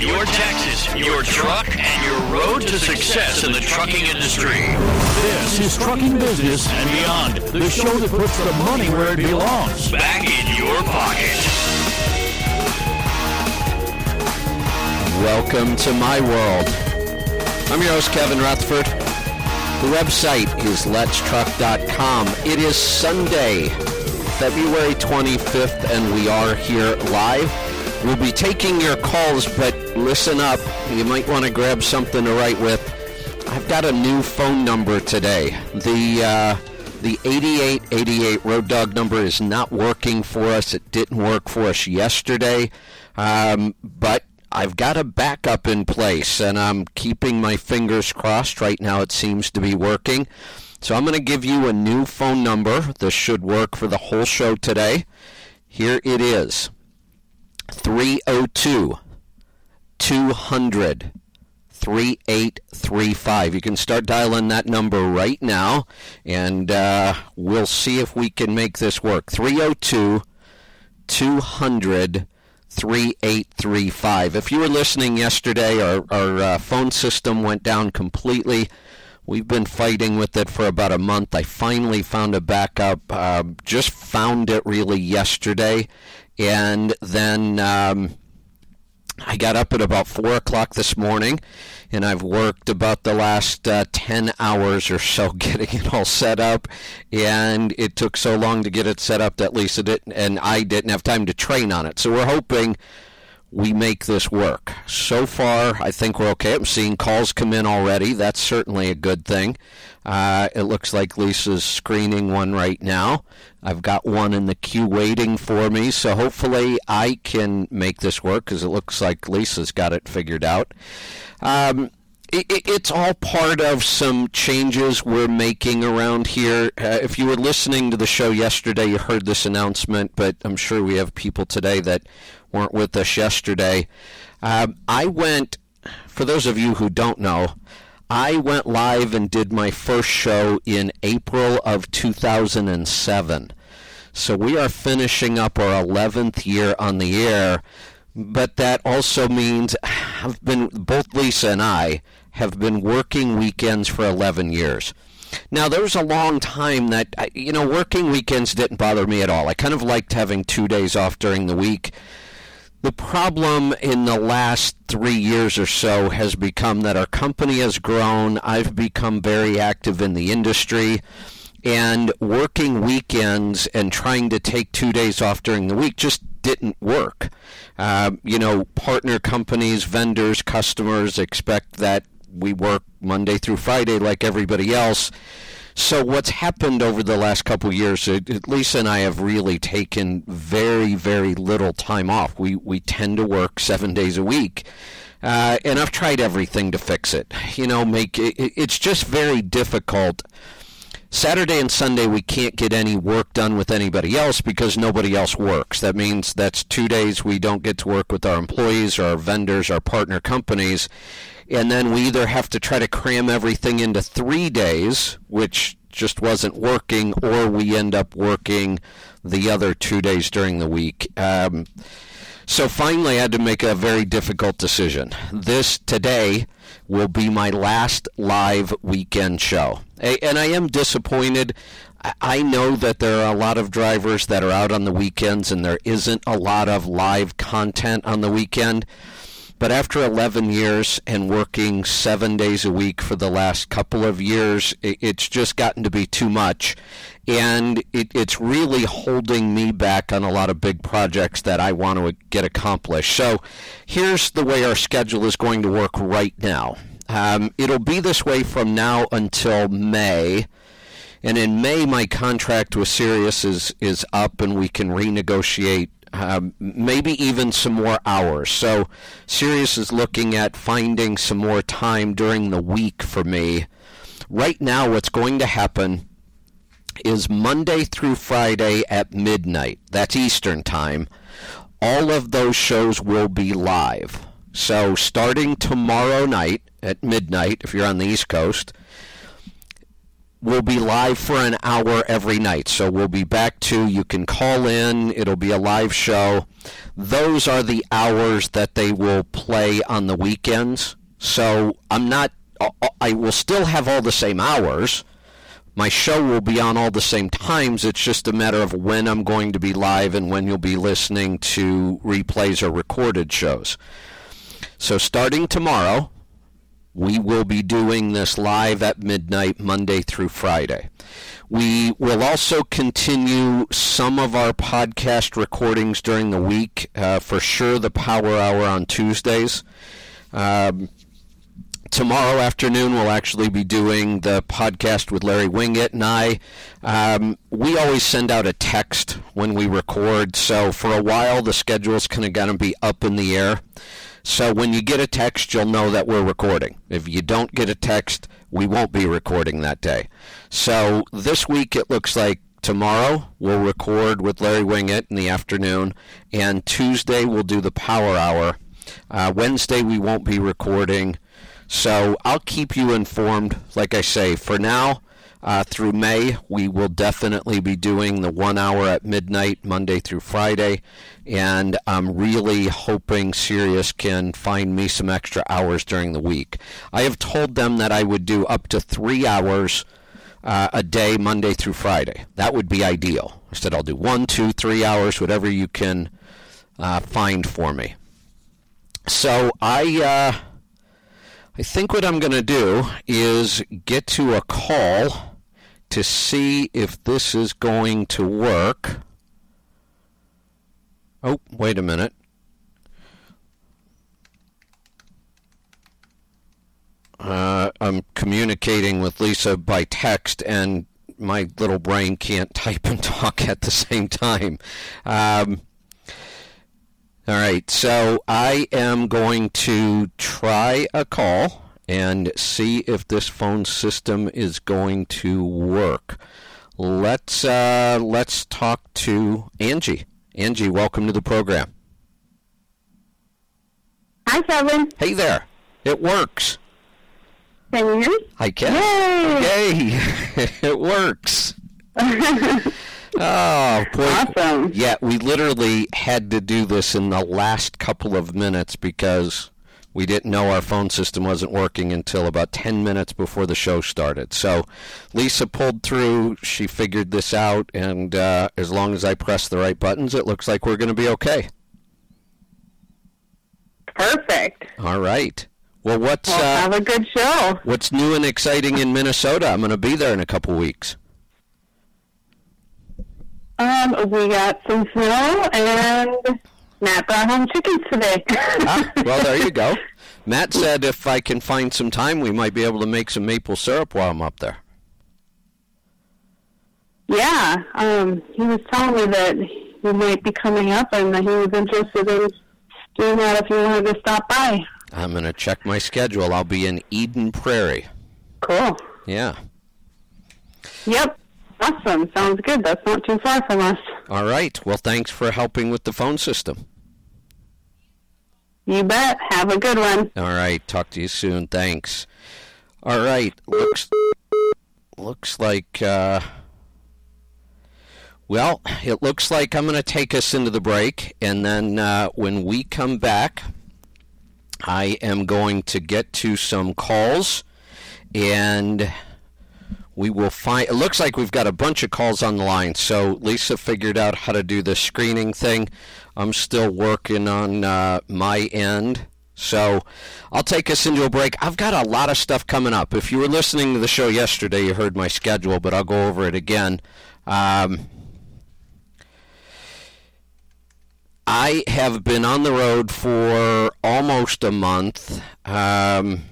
your taxes, your truck, and your road to success in the trucking industry. This is Trucking Business and Beyond, the show that puts the money where it belongs. Back in your pocket. Welcome to my world. I'm your host, Kevin Rutherford. The website is letstruck.com. It is Sunday, February 25th, and we are here live. We'll be taking your calls, but listen up. You might want to grab something to write with. I've got a new phone number today. The uh, the 8888 Road Dog number is not working for us. It didn't work for us yesterday, um, but I've got a backup in place, and I'm keeping my fingers crossed. Right now, it seems to be working. So I'm going to give you a new phone number. This should work for the whole show today. Here it is 302 200 3835. You can start dialing that number right now, and uh, we'll see if we can make this work. 302 200 3835. If you were listening yesterday, our, our uh, phone system went down completely. We've been fighting with it for about a month. I finally found a backup. Uh, just found it really yesterday. And then um, I got up at about 4 o'clock this morning, and I've worked about the last uh, 10 hours or so getting it all set up. And it took so long to get it set up that Lisa didn't, and I didn't have time to train on it. So we're hoping we make this work. So far, I think we're okay. I'm seeing calls come in already. That's certainly a good thing. Uh, it looks like Lisa's screening one right now. I've got one in the queue waiting for me, so hopefully I can make this work because it looks like Lisa's got it figured out. Um, it, it's all part of some changes we're making around here. Uh, if you were listening to the show yesterday, you heard this announcement, but I'm sure we have people today that weren't with us yesterday. Um, I went, for those of you who don't know, I went live and did my first show in April of 2007. So we are finishing up our 11th year on the air, but that also means I've been both Lisa and I have been working weekends for 11 years. Now, there was a long time that, you know, working weekends didn't bother me at all. I kind of liked having two days off during the week. The problem in the last three years or so has become that our company has grown. I've become very active in the industry. And working weekends and trying to take two days off during the week just didn't work. Uh, you know, partner companies, vendors, customers expect that we work Monday through Friday like everybody else. So what's happened over the last couple years? Uh, Lisa and I have really taken very, very little time off. We we tend to work seven days a week, uh, and I've tried everything to fix it. You know, make it, it's just very difficult. Saturday and Sunday we can't get any work done with anybody else because nobody else works. That means that's two days we don't get to work with our employees our vendors, our partner companies and then we either have to try to cram everything into three days, which just wasn't working, or we end up working the other two days during the week. Um, so finally, I had to make a very difficult decision. This today will be my last live weekend show. And I am disappointed. I know that there are a lot of drivers that are out on the weekends, and there isn't a lot of live content on the weekend. But after 11 years and working seven days a week for the last couple of years, it's just gotten to be too much. And it, it's really holding me back on a lot of big projects that I want to get accomplished. So here's the way our schedule is going to work right now. Um, it'll be this way from now until May. And in May, my contract with Sirius is, is up, and we can renegotiate um, maybe even some more hours. So Sirius is looking at finding some more time during the week for me. Right now, what's going to happen is Monday through Friday at midnight. That's Eastern Time. All of those shows will be live. So starting tomorrow night at midnight, if you're on the East Coast, we'll be live for an hour every night. So we'll be back to you can call in. It'll be a live show. Those are the hours that they will play on the weekends. So I'm not. Uh, uh, I will still have all the same hours. My show will be on all the same times. It's just a matter of when I'm going to be live and when you'll be listening to replays or recorded shows. So starting tomorrow, we will be doing this live at midnight, Monday through Friday. We will also continue some of our podcast recordings during the week. Uh, for sure, the Power Hour on Tuesdays. Um, tomorrow afternoon we'll actually be doing the podcast with Larry Winget and I. Um, we always send out a text when we record, so for a while the schedule's kind of going to be up in the air. So when you get a text, you'll know that we're recording. If you don't get a text, we won't be recording that day. So this week it looks like tomorrow we'll record with Larry Winget in the afternoon, and Tuesday we'll do the Power Hour. Uh, Wednesday we won't be recording. So I'll keep you informed. Like I say, for now, uh, through May, we will definitely be doing the one hour at midnight, Monday through Friday. And I'm really hoping Sirius can find me some extra hours during the week. I have told them that I would do up to three hours uh, a day, Monday through Friday. That would be ideal. I said I'll do one, two, three hours, whatever you can uh, find for me. So I uh, I think what I'm going to do is get to a call to see if this is going to work. Oh, wait a minute. Uh, I'm communicating with Lisa by text, and my little brain can't type and talk at the same time. Um, all right, so I am going to try a call and see if this phone system is going to work. Let's uh, let's talk to Angie. Angie, welcome to the program. Hi, Kevin. Hey there. It works. Can you hear me? I can. Yay! Yay! it works. Oh, boy. Awesome. Yeah, we literally had to do this in the last couple of minutes because we didn't know our phone system wasn't working until about 10 minutes before the show started. So Lisa pulled through. She figured this out, and uh, as long as I press the right buttons, it looks like we're going to be okay. Perfect. All right. Well, what's Well, uh, have a good show. what's new and exciting in Minnesota? I'm going to be there in a couple weeks. Um, we got some snow, and Matt brought home chickens today. Ah, well, there you go. Matt said if I can find some time, we might be able to make some maple syrup while I'm up there. yeah, um, he was telling me that he might be coming up, and that he was interested in doing that if you wanted to stop by. I'm going to check my schedule. I'll be in Eden Prairie. Cool. Yeah. Yep. Awesome. Sounds good. That's not too far from us. All right. Well, thanks for helping with the phone system. You bet. Have a good one. All right. Talk to you soon. Thanks. All right. Looks looks like uh, well, it looks like I'm going to take us into the break, and then uh, when we come back, I am going to get to some calls, and we will find. It looks like we've got a bunch of calls on the line. So Lisa figured out how to do the screening thing. I'm still working on uh, my end. So I'll take us into a break. I've got a lot of stuff coming up. If you were listening to the show yesterday, you heard my schedule, but I'll go over it again. Um, I have been on the road for almost a month. Um,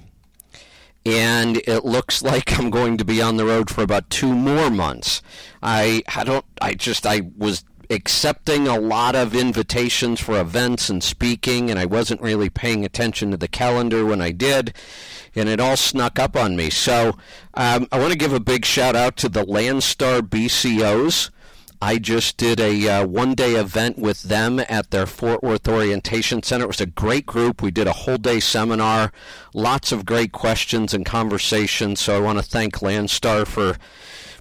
and it looks like I'm going to be on the road for about two more months. I I don't I just I was accepting a lot of invitations for events and speaking and I wasn't really paying attention to the calendar when I did and it all snuck up on me. So um, I want to give a big shout out to the Landstar BCOs. I just did a uh, one day event with them at their Fort Worth Orientation Center. It was a great group. We did a whole day seminar, lots of great questions and conversations. So I want to thank Landstar for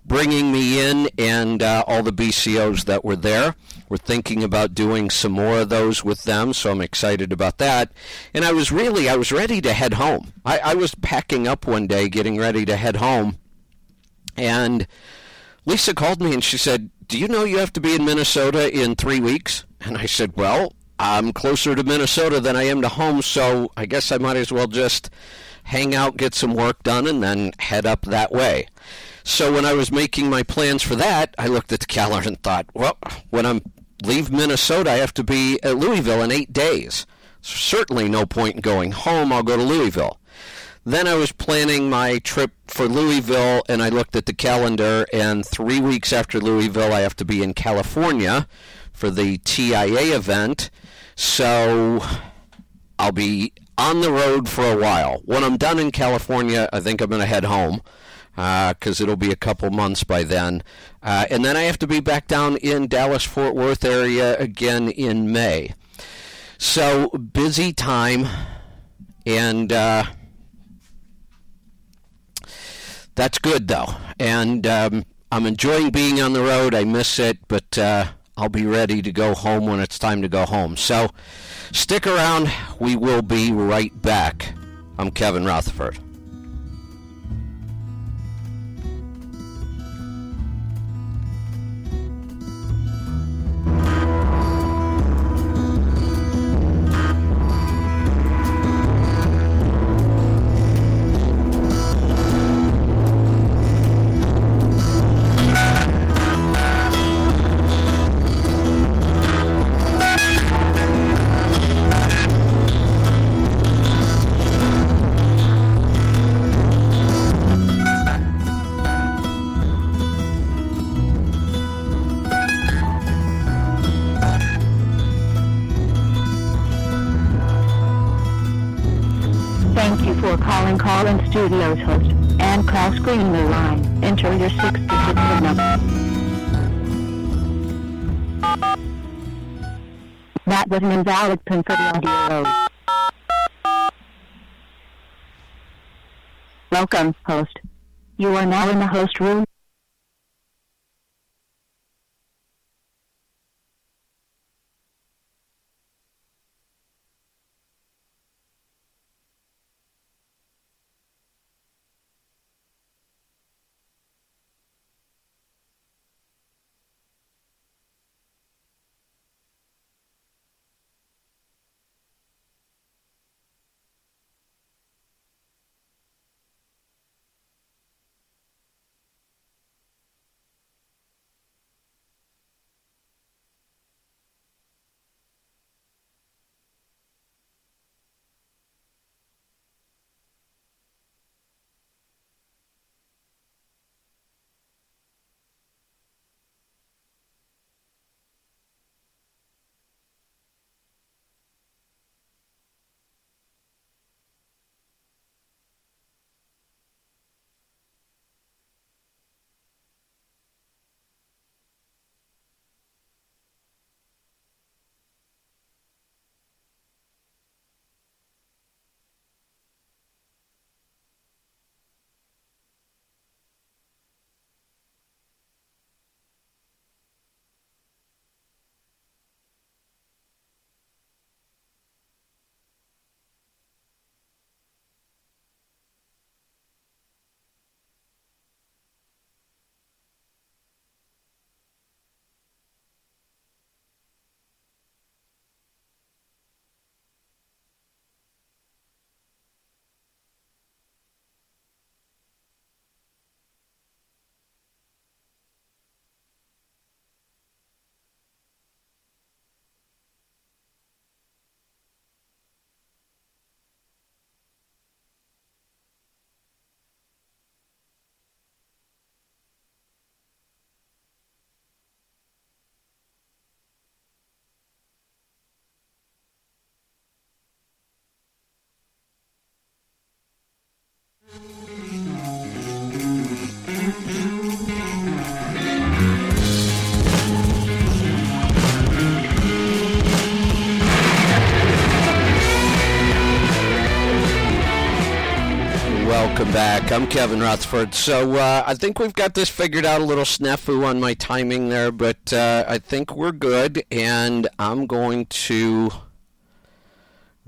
bringing me in and uh, all the BCOs that were there. We're thinking about doing some more of those with them, so I'm excited about that. And I was really, I was ready to head home. I, I was packing up one day, getting ready to head home, and Lisa called me and she said, Do you know you have to be in Minnesota in three weeks? And I said, Well, I'm closer to Minnesota than I am to home, so I guess I might as well just hang out, get some work done, and then head up that way. So when I was making my plans for that, I looked at the calendar and thought, well, when I leave Minnesota, I have to be at Louisville in eight days. Certainly no point in going home. I'll go to Louisville. Then I was planning my trip for Louisville, and I looked at the calendar, and three weeks after Louisville, I have to be in California for the TIA event. So I'll be on the road for a while. When I'm done in California, I think I'm going to head home because uh, it'll be a couple months by then. Uh, and then I have to be back down in Dallas Fort Worth area again in May. So busy time, and uh, that's good though. And um, I'm enjoying being on the road. I miss it, but uh, I'll be ready to go home when it's time to go home. So stick around. We will be right back. I'm Kevin Rutherford. Are now in the host room. Back. I'm Kevin Rutherford. So uh, I think we've got this figured out. A little snafu on my timing there, but uh, I think we're good. And I'm going to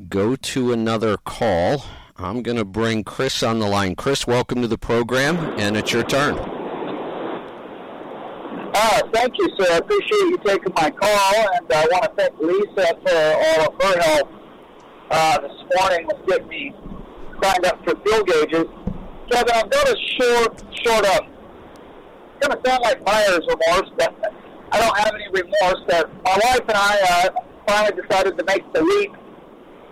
go to another call. I'm going to bring Chris on the line. Chris, welcome to the program, and it's your turn. Uh, thank you, sir. I appreciate you taking my call, and I want to thank Lisa for all of her help uh, this morning with getting me signed up for fuel gauges. Kevin, I'm going to short, short up. It's going to sound like buyer's remorse, but I don't have any remorse. That my wife and I uh, finally decided to make the leap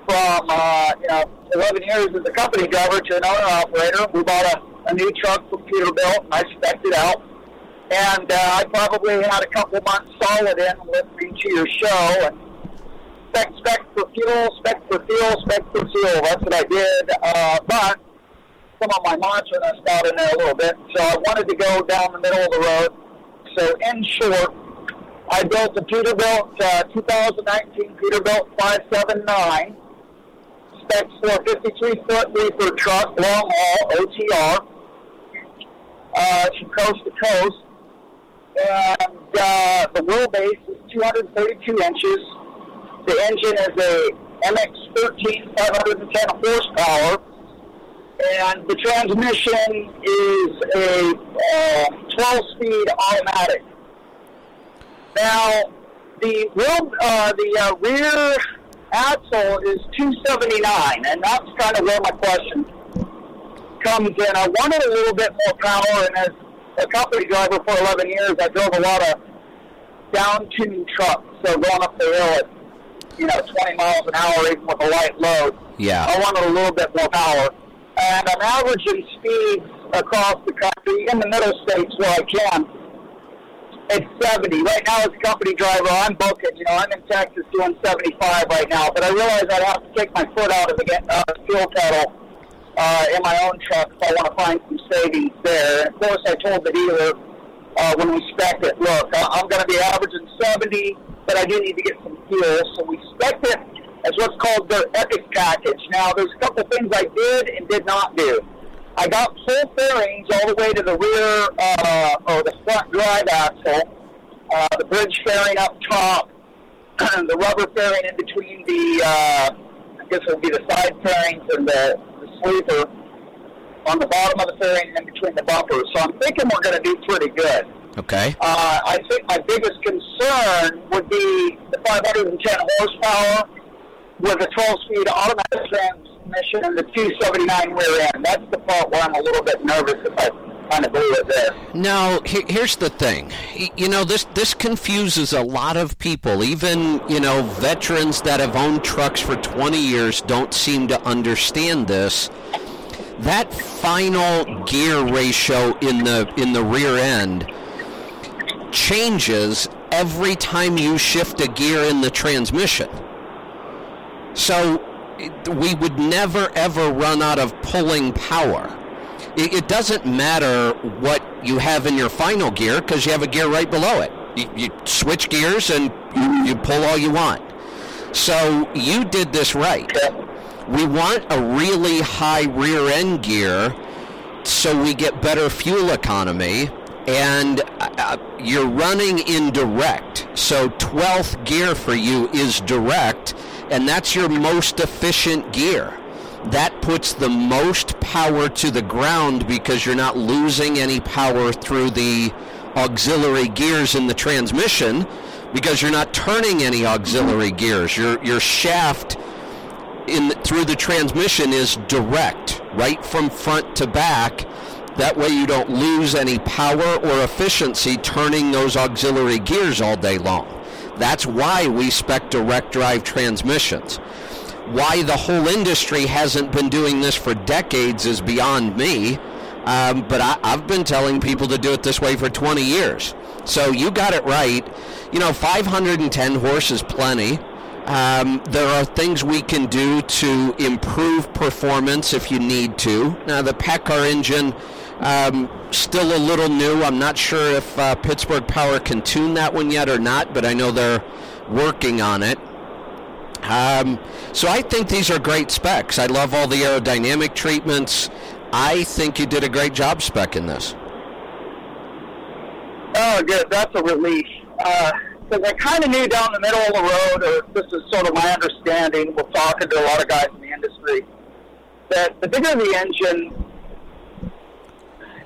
from uh, you know 11 years as a company driver to an owner operator. We bought a, a new truck from Peterbilt, I spec'd it out. And uh, I probably had a couple months solid in listening to your show and spec, spec for fuel, spec for fuel, spec for fuel. That's what I did. Uh, but some of my mantras got in there a little bit, so I wanted to go down the middle of the road. So in short, I built a Peterbilt uh, 2019 Peterbilt 579 specs for 53 foot reefer truck, long haul, OTR, uh, from coast to coast. And uh, the wheelbase is 232 inches. The engine is a MX-13 510 horsepower. And the transmission is a uh, 12-speed automatic. Now, the uh, the uh, rear axle is 279, and that's kind of where my question comes in. I wanted a little bit more power, and as a company driver for 11 years, I drove a lot of down-tuned trucks, so going up the hill at you know 20 miles an hour, even with a light load. Yeah. I wanted a little bit more power, and I'm averaging speeds across the country in the middle states where I can it's 70. Right now, as a company driver, I'm booking. You know, I'm in Texas doing 75 right now, but I realize I'd have to take my foot out of the uh, fuel pedal uh, in my own truck if I want to find some savings there. And of course, I told the dealer uh, when we spec it, look, I'm going to be averaging 70, but I do need to get some fuel. So we spec it as what's called the EPIQ package. Now, there's a couple things I did and did not do. I got full fairings all the way to the rear uh, or the front drive axle, uh, the bridge fairing up top, the rubber fairing in between the, uh, I guess it would be the side fairings and the, the sleeper on the bottom of the fairing and in between the bumpers. So I'm thinking we're going to do pretty good. Okay. Uh, I think my biggest concern would be the 510 horsepower with a 12-speed automatic transmission and the 279 rear end. That's the part where I'm a little bit nervous I kind of blew it there. No, he- here's the thing. You know, this this confuses a lot of people. Even you know, veterans that have owned trucks for 20 years don't seem to understand this. That final gear ratio in the in the rear end changes every time you shift a gear in the transmission. So we would never ever run out of pulling power. It, doesn't matter what you have in your final gear because you have a gear right below it. You, you switch gears and you, you pull all you want. So you did this right. We want a really high rear end gear so we get better fuel economy and uh, you're running in direct. So 12th gear for you is direct and that's your most efficient gear. That puts the most power to the ground because you're not losing any power through the auxiliary gears in the transmission because you're not turning any auxiliary gears. Your your shaft in through the transmission is direct, right from front to back. That way you don't lose any power or efficiency turning those auxiliary gears all day long. That's why we spec direct drive transmissions. Why the whole industry hasn't been doing this for decades is beyond me. Um, but I, I've been telling people to do it this way for 20 years. So you got it right. You know, 510 horse is plenty. Um, there are things we can do to improve performance if you need to. Now, the PACCAR engine, um, still a little new. I'm not sure if uh, Pittsburgh Power can tune that one yet or not, but I know they're working on it. Um, so I think these are great specs. I love all the aerodynamic treatments. I think you did a great job spec in this. Oh, good. That's a relief. Because I kind of knew down the middle of the road, or this is sort of my understanding, we're talking to a lot of guys in the industry, that the bigger the engine,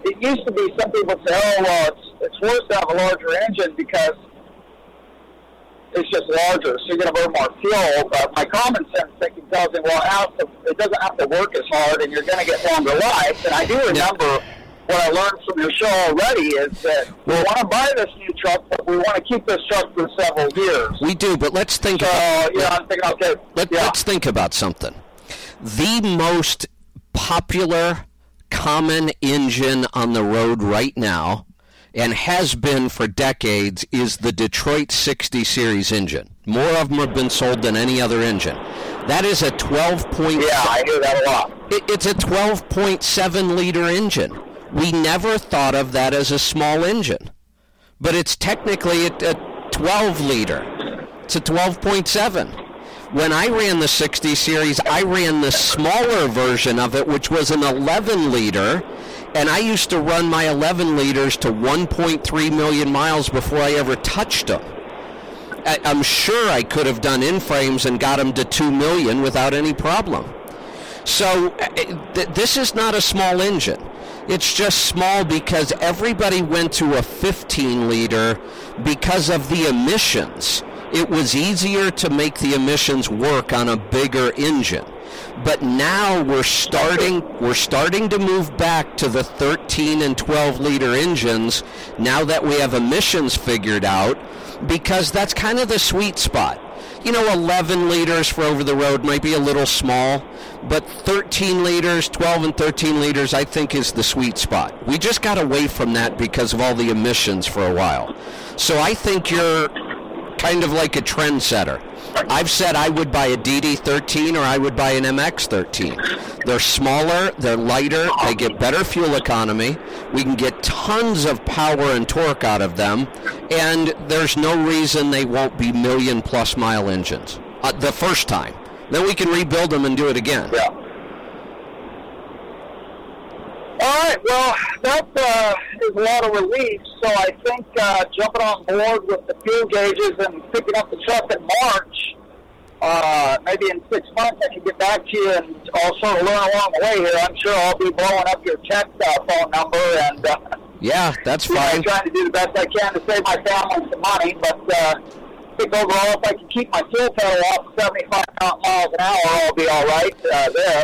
it used to be some people say, oh, well, it's, it's worse to have a larger engine because it's just larger, so you're going to burn more fuel. But my common sense thinking tells me, well, it, it doesn't have to work as hard, and you're going to get longer life. And I do remember what I learned from your show already is that we want to buy this new truck, but we want to keep this truck for several years. We do, but let's think. So, about, you know, I'm thinking, okay, let, yeah. Let's think about something. The most popular common engine on the road right now and has been for decades is the Detroit 60 series engine. More of them have been sold than any other engine. That is a 12 point. Yeah, I hear that a lot. It, it's a 12.7 liter engine. We never thought of that as a small engine, but it's technically a, a 12 liter. It's a 12.7 when I ran the 60 series, I ran the smaller version of it, which was an 11 liter, and I used to run my 11 liters to 1.3 million miles before I ever touched them. I, I'm sure I could have done in frames and got them to 2 million without any problem. So uh, th- this is not a small engine. It's just small because everybody went to a 15 liter because of the emissions it was easier to make the emissions work on a bigger engine. But now we're starting we're starting to move back to the 13 and 12 liter engines now that we have emissions figured out because that's kind of the sweet spot. You know, 11 liters for over the road might be a little small, but 13 liters, 12 and 13 liters, I think is the sweet spot. We just got away from that because of all the emissions for a while. So I think you're kind of like a trendsetter. I've said I would buy a DD13 or I would buy an MX13. They're smaller, they're lighter, they get better fuel economy. We can get tons of power and torque out of them, and there's no reason they won't be million plus mile engines uh, the first time. Then we can rebuild them and do it again. Yeah. All right, well, that uh, is a lot of relief. So I think uh, jumping on board with the fuel gauges and picking up the truck in March, uh, maybe in six months, I can get back to you and I'll sort of learn along the way here. I'm sure I'll be blowing up your check uh, phone number and uh, Yeah, that's you know, fine. trying to do the best I can to save my family some money. But uh, think overall, if I can keep my fuel pedal off 75 miles an hour, I'll be all right uh, there.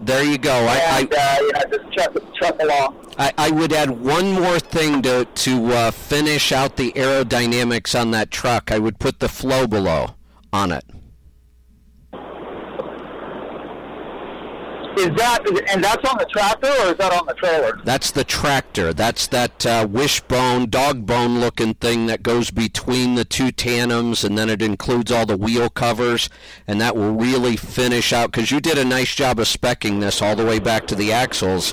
There you go. I, I, uh, you know, just truck, truck along. I, I would add one more thing to to uh, finish out the aerodynamics on that truck. I would put the FlowBelow on it. Is that and that's on the tractor or is that on the trailer? That's the tractor. That's that uh, wishbone, dog bone looking thing that goes between the two tandems, and then it includes all the wheel covers, and that will really finish out. Because you did a nice job of specking this all the way back to the axles.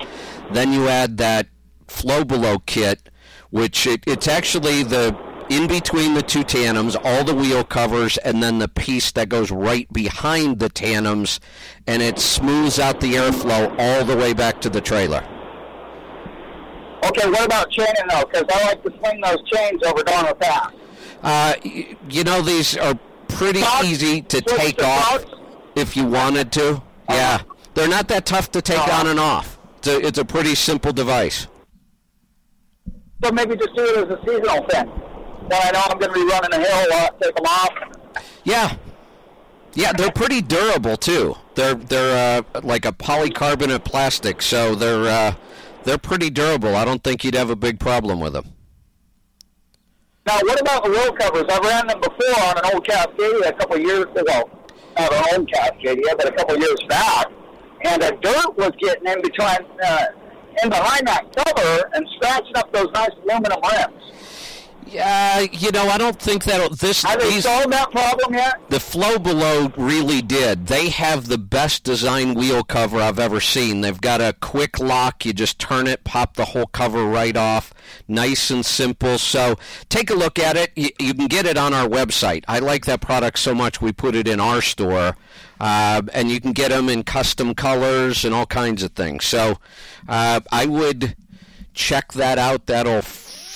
Then you add that FlowBelow kit, which it, it's actually the in between the two tandems, all the wheel covers, and then the piece that goes right behind the tandems, and it smooths out the airflow all the way back to the trailer. Okay, what about chaining though? Because I like to swing those chains over darn fast. Uh, y- you know, these are pretty easy to take off if you wanted to. Yeah, they're not that tough to take Uh-huh. on and off. It's a, it's a pretty simple device. So maybe just do it as a seasonal thing. When I know I'm going to be running a hill, uh, take them off. Yeah, yeah, they're pretty durable too. They're they're uh, like a polycarbonate plastic, so they're uh, they're pretty durable. I don't think you'd have a big problem with them. Now, what about the wheel covers? I ran them before on an old Cascadia a couple of years ago. Not an old Cascadia, but a couple of years back. And the dirt was getting in between, uh, in behind that cover and scratching up those nice aluminum rims. Yeah, you know, I don't think that this Have they solved that problem yet? the FlowBelow really did. They have the best design wheel cover I've ever seen. They've got a quick lock. You just turn it, pop the whole cover right off. Nice and simple. So take a look at it. You, you can get it on our website. I like that product so much we put it in our store. Uh, and you can get them in custom colors and all kinds of things. So uh, I would check that out. That'll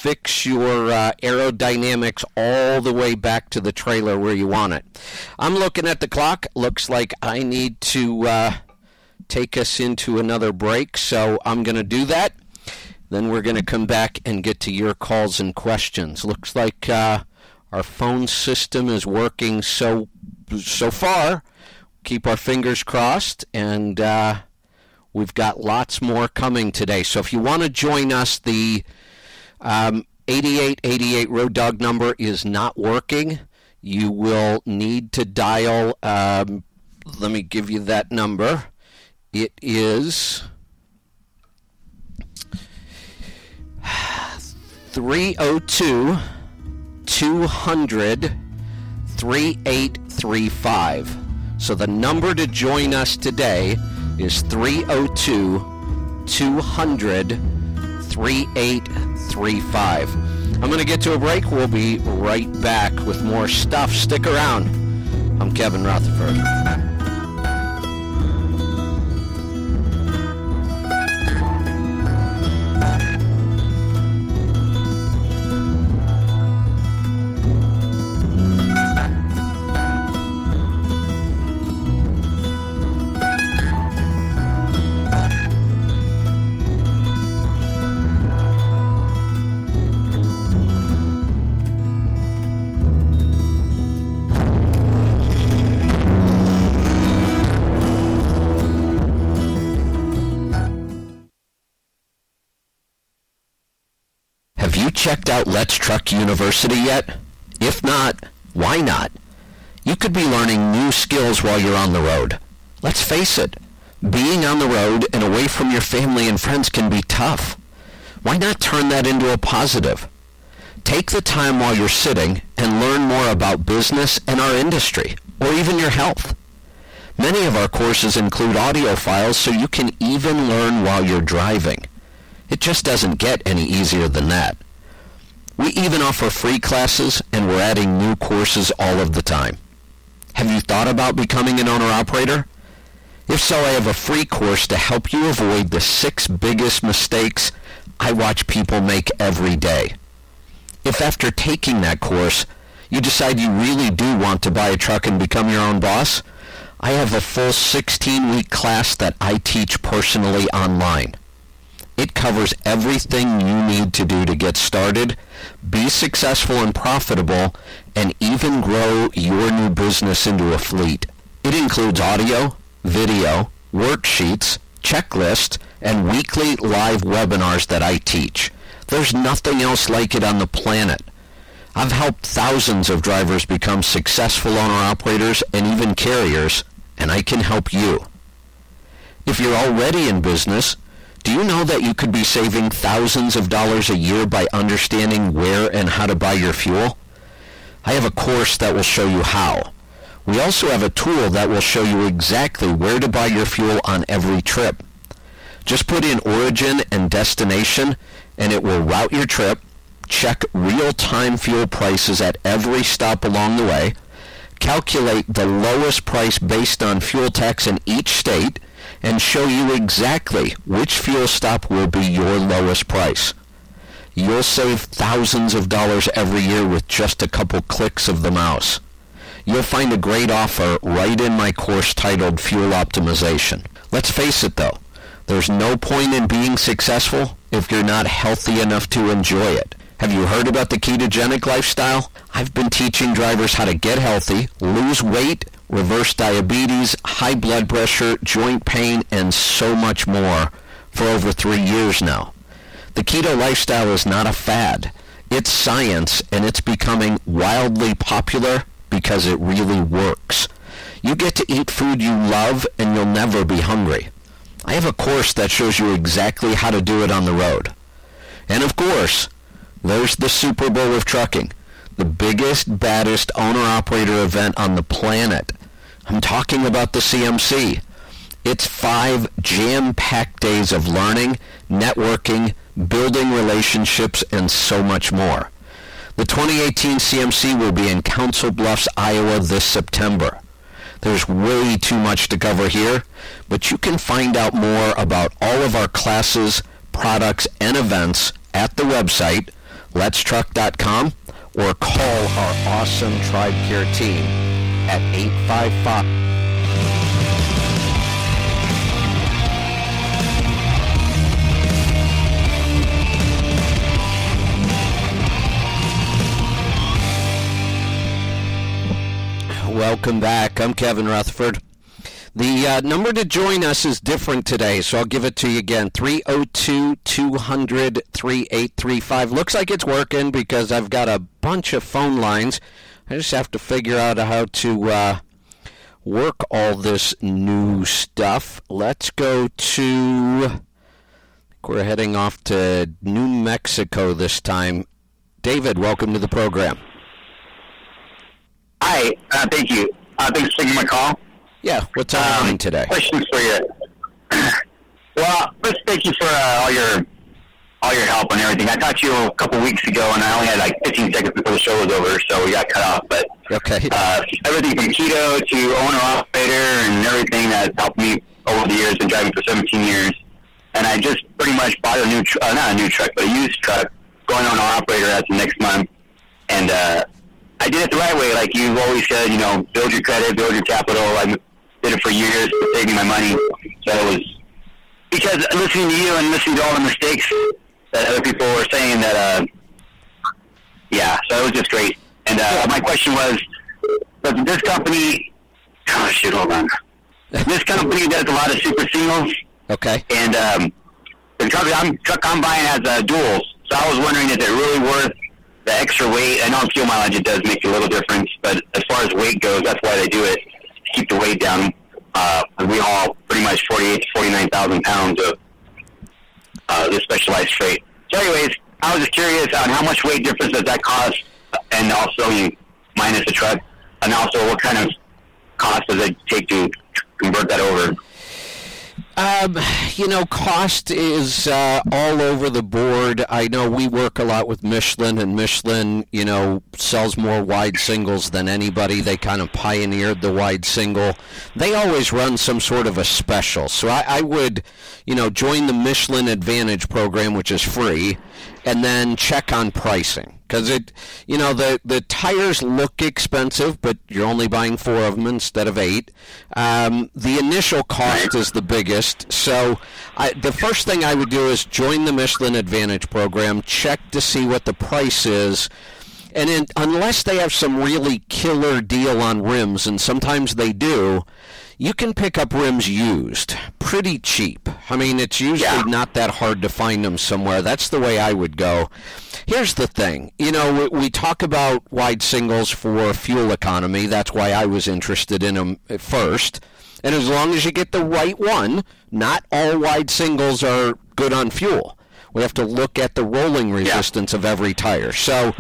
fix your uh, aerodynamics all the way back to the trailer where you want it. I'm looking at the clock. Looks like I need to uh, take us into another break, so I'm going to do that. Then we're going to come back and get to your calls and questions. Looks like uh, our phone system is working so so far. Keep our fingers crossed, and uh, we've got lots more coming today. So if you want to join us, the um, 8888 Road Dog number is not working. You will need to dial. Um, let me give you that number. It is 302 200 3835. So the number to join us today is 302 200 3835. I'm going to get to a break. We'll be right back with more stuff. Stick around. I'm Kevin Rutherford. Checked out Let's Truck University yet? If not, why not? You could be learning new skills while you're on the road. Let's face it, being on the road and away from your family and friends can be tough. Why not turn that into a positive? Take the time while you're sitting and learn more about business and our industry, or even your health. Many of our courses include audio files so you can even learn while you're driving. It just doesn't get any easier than that. We even offer free classes and we're adding new courses all of the time. Have you thought about becoming an owner-operator? If so, I have a free course to help you avoid the six biggest mistakes I watch people make every day. If after taking that course, you decide you really do want to buy a truck and become your own boss, I have a full 16-week class that I teach personally online. It covers everything you need to do to get started, be successful and profitable, and even grow your new business into a fleet. It includes audio, video, worksheets, checklists, and weekly live webinars that I teach. There's nothing else like it on the planet. I've helped thousands of drivers become successful owner-operators and even carriers, and I can help you. If you're already in business, do you know that you could be saving thousands of dollars a year by understanding where and how to buy your fuel? I have a course that will show you how. We also have a tool that will show you exactly where to buy your fuel on every trip. Just put in origin and destination and it will route your trip, check real-time fuel prices at every stop along the way, calculate the lowest price based on fuel tax in each state, and show you exactly which fuel stop will be your lowest price. You'll save thousands of dollars every year with just a couple clicks of the mouse. You'll find a great offer right in my course titled Fuel Optimization. Let's face it though, there's no point in being successful if you're not healthy enough to enjoy it. Have you heard about the ketogenic lifestyle? I've been teaching drivers how to get healthy, lose weight, reverse diabetes, high blood pressure, joint pain, and so much more for over three years now. The keto lifestyle is not a fad. It's science, and it's becoming wildly popular because it really works. You get to eat food you love, and you'll never be hungry. I have a course that shows you exactly how to do it on the road. And of course, There's the Super Bowl of trucking, the biggest, baddest owner operator event on the planet. I'm talking about the CMC. It's five jam packed days of learning, networking, building relationships, and so much more. The 2018 CMC will be in Council Bluffs, Iowa this September. There's way too much to cover here, but you can find out more about all of our classes, products, and events at the website, letstruck.com, or call our awesome Tribe Care team at 855- Welcome back. I'm Kevin Rutherford. The uh, number to join us is different today, so I'll give it to you again 302 200 3835. Looks like it's working because I've got a bunch of phone lines. I just have to figure out how to uh, work all this new stuff. Let's go to. We're heading off to New Mexico this time. David, welcome to the program. Hi, uh, thank you. Uh, thanks for taking my call. Yeah, what's on Um, today? Questions for you. well, first, thank you for uh, all your all your help and everything. I talked to you a couple weeks ago, and I only had like 15 seconds before the show was over, so we got cut off. But Okay. uh, everything from keto to owner operator and everything that's helped me over the years. Been driving for 17 years, and I just pretty much bought a new, tr- uh, not a new truck, but a used truck, going on an operator as next month, and uh, I did it the right way. Like you've always said, you know, build your credit, build your capital. I did it for years, saving my money. So it was because listening to you and listening to all the mistakes that other people were saying that, uh, yeah, so it was just great. And uh, my question was, does this company, oh shit, hold on. This company does a lot of super singles, Okay. and um, the truck I'm, truck I'm buying has uh, duals. So I was wondering, is it really worth the extra weight? I know fuel mileage it does make a little difference, but as far as weight goes, that's why they do it to keep the weight down. Uh, we haul pretty much 48 to 49,000 pounds of uh, this specialized freight. So, anyways, I was just curious on how much weight difference does that cost, and also you minus the truck, and also what kind of cost does it take to convert that over? Um, you know, cost is uh, all over the board. I know we work a lot with Michelin, and Michelin, you know, sells more wide singles than anybody. They kind of pioneered the wide single. They always run some sort of a special. So I, I would, you know, join the Michelin Advantage program, which is free, and then check on pricing because it, you know, the the tires look expensive, but you're only buying four of them instead of eight. Um, the initial cost is the biggest, so I, the first thing I would do is join the Michelin Advantage program, check to see what the price is. And in, unless they have some really killer deal on rims, and sometimes they do, you can pick up rims used pretty cheap. I mean, it's usually Yeah. not that hard to find them somewhere. That's the way I would go. Here's the thing you know, we, we talk about wide singles for fuel economy. That's why I was interested in them at first. And as long as you get the right one, not all wide singles are good on fuel. We have to look at the rolling resistance of every tire. So,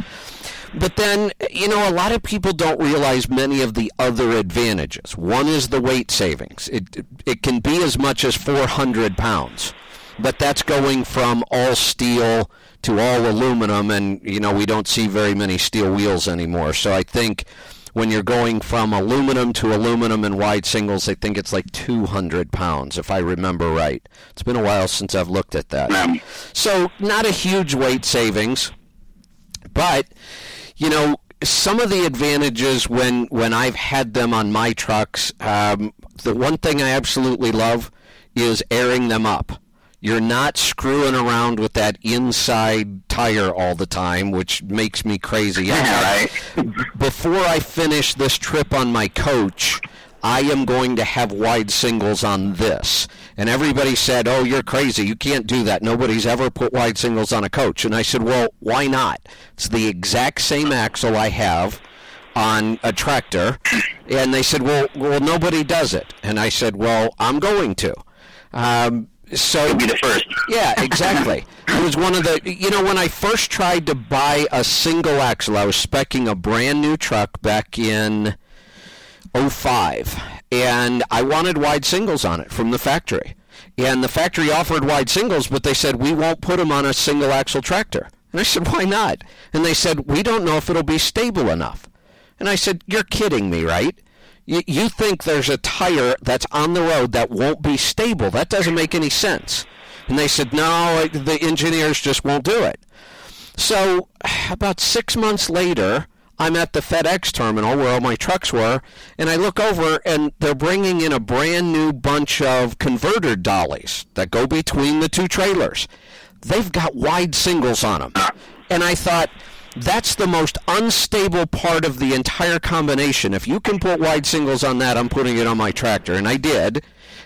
but then, you know, a lot of people don't realize many of the other advantages. One is the weight savings. It, it can be as much as 400 pounds, but that's going from all steel to all aluminum, and, you know, we don't see very many steel wheels anymore. So I think when you're going from aluminum to aluminum and wide singles, I think it's like 200 pounds, if I remember right. It's been a while since I've looked at that. So, not a huge weight savings, but you know some of the advantages when when I've had them on my trucks. Um, the one thing I absolutely love is airing them up. You're not screwing around with that inside tire all the time, which makes me crazy. Right. before I finish this trip on my coach, I am going to have wide singles on this. And everybody said, Oh, you're crazy. You can't do that. Nobody's ever put wide singles on a coach. And I said, Well, why not? It's the exact same axle I have on a tractor. And they said, Well, well nobody does it. And I said, Well, I'm going to. Um, so You'll be the first. yeah, exactly. it was one of the you know when I first tried to buy a single axle, I was specking a brand new truck back in 05 and I wanted wide singles on it from the factory. And the factory offered wide singles, but they said we won't put them on a single axle tractor. And I said, "Why not?" And they said, "We don't know if it'll be stable enough." And I said, "You're kidding me, right?" You, you think there's a tire that's on the road that won't be stable. That doesn't make any sense. And they said, no, the engineers just won't do it. So about six months later, I'm at the FedEx terminal where all my trucks were, and I look over and they're bringing in a brand new bunch of converter dollies that go between the two trailers. They've got wide singles on them. And I thought, that's the most unstable part of the entire combination. If you can put wide singles on that, I'm putting it on my tractor. And I did.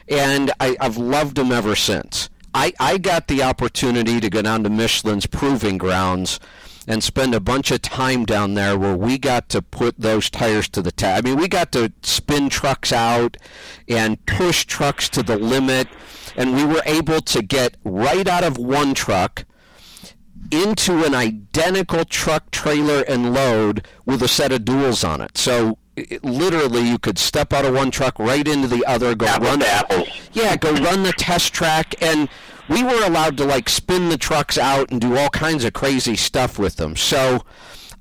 And I, I've loved them ever since. I, I got the opportunity to go down to Michelin's proving grounds and spend a bunch of time down there where we got to put those tires to the test. I mean, we got to spin trucks out and push trucks to the limit, and we were able to get right out of one truck into an identical truck, trailer, and load with a set of duals on it. So it, literally, you could step out of one truck right into the other, go Apples run apples. yeah, go run the test track, and we were allowed to like spin the trucks out and do all kinds of crazy stuff with them. So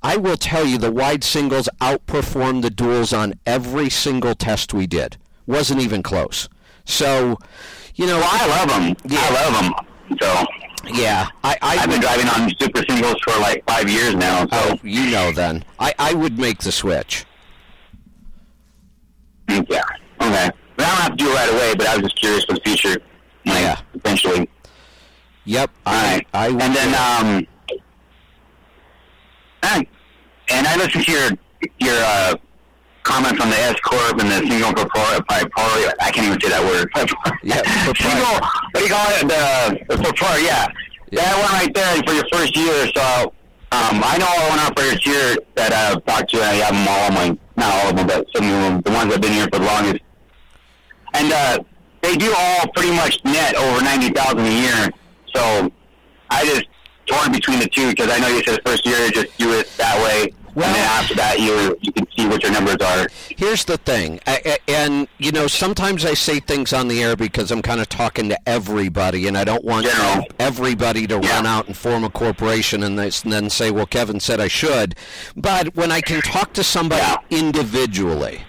I will tell you, the wide singles outperformed the duals on every single test we did. Wasn't even close. So, you know, Well, I love them. Yeah. I love them. So yeah, I, I I've been driving on super singles for like five years now. So Oh, you know then. I, I would make the switch. yeah, okay. I don't have to do it right away, but I was just curious for the future. Like, Yeah. Eventually. Yep. All I, right. I would and then um, and, and I listened to your your uh, comments on the S corp and the single proprietary. I can't even say that word. Yeah, single. What do you call it? The, the proprietary. Yeah. That one right there for your first year. So um, I know all one operators here that I've talked to. and I have them all. My not all of them, but some of them, the ones that've been here for the longest. And uh, they do all pretty much net over ninety thousand a year. So I just torn between the two because I know you said the first year just do it that way, Well- and then after that you you can see what your numbers are. Here's the thing, I, I- and you know, sometimes I say things on the air because I'm kind of talking to everybody, and I don't want General. everybody to Yeah. run out and form a corporation and, and then say, "Well, Kevin said I should." But when I can talk to somebody Yeah. individually,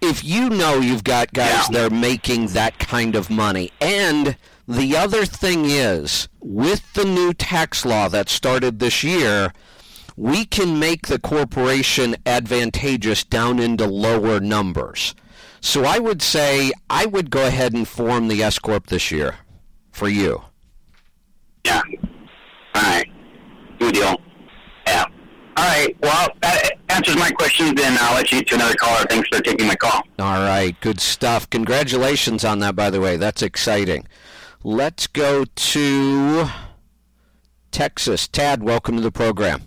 if you know you've got guys Yeah. that are making that kind of money, and the other thing is, with the new tax law that started this year, we can make the corporation advantageous down into lower numbers. So I would say I would go ahead and form the S corp this year for you. Yeah. All right. Good deal. Yeah. All right. Well, that answers my questions, and I'll let you to another caller. Thanks for taking my call. All right, good stuff. Congratulations on that, by the way. That's exciting. Let's go to Texas. Tad, welcome to the program.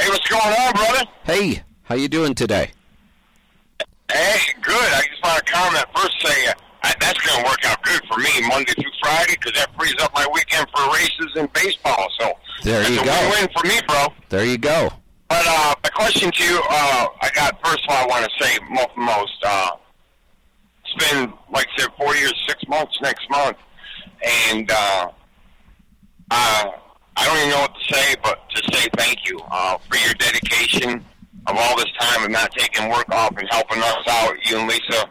Hey, what's going on, brother? Hey, how you doing today? Hey, good. I just want to comment first. Say uh, that's going to work out good for me Monday through Friday because that frees up my weekend for races and baseball. So There that's you a go. win-win for me, bro. There you go. But uh, my question to you, uh, I got first of all, I want to say mo- most. Uh, it's been like I said, four years, six months next month, and uh, uh, I don't even know what to say, but to say thank you uh, for your dedication of all this time of not taking work off and helping us out, you and Lisa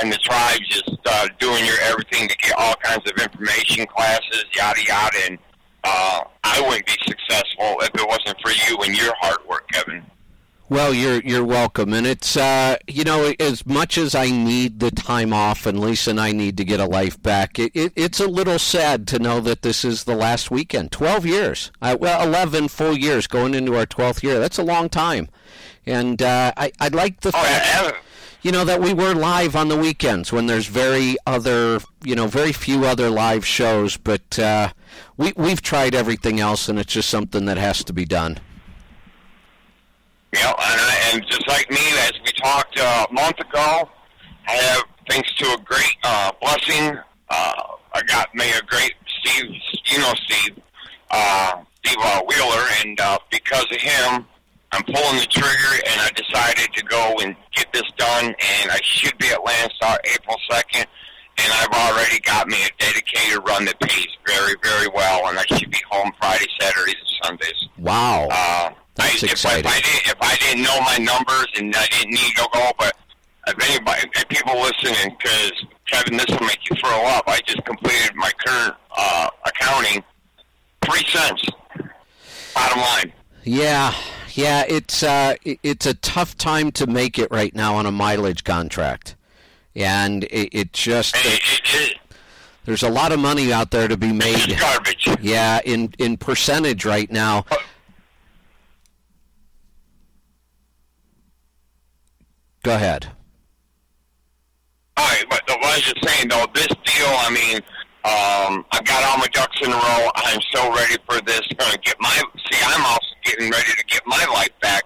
and the tribe, just uh, doing your everything to get all kinds of information, classes, yada yada, and uh, I wouldn't be successful if it wasn't for you and your hard work, Kevin. Well, you're you're welcome, and it's uh, you know as much as I need the time off, and Lisa and I need to get a life back. It, it it's a little sad to know that this is the last weekend. Twelve years, uh, well, eleven full years going into our twelfth year. That's a long time, and uh, I I like the Oh, fact yeah, you know that we were live on the weekends when there's very other you know very few other live shows, but uh, we we've tried everything else, and it's just something that has to be done. Yeah, and, I, and just like me, as we talked uh, a month ago, I have thanks to a great uh, blessing, uh, I got me a great Steve, you know Steve, uh, Steve uh, Wheeler, and uh, because of him, I'm pulling the trigger, and I decided to go and get this done, and I should be at Landstar April 2nd, and I've already got me a dedicated run that pays very, very well, and I should be home Friday, Saturdays, and Sundays. Wow. Uh, That's I, if, exciting. If I, didn't, if I didn't know my numbers and I didn't need to go, but if anybody, if people listening, because Kevin, this will make you throw up. I just completed my current uh, accounting, three cents. Bottom line. Yeah, yeah, it's uh, it's a tough time to make it right now on a mileage contract, and it, it just it, it, it, there's a lot of money out there to be made. garbage. Yeah, in in percentage right now. Go ahead. All right, but I was just saying though, this deal. I mean, um, I've got all my ducks in a row. I'm so ready for this. To get my. See, I'm also getting ready to get my life back.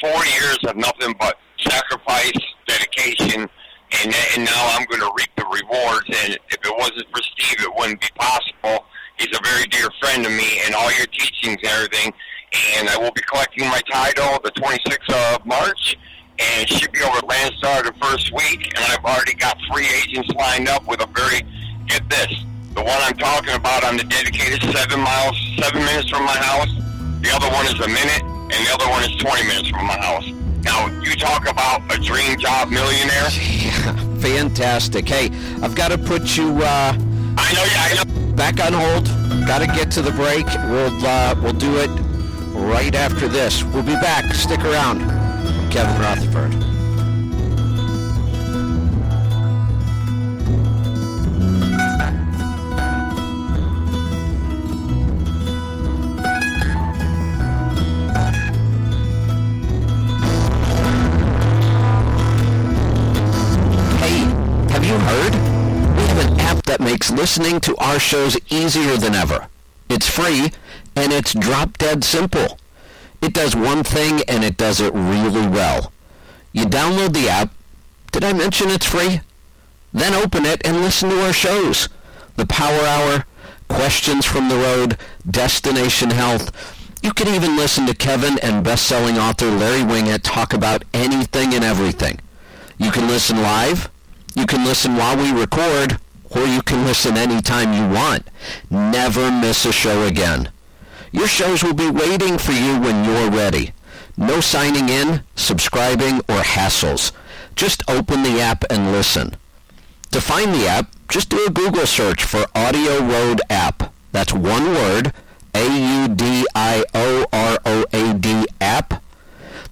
Four years of nothing but sacrifice, dedication, and and now I'm going to reap the rewards. And if it wasn't for Steve, it wouldn't be possible. He's a very dear friend of me, and all your teachings and everything. And I will be collecting my title the 26th of March and should be over at Landstar the first week. And I've already got free agents lined up with a very get this. The one I'm talking about, I'm the dedicated seven miles, seven minutes from my house. The other one is a minute, and the other one is 20 minutes from my house. Now, you talk about a dream job millionaire. Fantastic. Hey, I've got to put you uh, I know, yeah, I know. back on hold. Got to get to the break. We'll uh, we'll do it right after this. We'll be back. Stick around. Kevin Rutherford. Hey, have you heard? We have an app that makes listening to our shows easier than ever. It's free and it's drop dead simple. It does one thing and it does it really well. You download the app. Did I mention it's free? Then open it and listen to our shows. The Power Hour, Questions from the Road, Destination Health. You can even listen to Kevin and best-selling author Larry Winget talk about anything and everything. You can listen live, you can listen while we record, or you can listen anytime you want. Never miss a show again. Your shows will be waiting for you when you're ready. No signing in, subscribing, or hassles. Just open the app and listen. To find the app, just do a Google search for Audio Road app. That's one word, A-U-D-I-O-R-O-A-D app.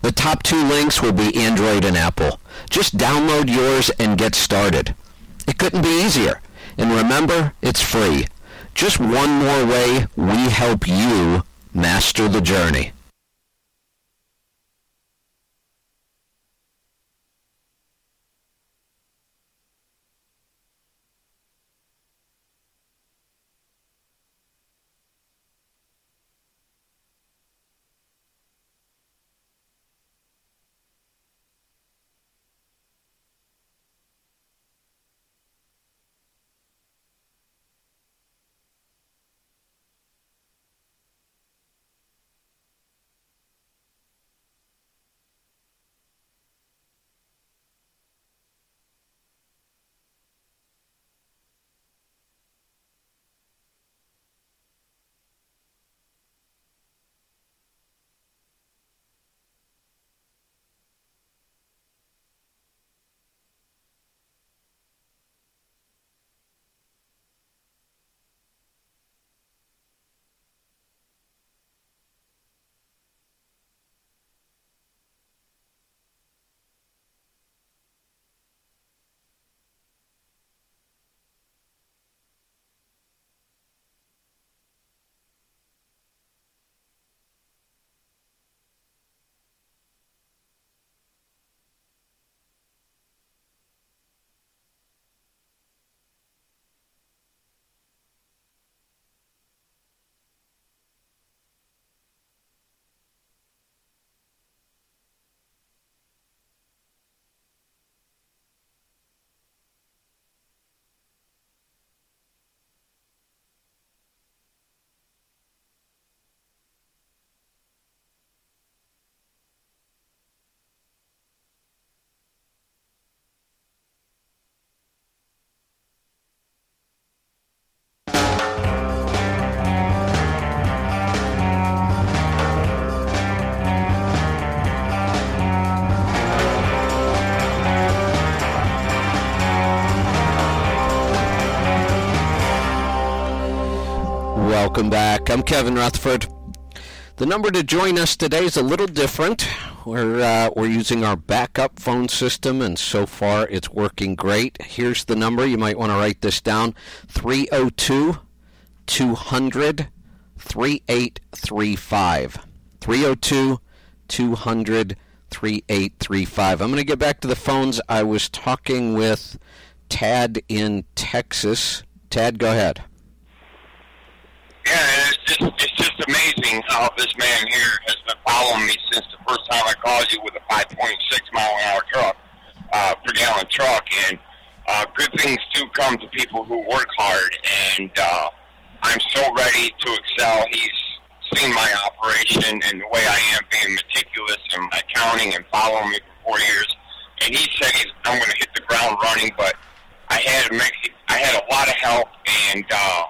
The top two links will be Android and Apple. Just download yours and get started. It couldn't be easier. And remember, it's free. Just one more way we help you master the journey. Welcome back. I'm Kevin Rutherford. The number to join us today is a little different. We're uh, we're using our backup phone system, and so far it's working great. Here's the number. You might want to write this down: 302 200 3835. 302 200 3835. I'm going to get back to the phones. I was talking with Tad in Texas. Tad, go ahead. Yeah, and it's just it's just amazing how this man here has been following me since the first time I called you with a 5.6 mile an hour truck, uh, per gallon truck, and uh, good things do come to people who work hard, and uh, I'm so ready to excel. He's seen my operation and the way I am being meticulous in my accounting and following me for four years, and he said he's, I'm going to hit the ground running, but I had I had a lot of help and. Uh,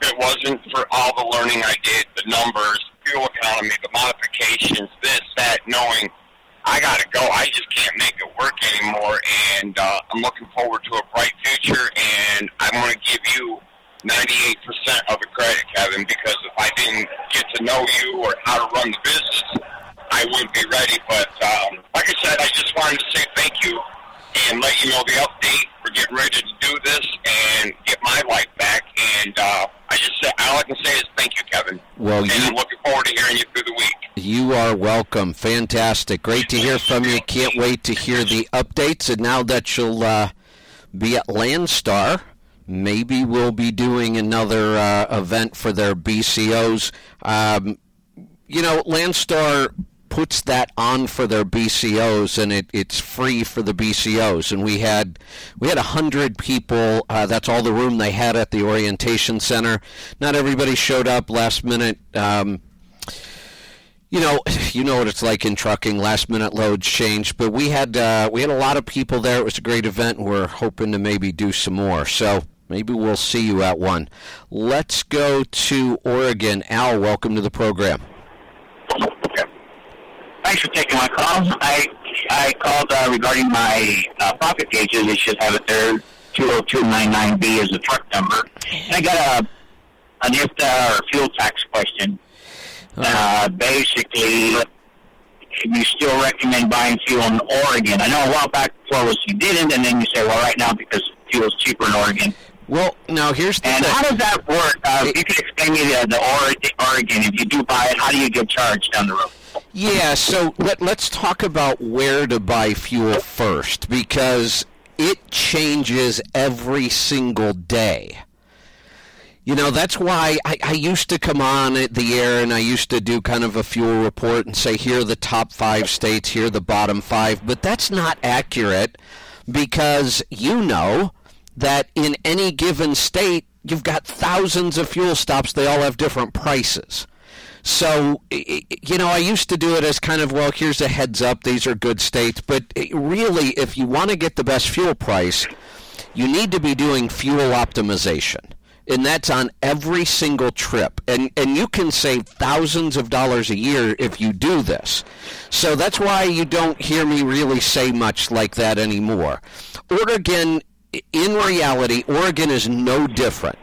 if it wasn't for all the learning I did, the numbers, fuel economy, the modifications, this, that, knowing I got to go. I just can't make it work anymore. And uh, I'm looking forward to a bright future. And I want to give you 98% of the credit, Kevin, because if I didn't get to know you or how to run the business, I wouldn't be ready. But um, like I said, I just wanted to say thank you and let you know the update. We're getting ready to do this and get my life back. And uh, I just say all I can say is thank you, Kevin. Well, and you- I'm looking forward to hearing you through the week. You are welcome. Fantastic. Great to hear from you. Can't wait to hear the updates. And now that you'll uh, be at Landstar, maybe we'll be doing another uh, event for their BCOs. Um, you know, Landstar puts that on for their BCOs, and it, it's free for the BCOs. And we had we had a hundred people. Uh, that's all the room they had at the orientation center. Not everybody showed up last minute. Um, you know, you know what it's like in trucking. Last minute loads change, but we had uh, we had a lot of people there. It was a great event. We're hoping to maybe do some more. So maybe we'll see you at one. Let's go to Oregon. Al, welcome to the program. Thanks for taking my call. I I called uh, regarding my uh, profit gauges. They should have it there. 20299B is the truck number. And I got a an IFTA or fuel tax question. Uh, basically, you still recommend buying fuel in Oregon? I know a while back before was you didn't, and then you say, well, right now because fuel's cheaper in Oregon. Well, now here's the And thing. how does that work? Uh, if you could explain me the, the Ore- Oregon. If you do buy it, how do you get charged down the road? Yeah, so let, let's talk about where to buy fuel first because it changes every single day. You know, that's why I, I used to come on the air and I used to do kind of a fuel report and say, here are the top five states, here are the bottom five. But that's not accurate because you know that in any given state, you've got thousands of fuel stops. They all have different prices. So, you know, I used to do it as kind of, well, here's a heads up, these are good states. But really, if you want to get the best fuel price, you need to be doing fuel optimization. And that's on every single trip. And, and you can save thousands of dollars a year if you do this. So that's why you don't hear me really say much like that anymore. Oregon, in reality, Oregon is no different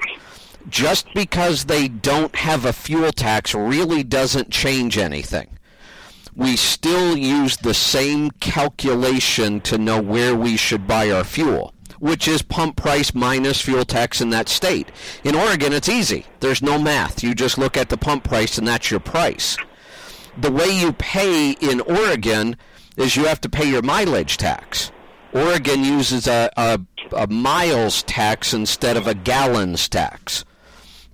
just because they don't have a fuel tax really doesn't change anything. We still use the same calculation to know where we should buy our fuel, which is pump price minus fuel tax in that state. In Oregon, it's easy. There's no math. You just look at the pump price and that's your price. The way you pay in Oregon is you have to pay your mileage tax. Oregon uses a, a, a miles tax instead of a gallons tax.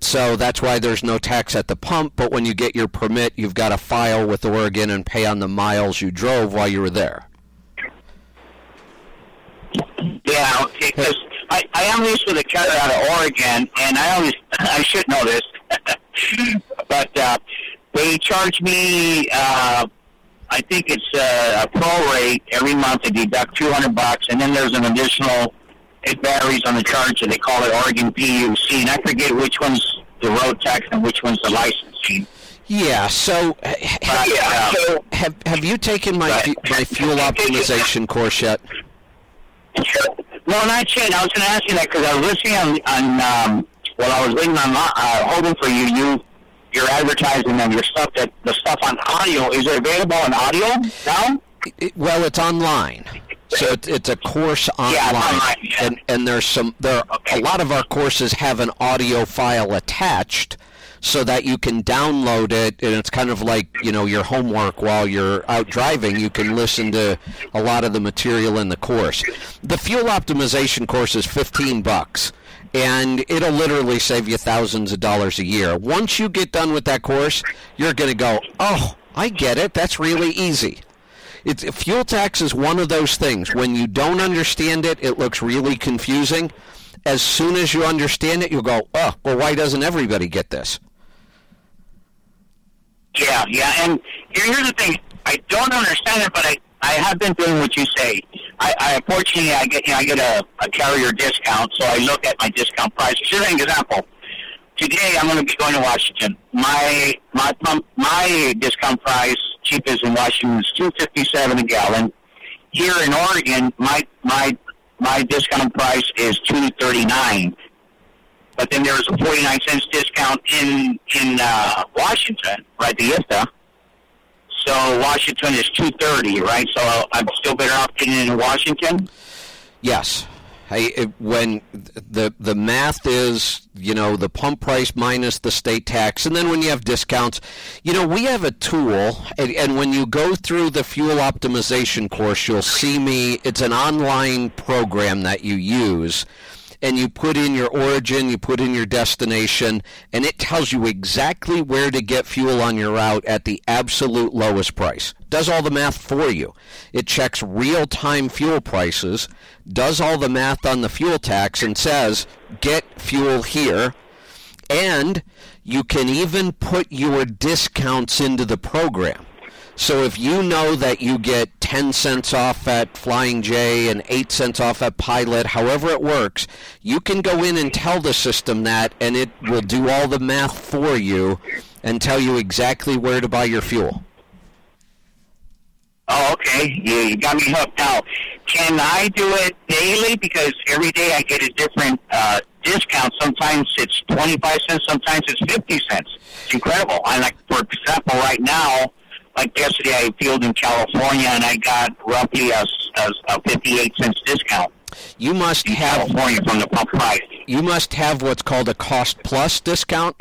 So that's why there's no tax at the pump, but when you get your permit, you've got to file with Oregon and pay on the miles you drove while you were there. Yeah, okay, 'cause I, I am used to the cutter out of Oregon, and I always, I should know this, but uh, they charge me, uh, I think it's uh, a pro rate every month. They deduct 200 bucks, and then there's an additional, it varies on the charge, and they call it Oregon PUC, and I forget which one's the road tax and which one's the license fee. Yeah. So, But, uh, so, have have you taken my Right. my fuel optimization course yet? No, not yet. I was going to ask you that because I was listening on, on um, Well, I was waiting on uh, holding for you. You you're advertising on your stuff that the stuff on audio is it available on audio now? It- well, it's online. So it's, it's a course online, Yeah, online, yeah. and and there's some there. Okay. A lot of our courses have an audio file attached, so that you can download it, and it's kind of like you know your homework while you're out driving. You can listen to a lot of the material in the course. The fuel optimization course is 15 bucks. And it'll literally save you thousands of dollars a year. Once you get done with that course, you're going to go, oh, I get it. That's really easy. It's fuel tax is one of those things. When you don't understand it, it looks really confusing. As soon as you understand it, you'll go, "Oh, well, why doesn't everybody get this?" Yeah, yeah, and here's the thing. I don't understand it, but I, I have been doing what you say. I, I unfortunately I get you know I get a, a carrier discount, so I look at my discount price. Here's an example. Today I'm going to be going to Washington. My my my discount price cheapest in Washington is two fifty seven a gallon. Here in Oregon, my my my discount price is two thirty nine. But then there's a 49 cents discount in in uh, Washington, right? The IFTA. So Washington is 230, right? So I'm still better off getting into Washington. Yes. Hey, it, when the the math is, you know, the pump price minus the state tax, and then when you have discounts, you know, we have a tool, and, and when you go through the fuel optimization course, you'll see me. It's an online program that you use, and you put in your origin, you put in your destination, and it tells you exactly where to get fuel on your route at the absolute lowest price. Does all the math for you. It checks real time fuel prices, does all the math on the fuel tax, and says, get fuel here. And you can even put your discounts into the program. So if you know that you get 10 cents off at Flying J and 8 cents off at Pilot, however it works, you can go in and tell the system that, and it will do all the math for you and tell you exactly where to buy your fuel. Oh, okay. You, got me hooked now. Can I do it daily? Because every day I get a different uh, discount. Sometimes it's 25 cents, sometimes it's 50 cents. It's incredible. I like, for example, right now, like yesterday I fueled in California and I got roughly a, a, a 58 cents discount You must have California from the pump price. you must have what's called a cost plus discount.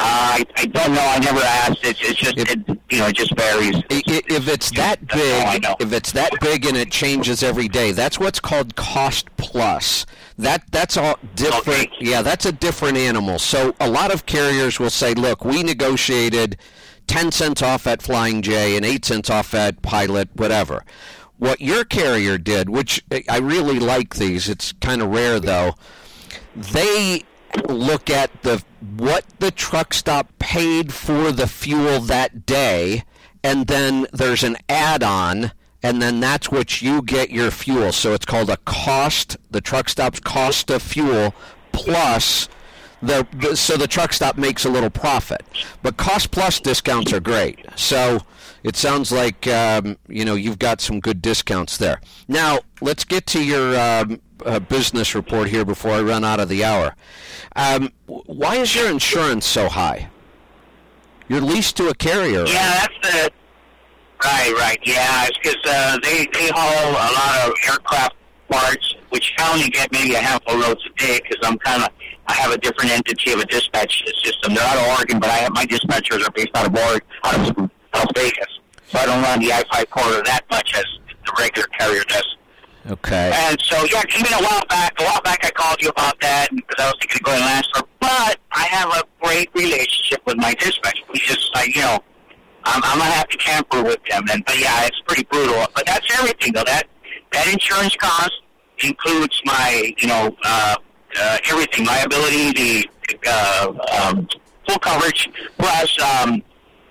Uh, I, I don't know. I never asked. It's, it's just, If- it, you know, it just varies. I- i- If it's that That's all I big, if it's that big and it changes every day, that's what's called cost plus. That that's all different. Yeah, that's a different animal. So a lot of carriers will say, "Look, we negotiated 10 cents off at Flying J and 8 cents off at Pilot, whatever." What your carrier did, which I really like these, it's kind of rare though. They look at the what the truck stop paid for the fuel that day and then there's an add-on and then that's what you get your fuel so it's called a cost the truck stop's cost of fuel plus the, the so the truck stop makes a little profit but cost plus discounts are great so it sounds like um, you know you've got some good discounts there now let's get to your um, uh, business report here before I run out of the hour. Um, why is your insurance so high? You're leased to a carrier. right? Yeah, that's the right, right. Yeah, it's because uh, they they haul a lot of aircraft parts, which I only get maybe a handful of loads a day because I'm kind of I have a different entity of a dispatch system. They're out of Oregon, but I have my dispatchers are based out of Oregon, out of Las Vegas, so I don't run the I-5 corridor that much as the regular carrier does. Okay. And so, yeah, it came in a while back. A while back, I called you about that because I was thinking of going last year. But I have a great relationship with my dispatch. We just, like, you know, I'm, I'm a happy camper with them. And but yeah, it's pretty brutal. But that's everything, though. That that insurance cost includes my, you know, uh, uh, everything, liability, the uh, um, full coverage, plus um,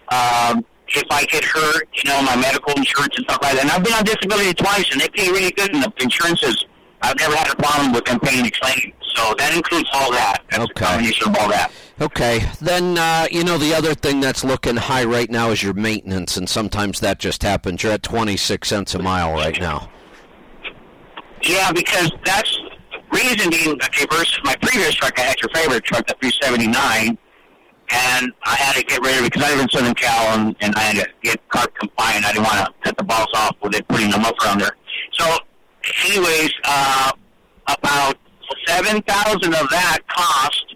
um, if I get hurt, you know, my medical insurance and stuff like that. And I've been on disability twice, and they pay really good. And the insurance is, I've never had a problem with them paying the claim. So that includes all that. That's Okay. a combination of all that. Okay. Then uh, you know the other thing that's looking high right now is your maintenance, and sometimes that just happens. You're at 26 cents a mile right now. Yeah, because that's reason being, okay, versus my previous truck, I had your favorite truck, the 379, and I had to get rid of it because I live in Southern Cal, and, and I had to get CARB compliant. I didn't want to cut the balls off with it putting them muffler on there. So, anyways, uh, about seven thousand of that cost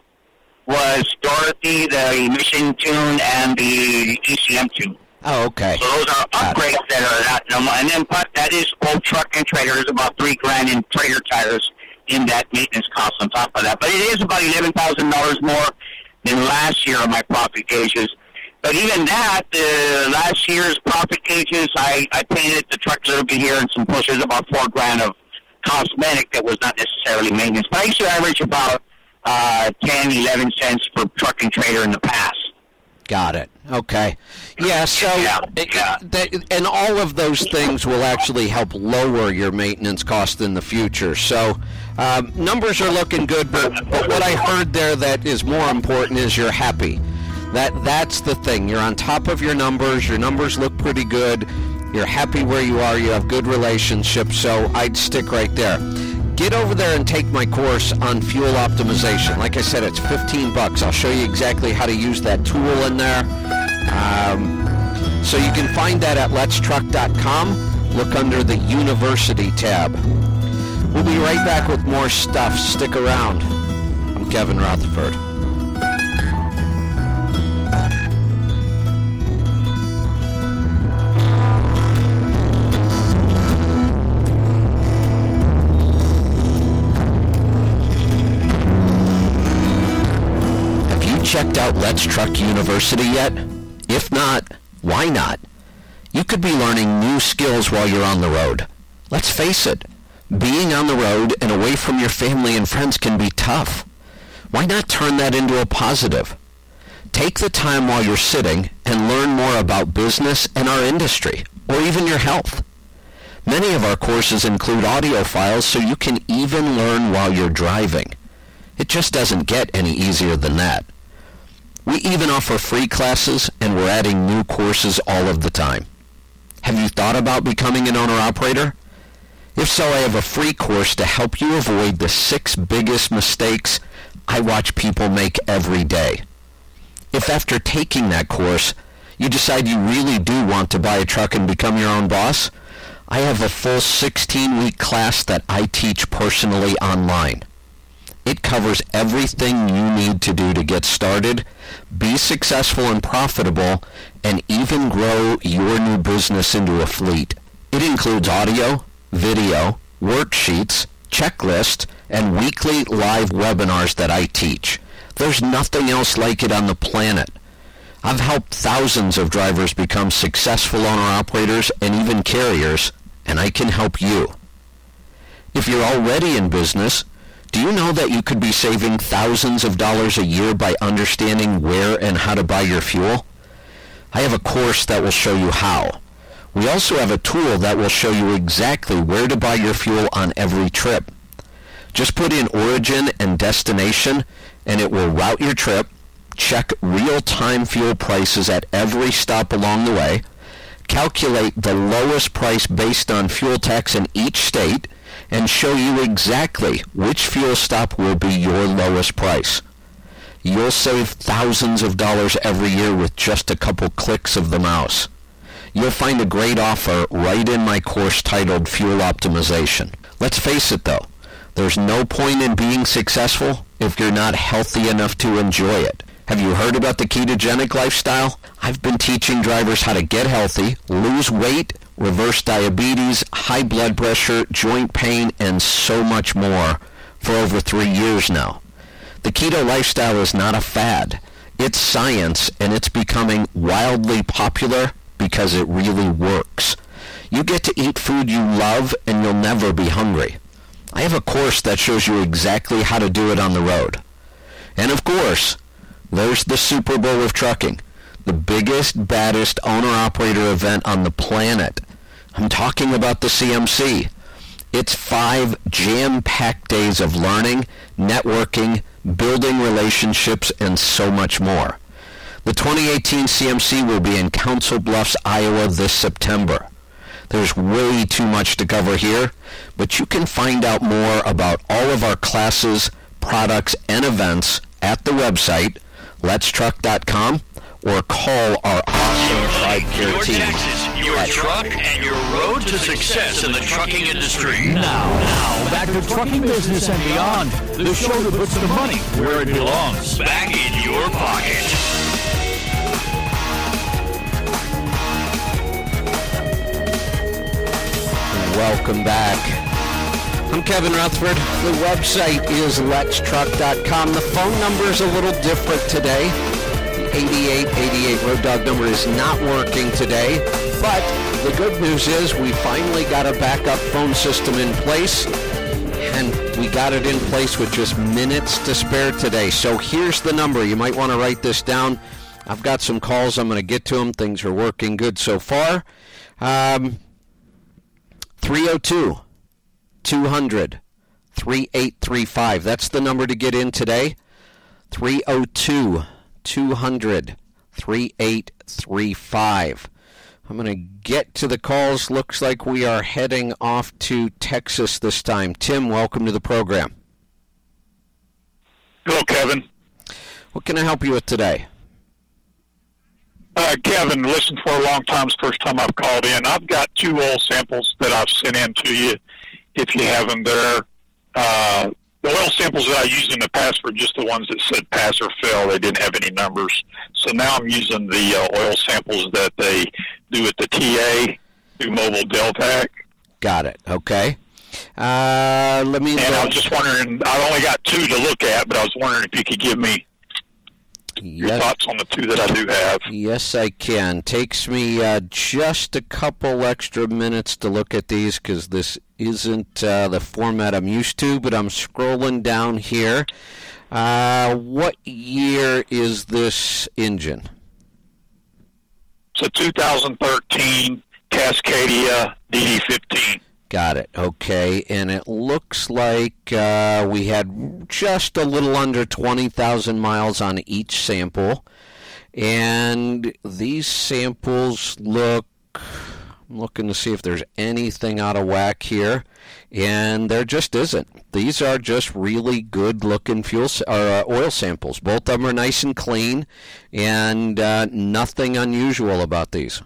was Dorothy, the Mission tune, and the ECM tune. Oh, okay. So those are upgrades that are not normal. And then but that is old truck and trailer. There's about three grand in trailer tires in that maintenance cost on top of that. But it is about eleven thousand dollars more than last year on my profit gauges. But even that, uh, last year's profit gauges, I, I painted the truck a little bit here and some pushers, about four grand of cosmetic that was not necessarily maintenance. But I used to average about uh, 10, 11 cents per truck and trailer in the past. Got it. Okay. Yeah. So, Yeah, yeah. that- and all of those things will actually help lower your maintenance cost in the future. So, um, numbers are looking good, but, but what I heard there that is more important is you're happy. That that's the thing. You're on top of your numbers. Your numbers look pretty good. You're happy where you are. You have good relationships. So I'd stick right there. Get over there and take my course on fuel optimization. Like I said, it's 15 bucks. I'll show you exactly how to use that tool in there. Um, so you can find that at letstruck.com. Look under the University tab. We'll be right back with more stuff. Stick around. I'm Kevin Rutherford. Checked out Let's Truck University yet? If not, why not? You could be learning new skills while you're on the road. Let's face it, being on the road and away from your family and friends can be tough. Why not turn that into a positive? Take the time while you're sitting and learn more about business and our industry, or even your health. Many of our courses include audio files so you can even learn while you're driving. It just doesn't get any easier than that. We even offer free classes and we're adding new courses all of the time. Have you thought about becoming an owner-operator? If so, I have a free course to help you avoid the six biggest mistakes I watch people make every day. If after taking that course, you decide you really do want to buy a truck and become your own boss, I have a full 16-week class that I teach personally online. It covers everything you need to do to get started, be successful and profitable, and even grow your new business into a fleet. It includes audio, video, worksheets, checklists, and weekly live webinars that I teach. There's nothing else like it on the planet. I've helped thousands of drivers become successful owner-operators and even carriers, and I can help you. If you're already in business, do you know that you could be saving thousands of dollars a year by understanding where and how to buy your fuel? I have a course that will show you how. We also have a tool that will show you exactly where to buy your fuel on every trip. Just put in origin and destination and it will route your trip, check real-time fuel prices at every stop along the way, calculate the lowest price based on fuel tax in each state, and show you exactly which fuel stop will be your lowest price. You'll save thousands of dollars every year with just a couple clicks of the mouse. You'll find a great offer right in my course titled Fuel Optimization. Let's face it though, there's no point in being successful if you're not healthy enough to enjoy it. Have you heard about the ketogenic lifestyle? I've been teaching drivers how to get healthy, lose weight, reverse diabetes, high blood pressure, joint pain, and so much more for over three years now. The keto lifestyle is not a fad. It's science, and it's becoming wildly popular because it really works. You get to eat food you love, and you'll never be hungry. I have a course that shows you exactly how to do it on the road. And of course, there's the Super Bowl of trucking, the biggest, baddest owner-operator event on the planet. I'm talking about the CMC. It's five jam-packed days of learning, networking, building relationships, and so much more. The 2018 CMC will be in Council Bluffs, Iowa this September. There's way too much to cover here, but you can find out more about all of our classes, products, and events at the website, letstruck.com, or call our awesome Tribe Care Your team. taxes, your truck, and your road to success in the trucking industry. Now, now, back to trucking business and beyond. The show that puts the money where it belongs. Back in your pocket. Welcome back. I'm Kevin Rutherford. The website is letstruck.com. The phone number is a little different today. The 8888 Road Dog number is not working today, but the good news is we finally got a backup phone system in place, and we got it in place with just minutes to spare today. So here's the number. You might want to write this down. I've got some calls. I'm going to get to them. Things are working good so far. Um, 302 200 3835. That's the number to get in today. 302 200 3835. I'm going to get to the calls. Looks like we are heading off to Texas this time. Tim, welcome to the program. Hello, Kevin. What can I help you with today? Uh, Kevin, listen for a long time. It's the first time I've called in. I've got two oil samples that I've sent in to you. If you have them there, uh, the oil samples that I used in the past were just the ones that said pass or fail. They didn't have any numbers. So now I'm using the uh, oil samples that they do at the TA through Mobil Delvac. Got it. Okay. Uh, let me. And I was just wondering, I've only got two to look at, but I was wondering if you could give me your Yes. thoughts on the two that I do have. Yes, I can. Takes me uh, just a couple extra minutes to look at these because this isn't uh, the format I'm used to, but I'm scrolling down here. Uh, what year is this engine? It's a 2013 Cascadia DD15. Got it. Okay. And it looks like uh, we had just a little under 20,000 miles on each sample. And these samples look. Looking to see if there's anything out of whack here. And there just isn't. These are just really good looking fuel or uh, oil samples. Both of them are nice and clean, and uh, nothing unusual about these.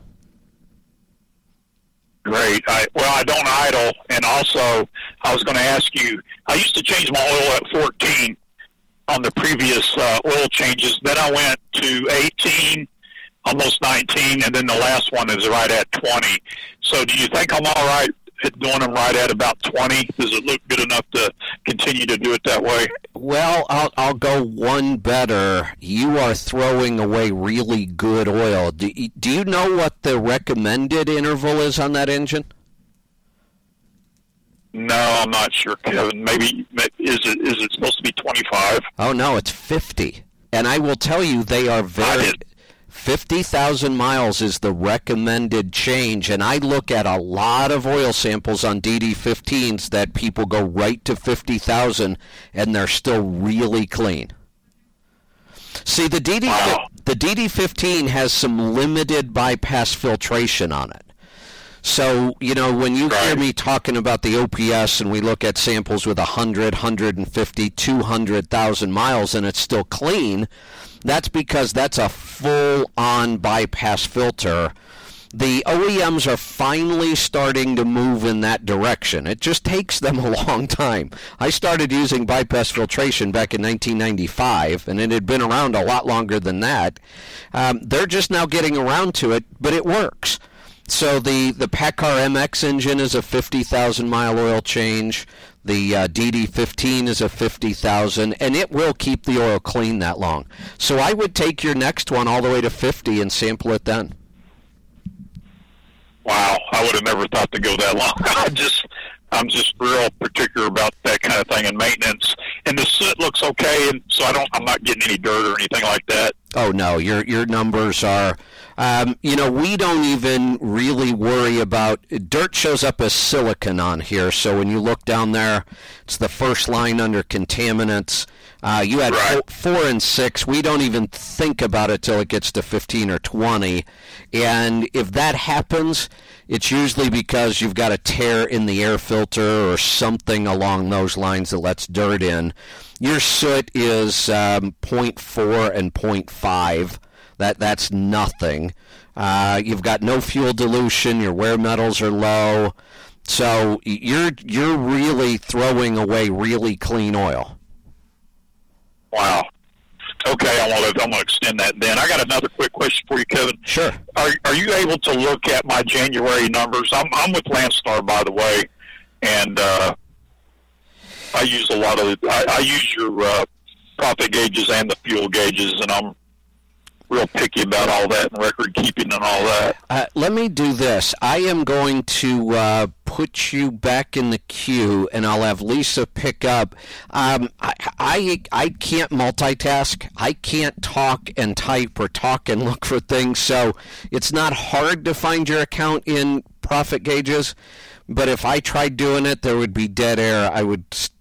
Great. I, well, I don't idle, and also I was going to ask you. I used to change my oil at 14 on the previous uh, oil changes. Then I went to 18, almost 19, and then the last one is right at 20. So, do you think I'm all right at doing them right at about 20? Does it look good enough to continue to do it that way? Well, I'll, I'll go one better. You are throwing away really good oil. Do, you- do you know what the recommended interval is on that engine? No, I'm not sure, Kevin. Maybe is it is it supposed to be 25? Oh, no, it's 50. And I will tell you, they are very. 50,000 miles is the recommended change. And I look at a lot of oil samples on DD15s that people go right to 50,000 and they're still really clean. See, the DD the DD15 has some limited bypass filtration on it. So, you know, when you hear me talking about the OPS and we look at samples with 100, 150, 200,000 miles and it's still clean, that's because that's a full on bypass filter. The OEMs are finally starting to move in that direction. It just takes them a long time. I started using bypass filtration back in 1995, and it had been around a lot longer than that. Um, they're just now getting around to it, but it works. So the the PACCAR MX engine is a 50,000 mile oil change. The uh, DD15 is a 50,000, and it will keep the oil clean that long. So I would take your next one all the way to 50 and sample it then. Wow, I would have never thought to go that long. I just, I'm just real particular about that kind of thing and maintenance. And the soot looks okay, and so I don't, I'm not getting any dirt or anything like that. Oh no, your your numbers are. Um, you know, we don't even really worry about dirt. Shows up as silicon on here, so when you look down there, it's the first line under contaminants. Uh, you had four, four and six. We don't even think about it till it gets to 15 or 20. And if that happens, it's usually because you've got a tear in the air filter or something along those lines that lets dirt in. Your soot is um, 0.4 and 0.5. That that's nothing. Uh, you've got no fuel dilution. Your wear metals are low, so you're you're really throwing away really clean oil. Wow. Okay, I want to I'm going to extend that. Then I got another quick question for you, Kevin. Sure. Are Are you able to look at my January numbers? I'm I'm with Landstar, by the way, and uh, I use a lot of I, I use your uh, profit gauges and the fuel gauges, and I'm real picky about all that and record keeping and all that. Uh, let me do this. I am going to uh, put you back in the queue, and I'll have Lisa pick up. Um, I, I I can't multitask. I can't talk and type or talk and look for things, so it's not hard to find your account in profit gauges. But if I tried doing it, there would be dead air. I would st-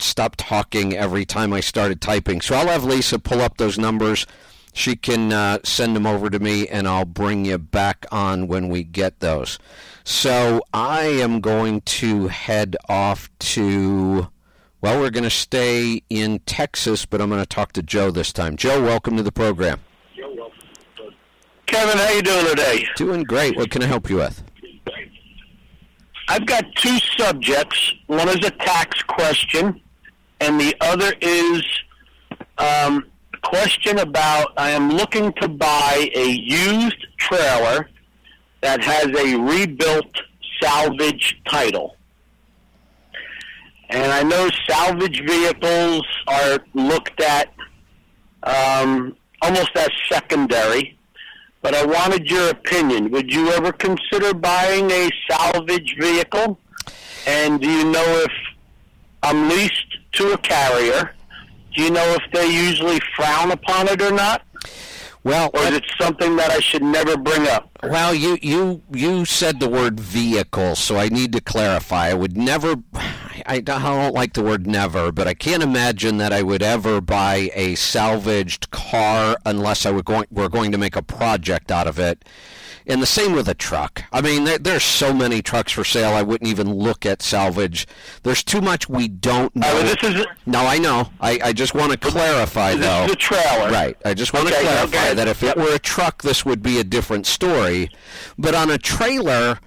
stop talking every time I started typing. So I'll have Lisa pull up those numbers she can uh, send them over to me and I'll bring you back on when we get those. So I am going to head off to, well, we're going to stay in Texas, but I'm going to talk to Joe this time. Joe, welcome to the program. Joe, welcome. Kevin, how you doing today? Doing great. What can I help you with? I've got two subjects. One is a tax question, and the other is um, question about I am looking to buy a used trailer that has a rebuilt salvage title. And I know salvage vehicles are looked at um, almost as secondary, but I wanted your opinion. Would you ever consider buying a salvage vehicle? And do you know if I'm leased to a carrier? Do you know if they usually frown upon it or not? Well, or is it something that I should never bring up? Well, you you you said the word vehicle, so I need to clarify. I would never. I don't like the word never, but I can't imagine that I would ever buy a salvaged car unless I were going were going to make a project out of it. And the same with a truck. I mean, there, there's so many trucks for sale. I wouldn't even look at salvage. There's too much we don't know. Uh, this is no, I know. I, I just want to clarify, this though. Is a trailer, right? I just want okay, to clarify okay. that if it were a truck, this would be a different story. But on a trailer.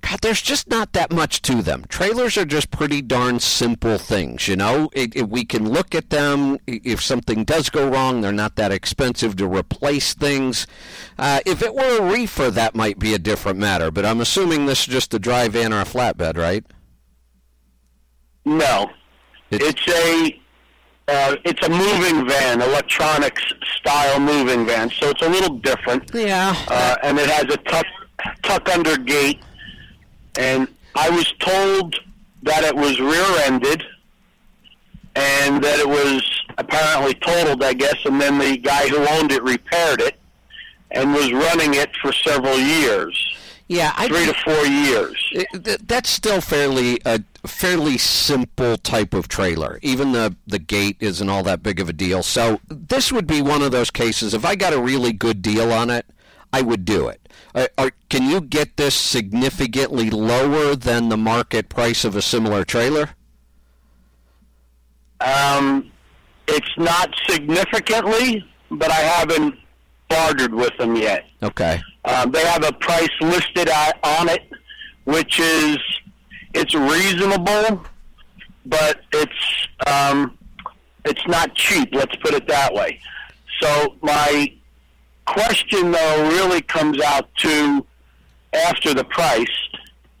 God, there's just not that much to them. Trailers are just pretty darn simple things, you know. It, it, we can look at them. If something does go wrong, they're not that expensive to replace things. Uh, if it were a reefer, that might be a different matter. But I'm assuming this is just a dry van or a flatbed, right? No, it's, it's a uh, it's a moving van, electronics style moving van. So it's a little different. Yeah. Uh, and it has a tuck tuck under gate and I was told that it was rear-ended and that it was apparently totaled, I guess, and then the guy who owned it repaired it and was running it for several years. Yeah, I, three to four years. It, that's still fairly a fairly simple type of trailer. Even the the gate isn't all that big of a deal. So this would be one of those cases. If I got a really good deal on it, I would do it. Uh, are, can you get this significantly lower than the market price of a similar trailer? Um, it's not significantly, but I haven't bartered with them yet. Okay. Um, they have a price listed on it, which is it's reasonable, but it's um, it's not cheap. Let's put it that way. So my question, though, really comes out to after the price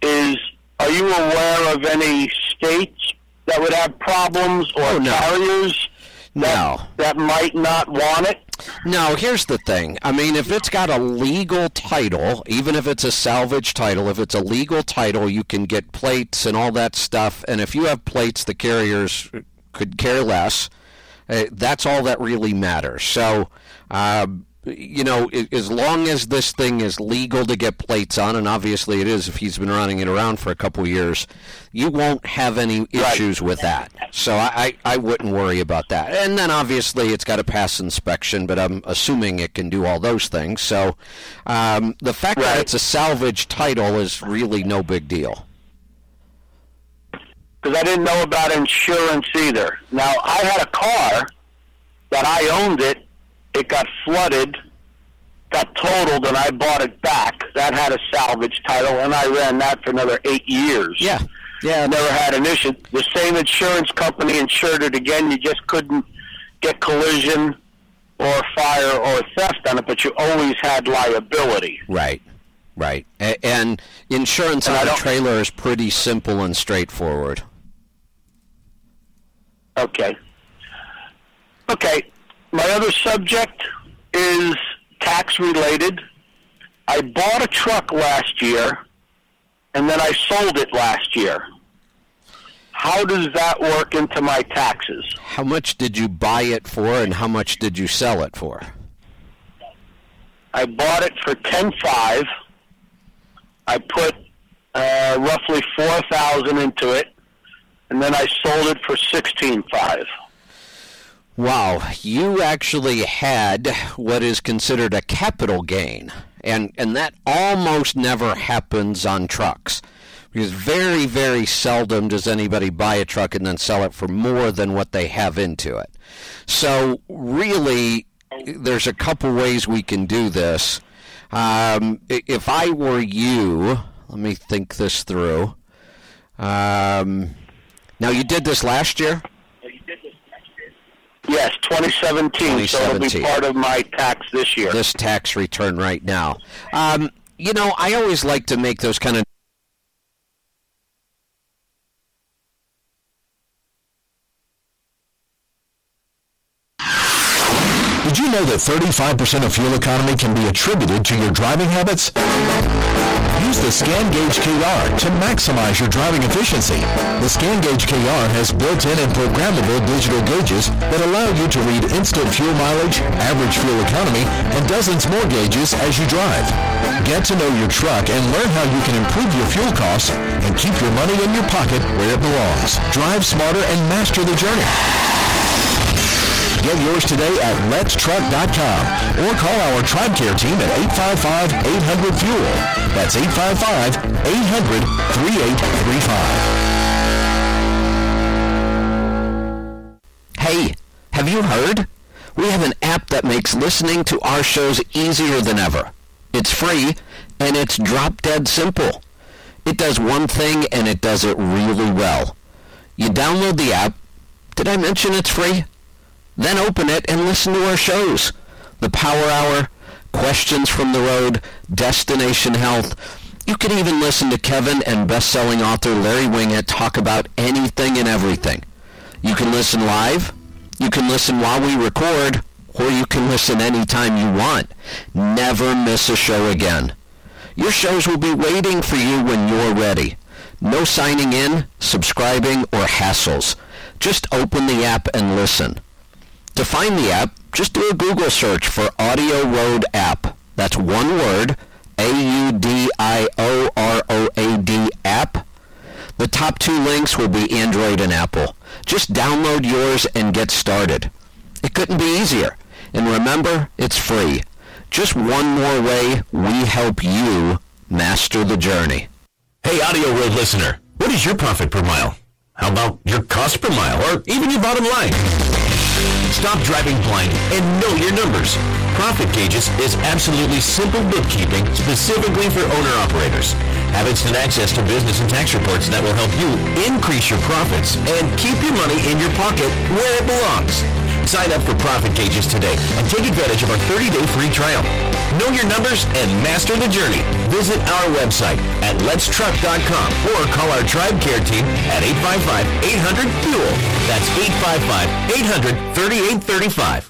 is are you aware of any states that would have problems or oh, no. carriers that, no. that might not want it? No, here's the thing. I mean, if it's got a legal title, even if it's a salvage title, if it's a legal title, you can get plates and all that stuff. And if you have plates, the carriers could care less Uh, that's all that really matters. So, uh, you know, as long as this thing is legal to get plates on, and obviously it is if he's been running it around for a couple years, you won't have any issues with that. So I, I, I wouldn't worry about that. And then obviously it's got to pass inspection, but I'm assuming it can do all those things. So um, the fact that it's a salvage title is really no big deal. because I didn't know about insurance either. Now I had a car that I owned it. It got flooded, got totaled, and I bought it back. That had a salvage title, and I ran that for another eight years. Yeah, yeah. Never had an issue. The same insurance company insured it again. You just couldn't get collision or fire or theft on it, but you always had liability. Right, right. A- and insurance And on a trailer is pretty simple and straightforward. Okay. Okay. My other subject is tax related. I bought a truck last year and then I sold it last year. How does that work into my taxes? How much did you buy it for, and how much did you sell it for? I bought it for ten five. I put uh, roughly four thousand into it, and then I sold it for sixteen five. Wow, you actually had what is considered a capital gain, and and that almost never happens on trucks. Because very, very seldom does anybody buy a truck and then sell it for more than what they have into it. So really, there's a couple ways we can do this. Um, if I were you, let me think this through. Um, now you did this last year. Yes, 2017, So it'll be part of my tax this year. this tax return right now. Um, you know, I always like to make those kind of Did you know that 35% of fuel economy can be attributed to your driving habits? Use the Scan Gauge KR to maximize your driving efficiency. The Scan Gauge KR has built-in and programmable digital gauges that allow you to read instant fuel mileage, average fuel economy, and dozens more gauges as you drive. Get to know your truck and learn how you can improve your fuel costs and keep your money in your pocket where it belongs. Drive smarter and master the journey. Get yours today at letstruck.com or call our TribeCare team at 855-800-FUEL. That's 855-800-3835. Hey, have you heard? We have an app that makes listening to our shows easier than ever. It's free and it's drop dead simple. It does one thing and it does it really well. You download the app. Did I mention it's free? Then open it and listen to our shows. The Power Hour, Questions from the Road, Destination Health. You can even listen to Kevin and best-selling author Larry Winget talk about anything and everything. You can listen live, you can listen while we record, or you can listen anytime you want. Never miss a show again. Your shows will be waiting for you when you're ready. No signing in, subscribing, or hassles. Just open the app and listen. To find the app, just do a Google search for Audio Road app. That's one word, A-U-D-I-O-R-O-A-D app. The top two links will be Android and Apple. Just download yours and get started. It couldn't be easier. And remember, it's free. Just one more way we help you master the journey. Hey, Audio Road listener, what is your profit per mile? How about your cost per mile, or even your bottom line? Stop driving blind and know your numbers. Profit Gauges is absolutely simple bookkeeping specifically for owner-operators. Have instant access to business and tax reports that will help you increase your profits and keep your money in your pocket where it belongs. Sign up for Profit Gauges today and take advantage of our 30-day free trial. Know your numbers and master the journey. Visit our website at letstruck.com or call our TribeCare team at 855-800-FUEL. That's 855-800-3835.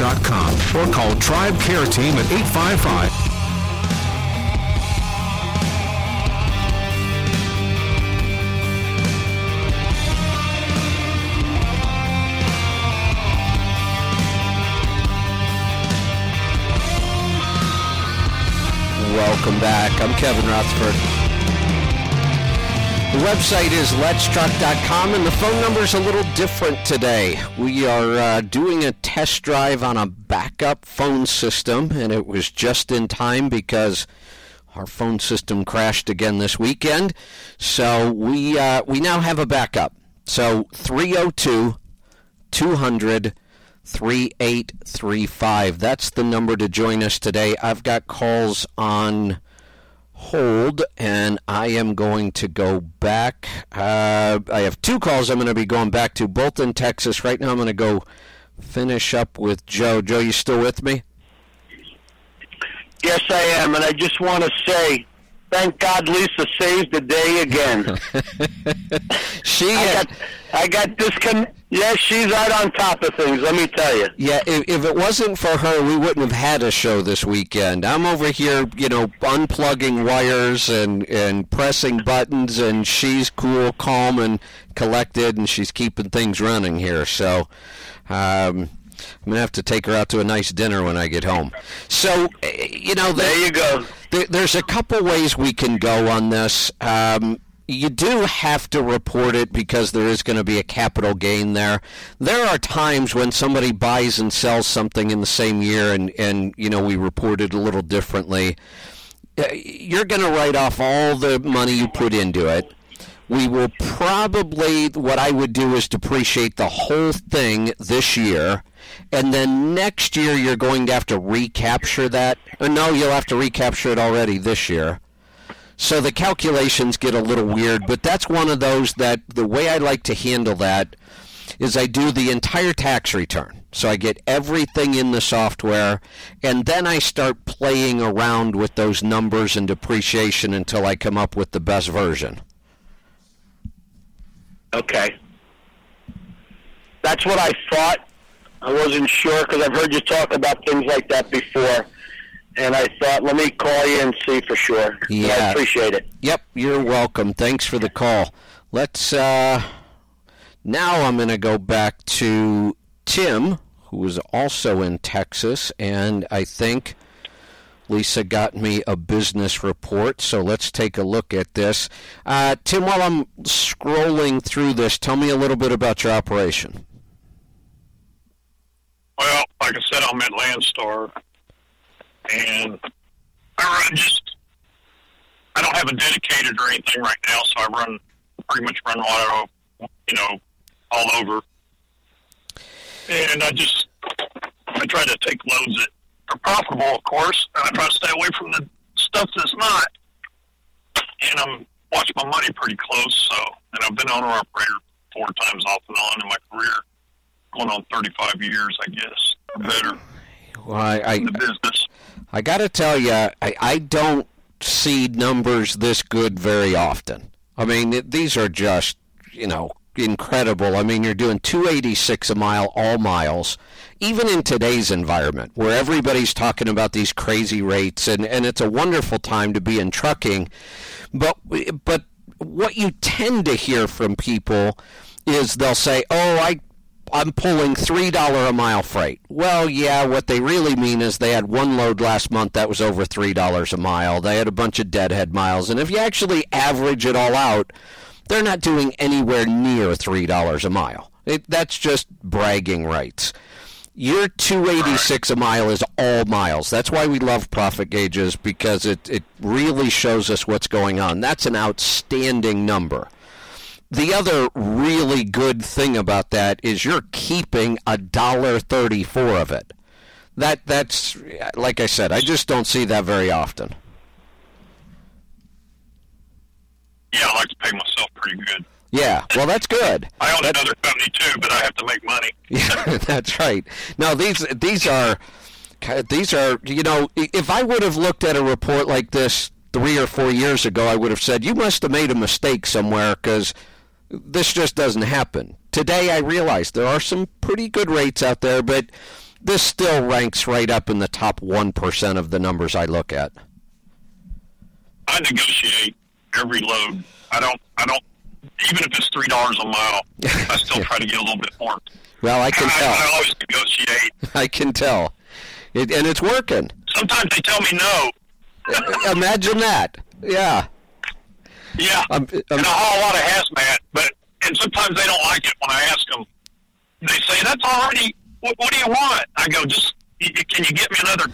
or call TribeCare Team at 855 Welcome back. I'm Kevin Rutherford. The website is letstruck.com and the phone number is a little different today. We are uh, doing a test drive on a backup phone system and it was just in time because our phone system crashed again this weekend. So we uh, we now have a backup. So 302 200 3835. That's the number to join us today. I've got calls on hold, and I am going to go back. Uh, I have two calls I'm going to be going back to, both in Texas. Right now, I'm going to go finish up with Joe. Joe, you still with me? Yes, I am, and I just want to say, thank God Lisa saved the day again. she, I got, I got disconnected. Yes, she's right on top of things. Let me tell you. Yeah, if, if it wasn't for her, we wouldn't have had a show this weekend. I'm over here, you know, unplugging wires and and pressing buttons, and she's cool, calm, and collected, and she's keeping things running here. So. Um, I'm gonna have to take her out to a nice dinner when I get home. So, eh, you know, there you go. There, there's a couple ways we can go on this. Um, you do have to report it because there is going to be a capital gain there. There are times when somebody buys and sells something in the same year, and and you know we report it a little differently. Uh, You're going to write off all the money you put into it. We will probably, what I would do is depreciate the whole thing this year, and then next year you're going to have to recapture that. Or no, you'll have to recapture it already this year. So the calculations get a little weird, but that's one of those that the way I like to handle that is I do the entire tax return. So I get everything in the software, and then I start playing around with those numbers and depreciation until I come up with the best version. Okay. That's what I thought. I wasn't sure because I've heard you talk about things like that before, and I thought, let me call you and see for sure. And I Yeah. appreciate it. Yep, you're welcome. Thanks for the call. Let's uh now I'm going to go back to Tim who is also in Texas and I think Lisa got me a business report, so let's take a look at this. Uh, Tim, while I'm scrolling through this, tell me a little bit about your operation. Well, like I said, I'm at Landstar, and I run just. I don't have a dedicated or anything right now, so I run pretty much run auto, you know, all over. And I just I try to take loads that are profitable, of course, and I try to stay away from the stuff that's not. And I'm watching my money pretty close, so and I've been owner operator four times off and on in my career, going on 35 years, I guess, or better. Well, I, I, in the business. I got to tell you, I, I don't see numbers this good very often. I mean, these are just, you know, incredible. I mean, you're doing 286 a mile, all miles, even in today's environment where everybody's talking about these crazy rates, and, and it's a wonderful time to be in trucking. But, but what you tend to hear from people is they'll say, oh, I I'm pulling three dollar a mile freight. Well, yeah, what they really mean is they had one load last month that was over three dollars a mile. They had a bunch of deadhead miles, and if you actually average it all out, they're not doing anywhere near three dollars a mile. It, that's just bragging rights. Your 286 a mile is all miles. That's why we love profit gauges because it, it really shows us what's going on. That's an outstanding number. The other really good thing about that is you're keeping a dollar thirty-four of it. that that's like I said, I just don't see that very often. Yeah, I like to pay myself pretty good. Yeah, well, that's good. I own That's- another company too, but I have to make money. Yeah, that's right. Now these these are these are you know if I would have looked at a report like this three or four years ago, I would have said you must have made a mistake somewhere because this just doesn't happen. Today, I realize there are some pretty good rates out there, but this still ranks right up in the top one percent of the numbers I look at. I negotiate every load. I don't. I don't. Even if it's three dollars a mile, I still try to get a little bit more. Well, I can I, tell. I always negotiate. I can tell, it, and it's working. Sometimes they tell me no. Imagine that. Yeah. Yeah, I'm, and I haul a lot of hazmat, but and sometimes they don't like it when I ask them. They say that's already. What, what do you want? I go just. Can you get me another?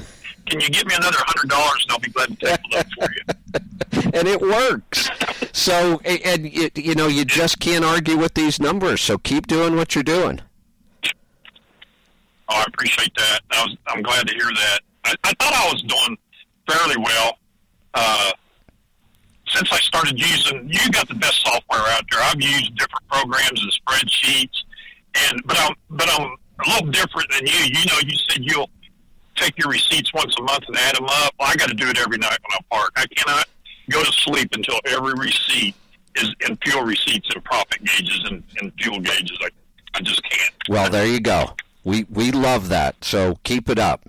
Can you get me another hundred dollars, and I'll be glad to take a load for you. and it works. So, and it, you know, you just can't argue with these numbers. So keep doing what you're doing. Oh, I appreciate that. I was, I'm glad to hear that. I, I thought I was doing fairly well. Uh, since I started using, you got the best software out there. I've used different programs and spreadsheets, and but I'm but I'm a little different than you. You know, you said you'll take your receipts once a month and add them up. I got to do it every night when I park. I cannot go to sleep until every receipt is in fuel receipts and profit gauges and, and fuel gauges. I I just can't. Well, there you go. We we love that. So keep it up.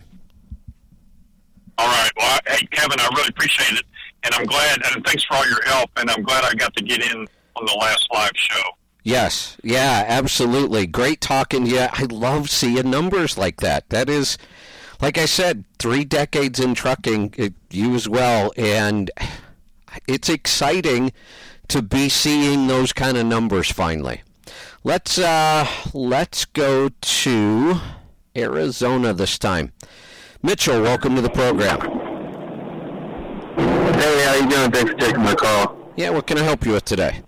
All right. Well, I, hey, Kevin, I really appreciate it, and I'm glad. And thanks for all your help. And I'm glad I got to get in on the last live show. Yes. Yeah. Absolutely. Great talking. Yeah. I love seeing numbers like that. That is, like I said, three decades in trucking. It, you as well, and it's exciting to be seeing those kind of numbers finally. Let's uh, let's go to Arizona this time. Mitchell, welcome to the program. Hey, how you doing? Thanks for taking my call. Yeah, what can I help you with today?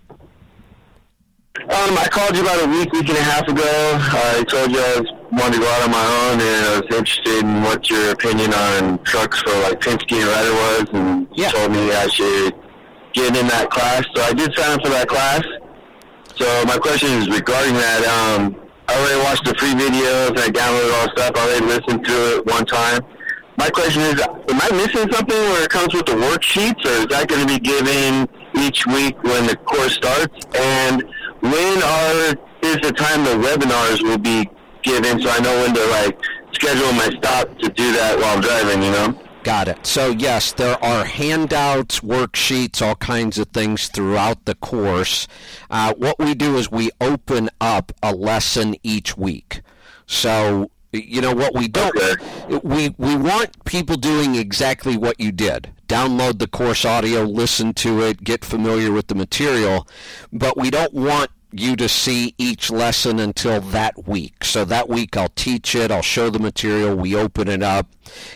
Um, I called you about a week, week and a half ago. I told you I was wanted to go out on my own, and I was interested in what your opinion on trucks for like Penske and Ryder was, and you told me I should get in that class. So I did sign up for that class. So my question is regarding that. Um, I already watched the free videos, and I downloaded all the stuff. I already listened to it one time. My question is, am I missing something where it comes with the worksheets, or is that going to be given each week when the course starts? And when are is the time the webinars will be given, so I know when to like schedule my stop to do that while I'm driving? You know. Got it. So, yes, there are handouts, worksheets, all kinds of things throughout the course. Uh, what we do is we open up a lesson each week. So, you know, what we don't, we, we want people doing exactly what you did. Download the course audio, listen to it, get familiar with the material, but we don't want you to see each lesson until that week. So that week I'll teach it, I'll show the material, we open it up,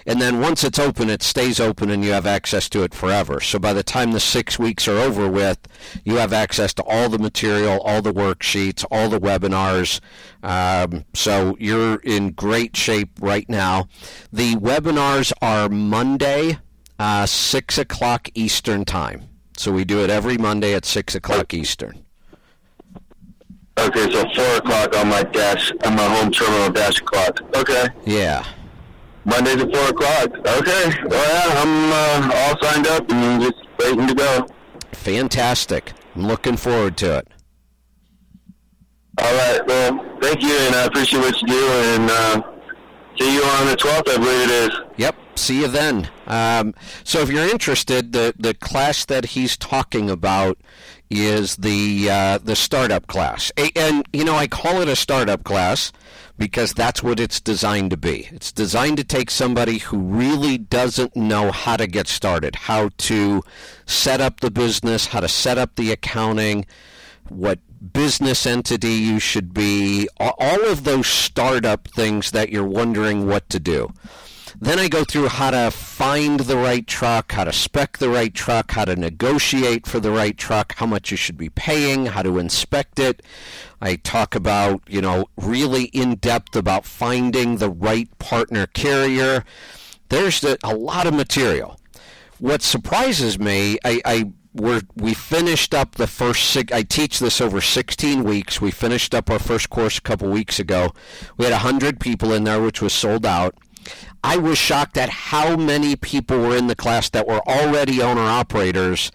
and then once it's open, it stays open and you have access to it forever. So by the time the six weeks are over with, you have access to all the material, all the worksheets, all the webinars. Um, so you're in great shape right now. The webinars are Monday, uh, 6 o'clock Eastern Time. So we do it every Monday at 6 o'clock Eastern. Okay, so four o'clock on my dash on my home terminal dash clock. Okay. Yeah. Mondays at four o'clock. Okay. Well, yeah, I'm uh, all signed up and just waiting to go. Fantastic. I'm looking forward to it. All right. Well, thank you, and I appreciate what you do. And uh, see you on the 12th, I believe it is. Yep. See you then. Um, so if you're interested, the the class that he's talking about is the uh, the startup class, and you know I call it a startup class because that's what it's designed to be. It's designed to take somebody who really doesn't know how to get started, how to set up the business, how to set up the accounting, what business entity you should be, all of those startup things that you're wondering what to do. Then I go through how to find the right truck, how to spec the right truck, how to negotiate for the right truck, how much you should be paying, how to inspect it. I talk about, you know, really in depth about finding the right partner carrier. There's a, a lot of material. What surprises me, I, I we're, we finished up the first six. I teach this over 16 weeks. We finished up our first course a couple weeks ago. We had 100 people in there, which was sold out. I was shocked at how many people were in the class that were already owner operators,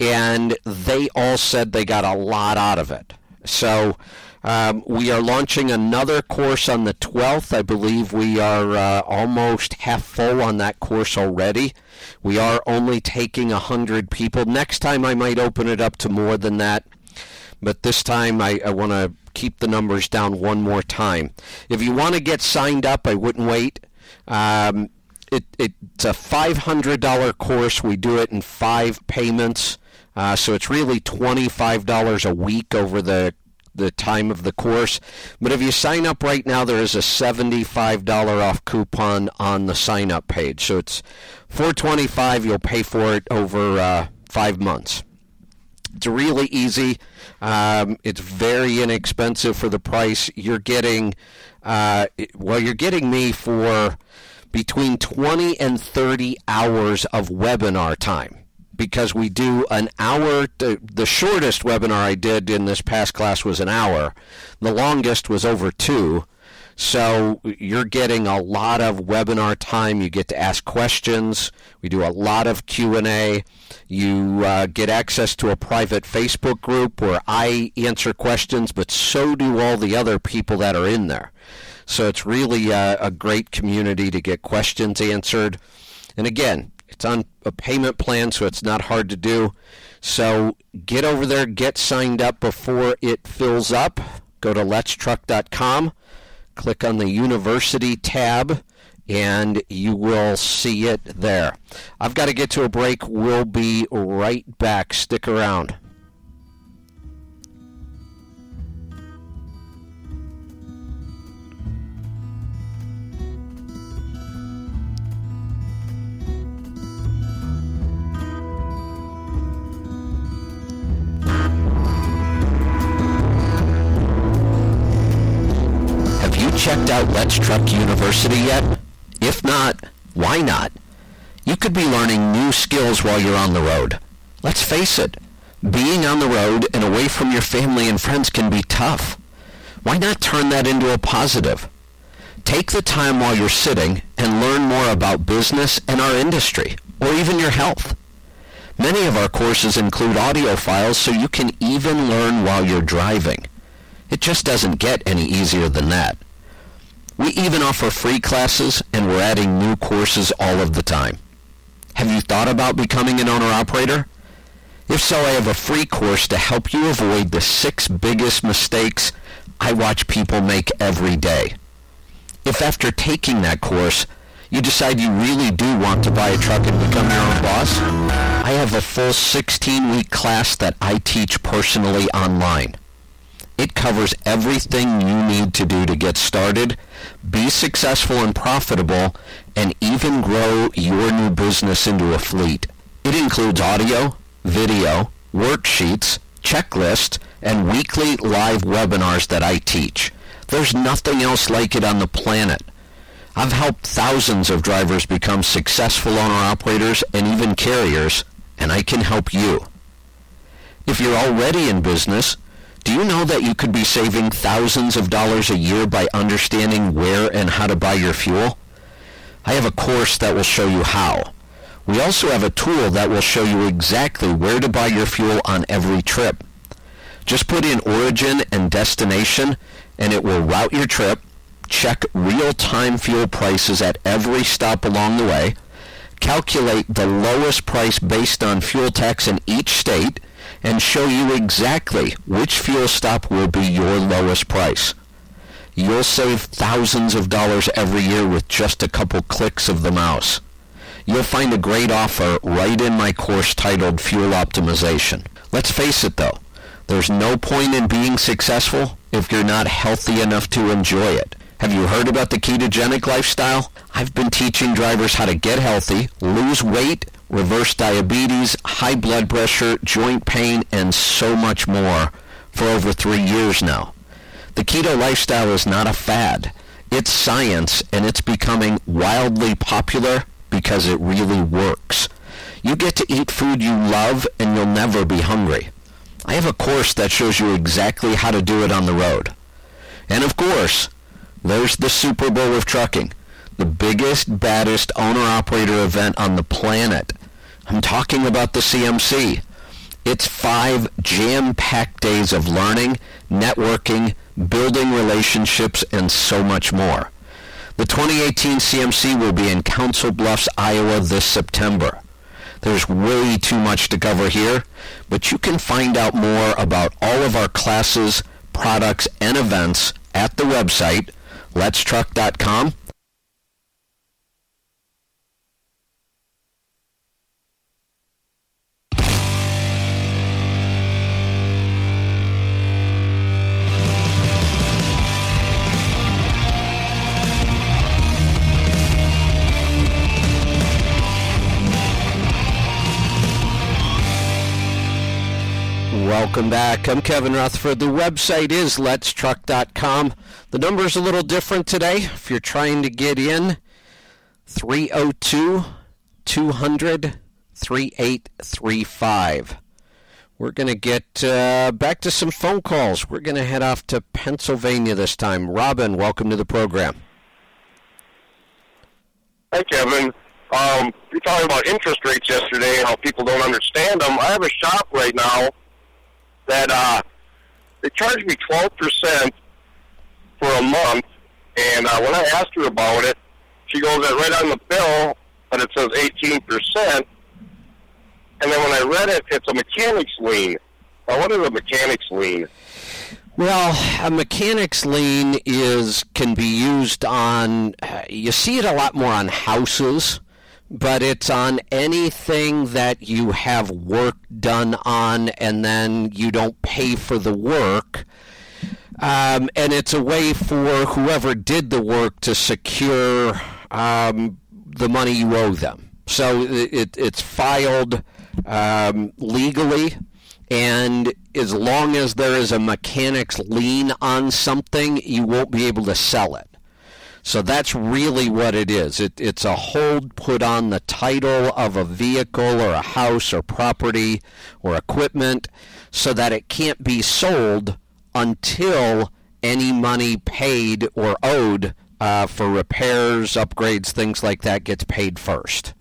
and they all said they got a lot out of it. So um, we are launching another course on the 12th. I believe we are uh, almost half full on that course already. We are only taking 100 people. Next time I might open it up to more than that, but this time I, I want to keep the numbers down one more time. If you want to get signed up, I wouldn't wait. Um, it, it's a $500 course. We do it in five payments. Uh, so it's really $25 a week over the the time of the course. But if you sign up right now, there is a $75 off coupon on the sign up page. So it's 425. You'll pay for it over uh, five months. It's really easy. Um, it's very inexpensive for the price. You're getting, uh, well, you're getting me for between 20 and 30 hours of webinar time because we do an hour. The, the shortest webinar I did in this past class was an hour. The longest was over two. So you're getting a lot of webinar time. You get to ask questions. We do a lot of Q&A. You uh, get access to a private Facebook group where I answer questions, but so do all the other people that are in there. So it's really a, a great community to get questions answered. And again, it's on a payment plan, so it's not hard to do. So get over there, get signed up before it fills up. Go to letstruck.com click on the University tab, and you will see it there. I've got to get to a break. We'll be right back. Stick around. Checked out Let's Truck University yet? If not, why not? You could be learning new skills while you're on the road. Let's face it, being on the road and away from your family and friends can be tough. Why not turn that into a positive? Take the time while you're sitting and learn more about business and our industry, or even your health. Many of our courses include audio files so you can even learn while you're driving. It just doesn't get any easier than that. We even offer free classes, and we're adding new courses all of the time. Have you thought about becoming an owner-operator? If so, I have a free course to help you avoid the six biggest mistakes I watch people make every day. If after taking that course, you decide you really do want to buy a truck and become your own boss, I have a full 16-week class that I teach personally online. It covers everything you need to do to get started, be successful and profitable, and even grow your new business into a fleet. It includes audio, video, worksheets, checklists, and weekly live webinars that I teach. There's nothing else like it on the planet. I've helped thousands of drivers become successful owner-operators and even carriers, and I can help you. If you're already in business, do you know that you could be saving thousands of dollars a year by understanding where and how to buy your fuel? I have a course that will show you how. We also have a tool that will show you exactly where to buy your fuel on every trip. Just put in origin and destination and it will route your trip, check real-time fuel prices at every stop along the way, calculate the lowest price based on fuel tax in each state, and show you exactly which fuel stop will be your lowest price. You'll save thousands of dollars every year with just a couple clicks of the mouse. You'll find a great offer right in my course titled Fuel Optimization. Let's face it though, there's no point in being successful if you're not healthy enough to enjoy it. Have you heard about the ketogenic lifestyle? I've been teaching drivers how to get healthy, lose weight, reverse diabetes, high blood pressure, joint pain, and so much more for over three years now. The keto lifestyle is not a fad. It's science, and it's becoming wildly popular because it really works. You get to eat food you love, and you'll never be hungry. I have a course that shows you exactly how to do it on the road. And of course, there's the Super Bowl of trucking, the biggest, baddest owner-operator event on the planet. I'm talking about the CMC. It's five jam-packed days of learning, networking, building relationships, and so much more. The 2018 CMC will be in Council Bluffs, Iowa this September. There's way too much to cover here, but you can find out more about all of our classes, products, and events at the website, letstruck.com. Welcome back. I'm Kevin Rutherford. The website is letstruck.com. The number is a little different today. If you're trying to get in, 302 200 3835. We're going to get uh, back to some phone calls. We're going to head off to Pennsylvania this time. Robin, welcome to the program. Hi, Kevin. Um, you're talking about interest rates yesterday and how people don't understand them. I have a shop right now that uh, they charged me 12% for a month, and uh, when I asked her about it, she goes that right on the bill, but it says 18%. And then when I read it, it's a mechanic's lien. Now, what is a mechanic's lien? Well, a mechanic's lien is can be used on. Uh, you see it a lot more on houses, but it's on anything that you have work done on, and then you don't pay for the work. Um, and it's a way for whoever did the work to secure um, the money you owe them. So it, it's filed um, legally, and as long as there is a mechanic's lien on something, you won't be able to sell it. So that's really what it is. It, it's a hold put on the title of a vehicle or a house or property or equipment so that it can't be sold until any money paid or owed uh, for repairs, upgrades, things like that gets paid first.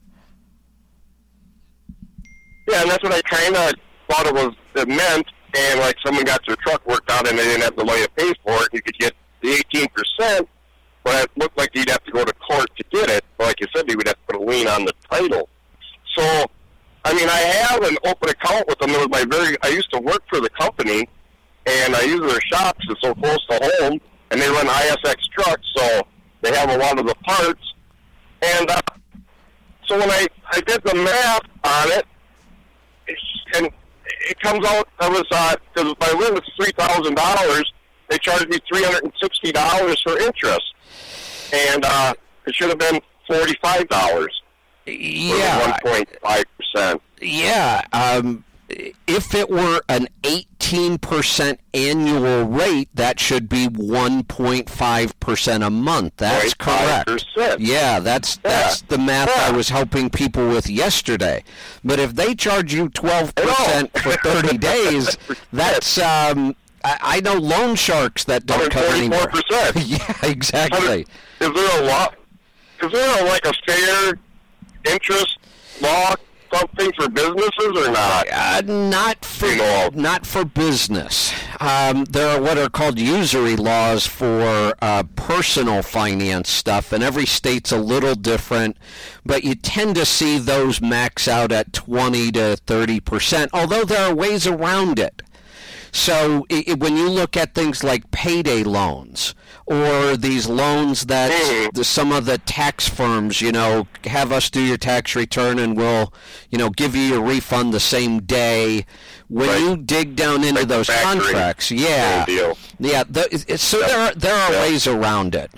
Yeah, and that's what I kind of thought it was it meant. And like someone got their truck worked out and they didn't have the money to pay for it, you could get the 18%, but it looked like you'd have to go to court to get it. Like you said, you would have to put a lien on the title. So, I mean, I have an open account with them. It was my very. I used to work for the company, and I use their shops. It's so close to home, and they run ISX trucks, so they have a lot of the parts. And uh, so when I I did the math on it, and it comes out I was because uh, my is three thousand dollars. They charged me three hundred and sixty dollars for interest, and uh, it should have been forty five dollars. Yeah, one point five percent. Yeah, um, if it were an 18% annual rate, that should be 1.5% a month. That's correct. 0.5%. Yeah, that's that's the math I was helping people with yesterday. But if they charge you 12% for 30 days, that's um, I, I know loan sharks that don't cover come anywhere. yeah, exactly. Is there a lot? Is there a, like a fair interest law something for businesses or not? Uh, not for not for business. Um, there are what are called usury laws for uh, personal finance stuff, and every state's a little different. But you tend to see those max out at twenty to thirty percent. Although there are ways around it. So it, when you look at things like payday loans or these loans that the, some of the tax firms, you know, have us do your tax return and we'll, you know, give you your refund the same day. When Right. you dig down into Like those contracts, yeah, yeah. The, so there are there are ways around it.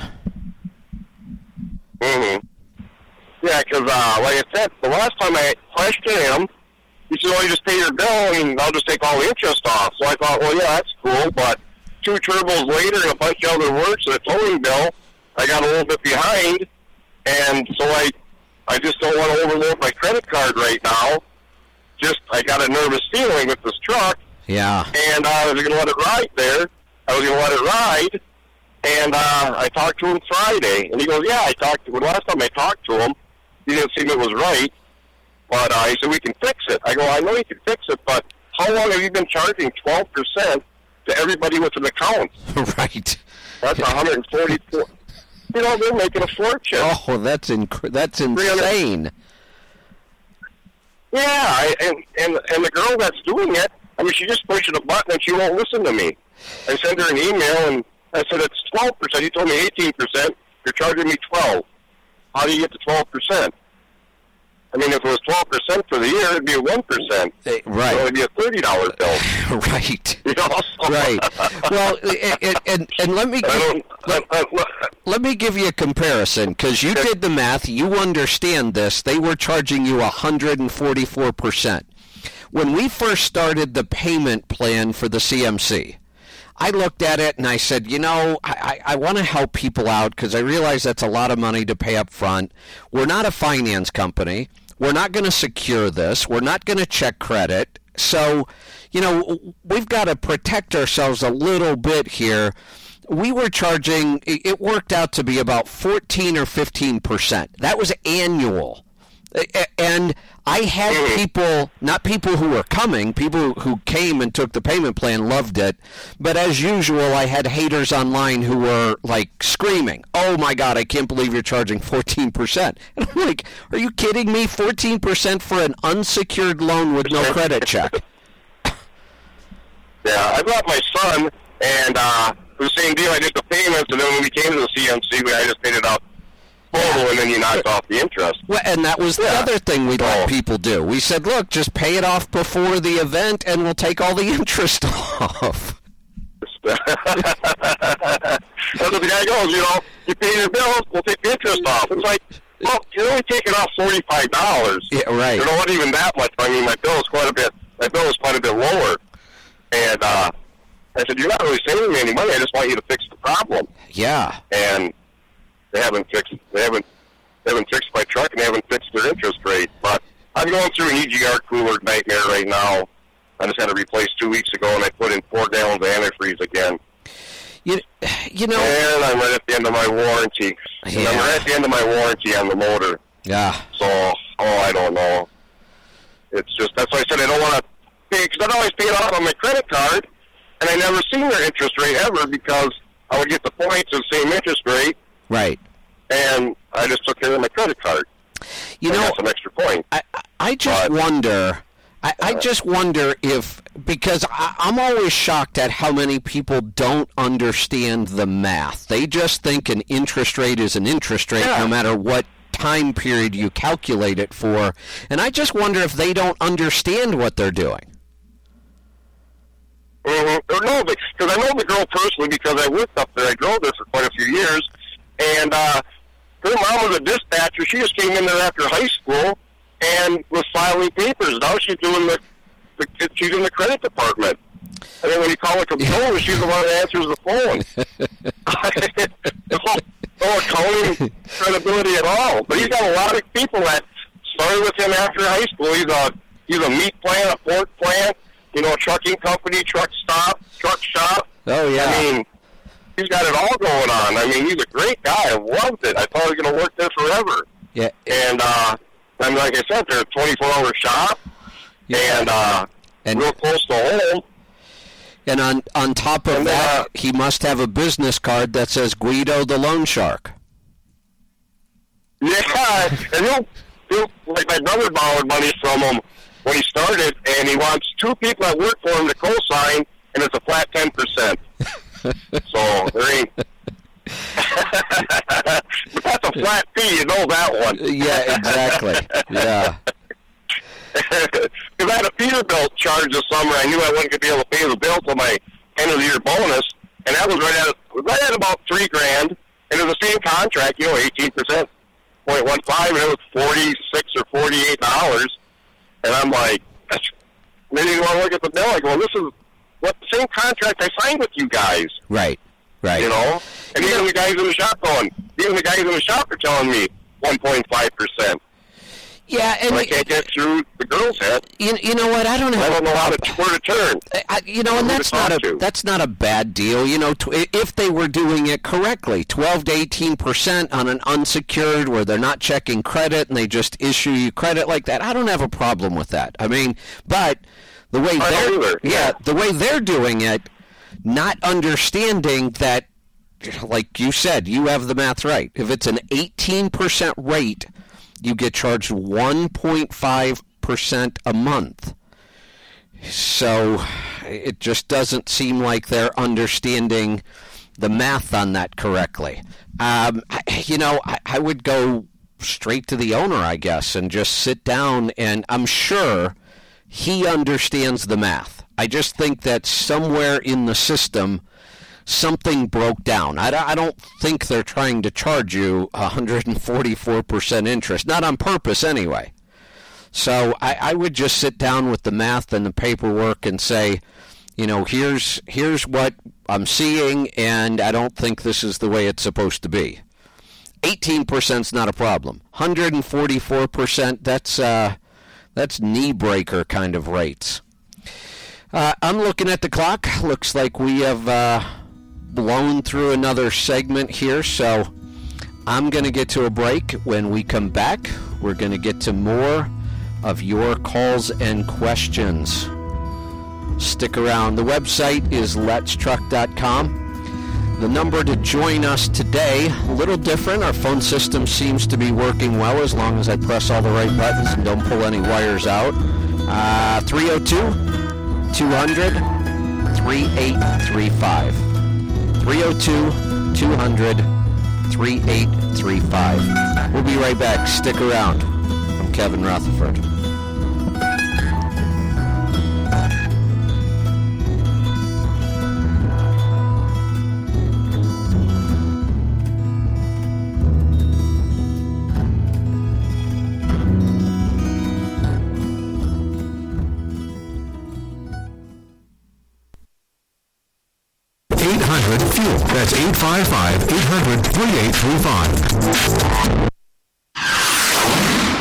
hmm Yeah, 'cause uh, like I said, the last time I questioned him, he said, "Oh, you just pay your bill, and I'll just take all the interest off." So I thought, well, yeah, that's cool. But two turbos later and a bunch of other works and a towing bill, I got a little bit behind, and so I, I just don't want to overload my credit card right now. Just I got a nervous feeling with this truck, Yeah. and uh, I was going to let it ride there. I was going to let it ride, and uh, I talked to him Friday, and he goes, "Yeah, I talked. Well, last time I talked to him, he didn't seem it was right, but uh, he said we can fix it." I go, "I know you can fix it, but how long have you been charging twelve percent to everybody with an account? right. That's one hundred and forty-four. You know, they're making a fortune. Oh, that's inc- that's insane. Yeah, I, and and and the girl that's doing it, I mean, she just pushes a button and she won't listen to me. I sent her an email and I said it's twelve percent. You told me eighteen percent. You're charging me twelve. How do you get to twelve percent? I mean, if it was twelve percent for the year, it'd be a one percent. Eh, right. So it'd be a thirty dollar bill. right. You know? right. Well, eh, eh, and, and, and let me let, let me give you a comparison because you did the math. You understand this. They were charging you 144 percent when we first started the payment plan for the CMC. I looked at it and I said, you know, I, I, I want to help people out because I realize that's a lot of money to pay up front. We're not a finance company. We're not going to secure this. We're not going to check credit. So, you know, we've got to protect ourselves a little bit here. We were charging, it worked out to be about 14 or 15%. That was annual. And I had people, not people who were coming, people who came and took the payment plan loved it. But as usual, I had haters online who were like screaming, Oh my God, I can't believe you're charging 14%. And I'm like, Are you kidding me? 14% for an unsecured loan with no credit check. Yeah, I brought my son, and uh, the same deal. I did the payments, and then when we came to the CMC, we, I just paid it out total, and then you knocked off the interest. Well, and that was the Yeah. other thing we'd let people do. We said, look, just pay it off before the event and we'll take all the interest off. That's what the guy goes, you know, you pay your bills, we'll take the interest off. It's like, well, you're only taking off forty-five dollars. Yeah, right. You know, not even that much. I mean, my bill is quite a bit. My bill is quite a bit lower. And uh, I said, you're not really saving me any money. I just want you to fix the problem. Yeah. And they haven't fixed. They haven't. They haven't fixed my truck, and they haven't fixed their interest rate. But I'm going through an EGR cooler nightmare right now. I just had to replace two weeks ago, and I put in four gallons of antifreeze again. You, you know, and I'm right at the end of my warranty. And I'm right at the end of my warranty on the motor. Yeah. So, oh, I don't know. It's just that's why I said I don't want to pay because I'd always pay it off on my credit card, and I never seen their interest rate ever because I would get the points of the same interest rate, Right. and I just took care of my credit card. You know, some extra points. I, I just wonder. I, I just wonder if because I, I'm always shocked at how many people don't understand the math. They just think an interest rate is an interest rate, no matter what time period you calculate it for. And I just wonder if they don't understand what they're doing. Mm-hmm. Or no, because I know the girl personally because I worked up there. I drove there for quite a few years, and uh, her mom was a dispatcher. She just came in there after high school and was filing papers. Now she's doing the, the she's in the credit department. And then when you call a controller, she's the one that answers the phone. no, no accounting credibility at all. But he's got a lot of people that started with him after high school. He's a he's a meat plant, a pork plant, you know, a trucking company, truck stop, truck shop. Oh yeah. I mean, he's got it all going on. I mean, he's a great guy. I loved it. I thought he was going to work there forever. Yeah. And uh, I mean, like I said, they're a 24-hour shop, and uh, and real close to home. And on on top of And, that, uh, he must have a business card that says Guido the Loan Shark. Yeah, and he'll, he'll like my brother borrowed money from him when he started, and he wants two people that work for him to co-sign, and it's a flat ten percent. so there ain't. but that's a flat fee, you know that one. Yeah, exactly. Yeah. Because I had a Peterbilt charge this summer. I knew I wasn't going to be able to pay the bill till my end of the year bonus, and that was right at right at about three grand. And it was the same contract, you know, eighteen percent point one five, and it was forty six or forty eight dollars. And I'm like, that's, maybe you want to look at the bill. I go, well, this is what the same contract I signed with you guys. Right. Right. You know, and even the guys in the shop going, even the guys in the shop are telling me one point five percent. Yeah, and I can't get through the girl's head. You, you know what? I don't have. I don't know how to where to turn. I, you know, and that's not a to. that's not a bad deal. You know, tw- if they were doing it correctly, twelve to eighteen percent on an unsecured where they're not checking credit and they just issue you credit like that, I don't have a problem with that. I mean, but the way they're yeah, the way they're doing it, not understanding that, like you said, you have the math right. If it's an eighteen percent rate, you get charged one point five percent a month. So it just doesn't seem like they're understanding the math on that correctly. Um, I- you know, I, I would go straight to the owner, I guess, and just sit down, and I'm sure he understands the math. I just think that somewhere in the system, something broke down. I, I don't think they're trying to charge you 144% interest, not on purpose anyway. So I, I would just sit down with the math and the paperwork and say, you know, here's here's what I'm seeing, and I don't think this is the way it's supposed to be. 18% is not a problem. 144%, that's uh, that's knee breaker kind of rates. Uh, I'm looking at the clock. Looks like we have uh, blown through another segment here, so I'm going to get to a break. When we come back, we're going to get to more of your calls and questions. Stick around. The website is letstruck.com. The number to join us today, a little different. Our phone system seems to be working well as long as I press all the right buttons and don't pull any wires out. Uh, 302 200 3835. 302 200 3835. We'll be right back. Stick around. I'm Kevin Rutherford. 855 800 3835.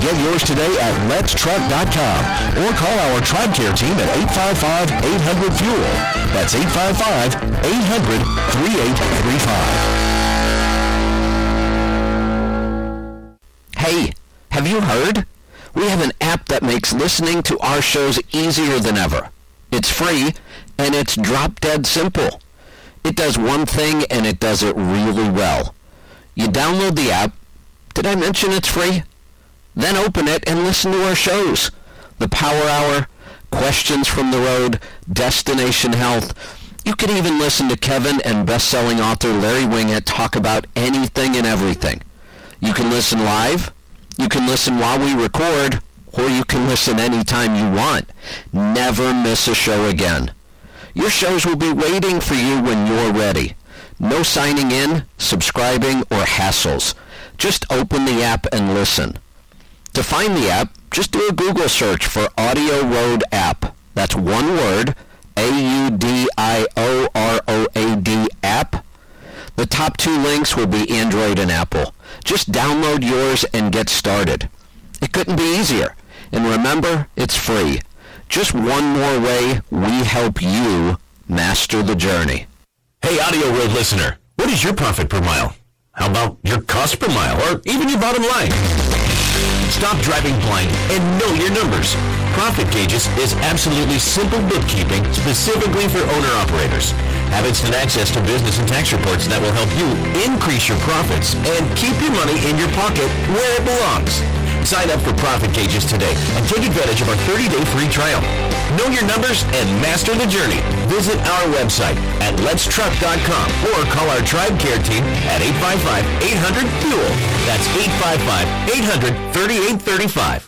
Get yours today at letstruck.com or call our TribeCare team at 855-800-FUEL. That's 855-800-3835. Hey, have you heard? We have an app that makes listening to our shows easier than ever. It's free, and it's drop dead simple. It does one thing, and it does it really well. You download the app. Did I mention it's free? Then open it and listen to our shows. The Power Hour, Questions from the Road, Destination Health. You can even listen to Kevin and best-selling author Larry Winget talk about anything and everything. You can listen live, you can listen while we record, or you can listen anytime you want. Never miss a show again. Your shows will be waiting for you when you're ready. No signing in, subscribing, or hassles. Just open the app and listen. To find the app, just do a Google search for AudioRoad app. That's one word, A-U-D-I-O-R-O-A-D app. The top two links will be Android and Apple. Just download yours and get started. It couldn't be easier. And remember, it's free. Just one more way we help you master the journey. Hey, AudioRoad listener, what is your profit per mile? How about your cost per mile, or even your bottom line? Stop driving blind and know your numbers. Profit Gauges is absolutely simple bookkeeping specifically for owner-operators. Have instant access to business and tax reports that will help you increase your profits and keep your money in your pocket where it belongs. Sign up for Profit Gauges today and take advantage of our 30-day free trial. Know your numbers and master the journey. Visit our website at letstruck.com or call our TribeCare team at 855-800-FUEL. That's 855-800-3835.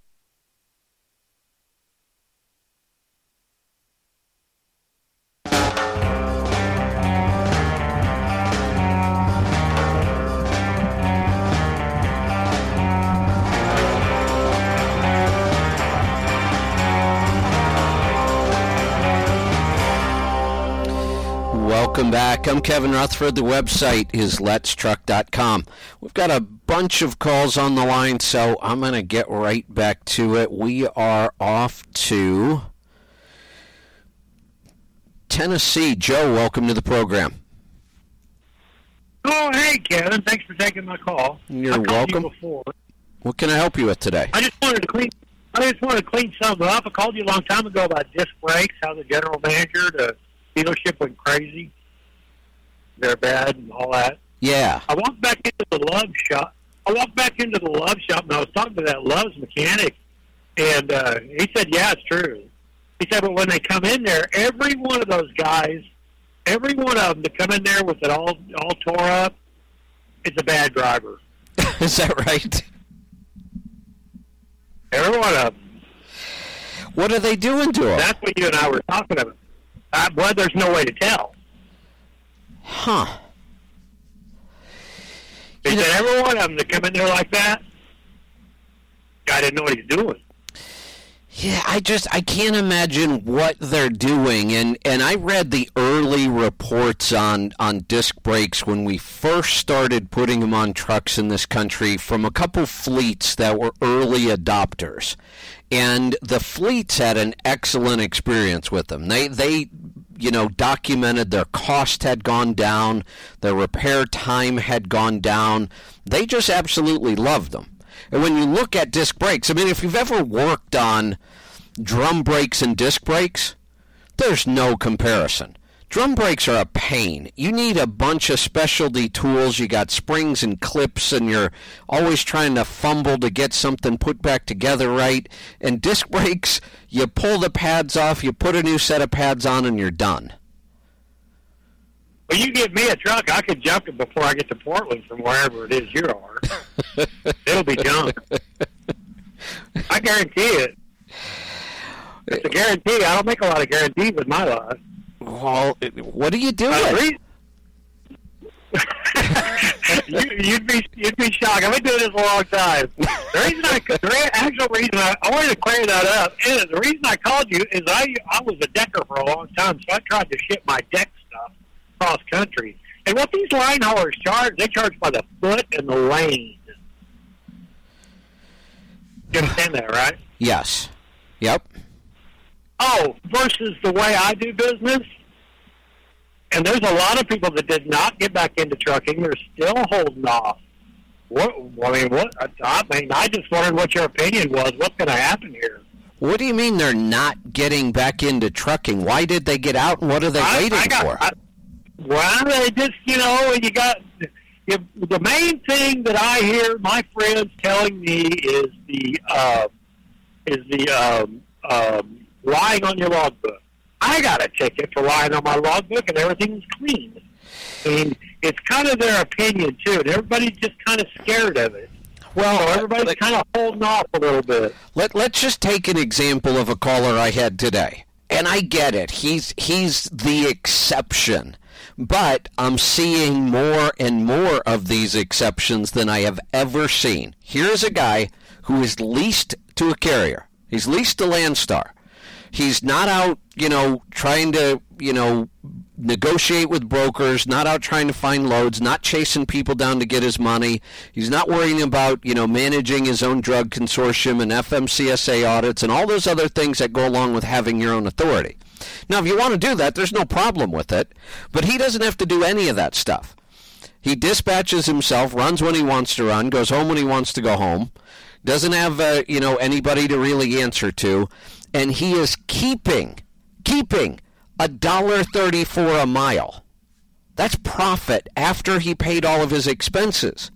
Welcome back. I'm Kevin Rutherford. The website is letstruck.com. We've got a bunch of calls on the line, so I'm going to get right back to it. We are off to Tennessee. Joe, welcome to the program. Oh, hey, Kevin. Thanks for taking my call. You're welcome. You. What can I help you with today? I just wanted to clean. I just wanted to clean something up. I called you a long time ago about disc brakes. How the general manager, the dealership went crazy. They're bad and all that. Yeah. I walked back into the Love shop. I walked back into the Love shop and I was talking to that Love's mechanic, and uh, he said, "Yeah, it's true." He said, "But when they come in there, every one of those guys, every one of them that come in there with it all all tore up, is a bad driver. Is that right? Every one of them. What are they doing to them? That's what you and I were talking about. Uh, well, there's no way to tell. Huh. Is said every one of them that come in there like that, guy didn't know what he's doing. Yeah, I just I can't imagine what they're doing and and I read the early reports on on disc brakes when we first started putting them on trucks in this country from a couple fleets that were early adopters. And the fleets had an excellent experience with them. They they you know documented their cost had gone down, their repair time had gone down. They just absolutely loved them. And when you look at disc brakes, I mean, if you've ever worked on drum brakes and disc brakes, there's no comparison. Drum brakes are a pain. You need a bunch of specialty tools. You got springs and clips, and you're always trying to fumble to get something put back together right. And disc brakes, you pull the pads off, you put a new set of pads on, and you're done. Well, you give me a truck, I could jump it before I get to Portland from wherever it is you are. It'll be junk. I guarantee it. It's a guarantee. I don't make a lot of guarantees with my life. Well, what are you doing? You, you'd be you'd be shocked. I've been doing this a long time. The reason I the actual reason I, I wanted to clear that up is the reason I called you is I I was a decker for a long time, so I tried to ship my deck stuff cross country. And what these line haulers charge, they charge by the foot and the lane. You understand that, right? Yes. Yep. Oh, versus the way I do business. And there's a lot of people that did not get back into trucking. They're still holding off. What? I mean, what? I mean, I just wondered what your opinion was. What's going to happen here? What do you mean they're not getting back into trucking? Why did they get out, and what are they I- waiting I got- for? I- well, they just, you know, you got you, the main thing that I hear my friends telling me is the uh, is the um, um, lying on your logbook. I got a ticket for lying on my logbook, and everything's clean. I mean, it's kind of their opinion too, and everybody's just kind of scared of it. Well, so uh, everybody's kind of holding off a little bit. Let Let's just take an example of a caller I had today, and I get it. He's he's the exception, but I'm seeing more and more of these exceptions than I have ever seen. Here's a guy who is leased to a carrier. He's leased to Landstar. He's not out, you know, trying to, you know, negotiate with brokers, not out trying to find loads, not chasing people down to get his money. He's not worrying about, you know, managing his own drug consortium and FMCSA audits and all those other things that go along with having your own authority. Now, if you want to do that, there's no problem with it, but he doesn't have to do any of that stuff. He dispatches himself, runs when he wants to run, goes home when he wants to go home, doesn't have uh, you know anybody to really answer to, and he is keeping keeping a dollar thirty four a mile. That's profit after he paid all of his expenses.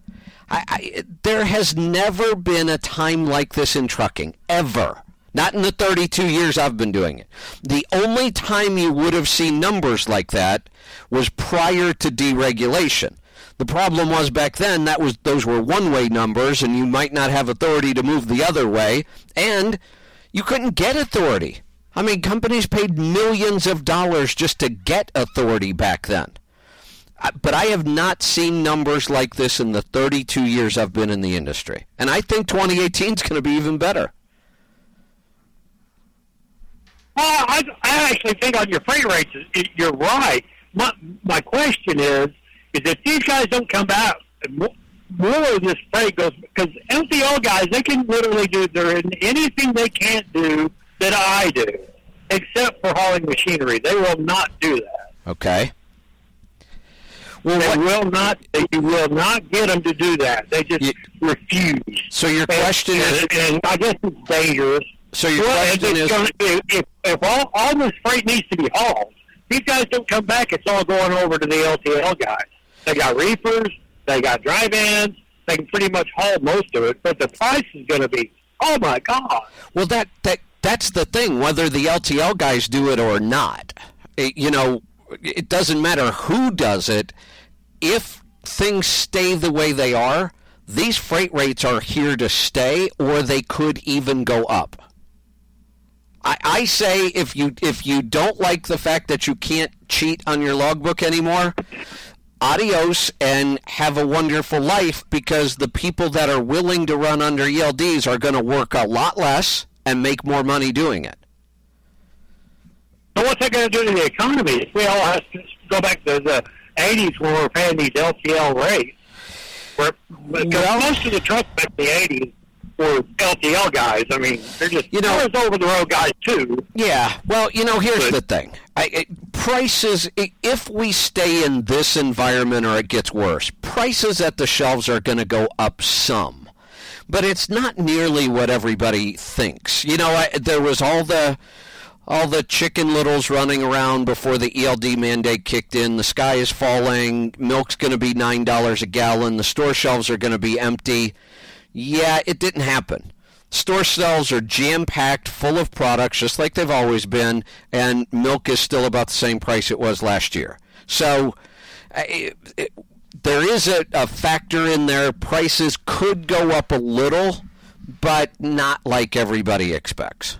I, I, there has never been a time like this in trucking ever. Not in the 32 years I've been doing it. The only time you would have seen numbers like that was prior to deregulation. The problem was back then that was those were one-way numbers, and you might not have authority to move the other way, and you couldn't get authority. I mean, companies paid millions of dollars just to get authority back then. But I have not seen numbers like this in the 32 years I've been in the industry, and I think 2018 is going to be even better. Well, I, I actually think on your freight rates, you're right. My my question is, is if these guys don't come out, of this freight goes because LTL guys they can literally do there isn't anything they can't do that I do, except for hauling machinery. They will not do that. Okay. Well, they will not. They will not get them to do that. They just refuse. So your question is, and, and I guess it's dangerous. So your Well, question is- gonna- if, if, if all, all this freight needs to be hauled, these guys don't come back. It's all going over to the LTL guys. They got reefers. They got dry vans. They can pretty much haul most of it, but the price is going to be, oh my god. Well, that that that's the thing. Whether the LTL guys do it or not, it, you know, it doesn't matter who does it. If things stay the way they are, these freight rates are here to stay, or they could even go up. I, I say if you if you don't like the fact that you can't cheat on your logbook anymore, adios and have a wonderful life because the people that are willing to run under ELDs are going to work a lot less and make more money doing it. So what's that going to do to the economy? If we all have to go back to the 80s when we were paying these LTL rates, where because most of the trucks back in the 80s were LTL guys. I mean, they're just you know, over the road guys too. Yeah. Well, you know, here's the thing. I, it, prices, if we stay in this environment or it gets worse, prices at the shelves are going to go up some. But it's not nearly what everybody thinks. You know, I, there was all the all the chicken littles running around before the ELD mandate kicked in. The sky is falling. Milk's going to be nine dollars a gallon. The store shelves are going to be empty. Yeah, it didn't happen. Store shelves are jam packed, full of products, just like they've always been, and milk is still about the same price it was last year. So it, it, there is a, a factor in there. Prices could go up a little, but not like everybody expects.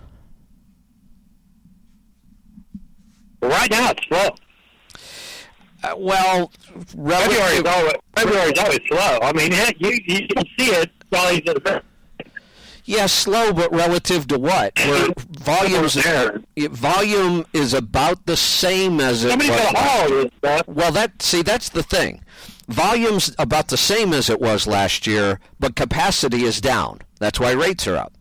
Right now it's slow. Uh, well, February's always February's always slow. I mean, heck, you you can see it. While he's at the Yeah, slow, but relative to what? Where volumes volume is about the same as it Somebody's was. last year. Well, that see, that's the thing. Volume's about the same as it was last year, but capacity is down. That's why rates are up.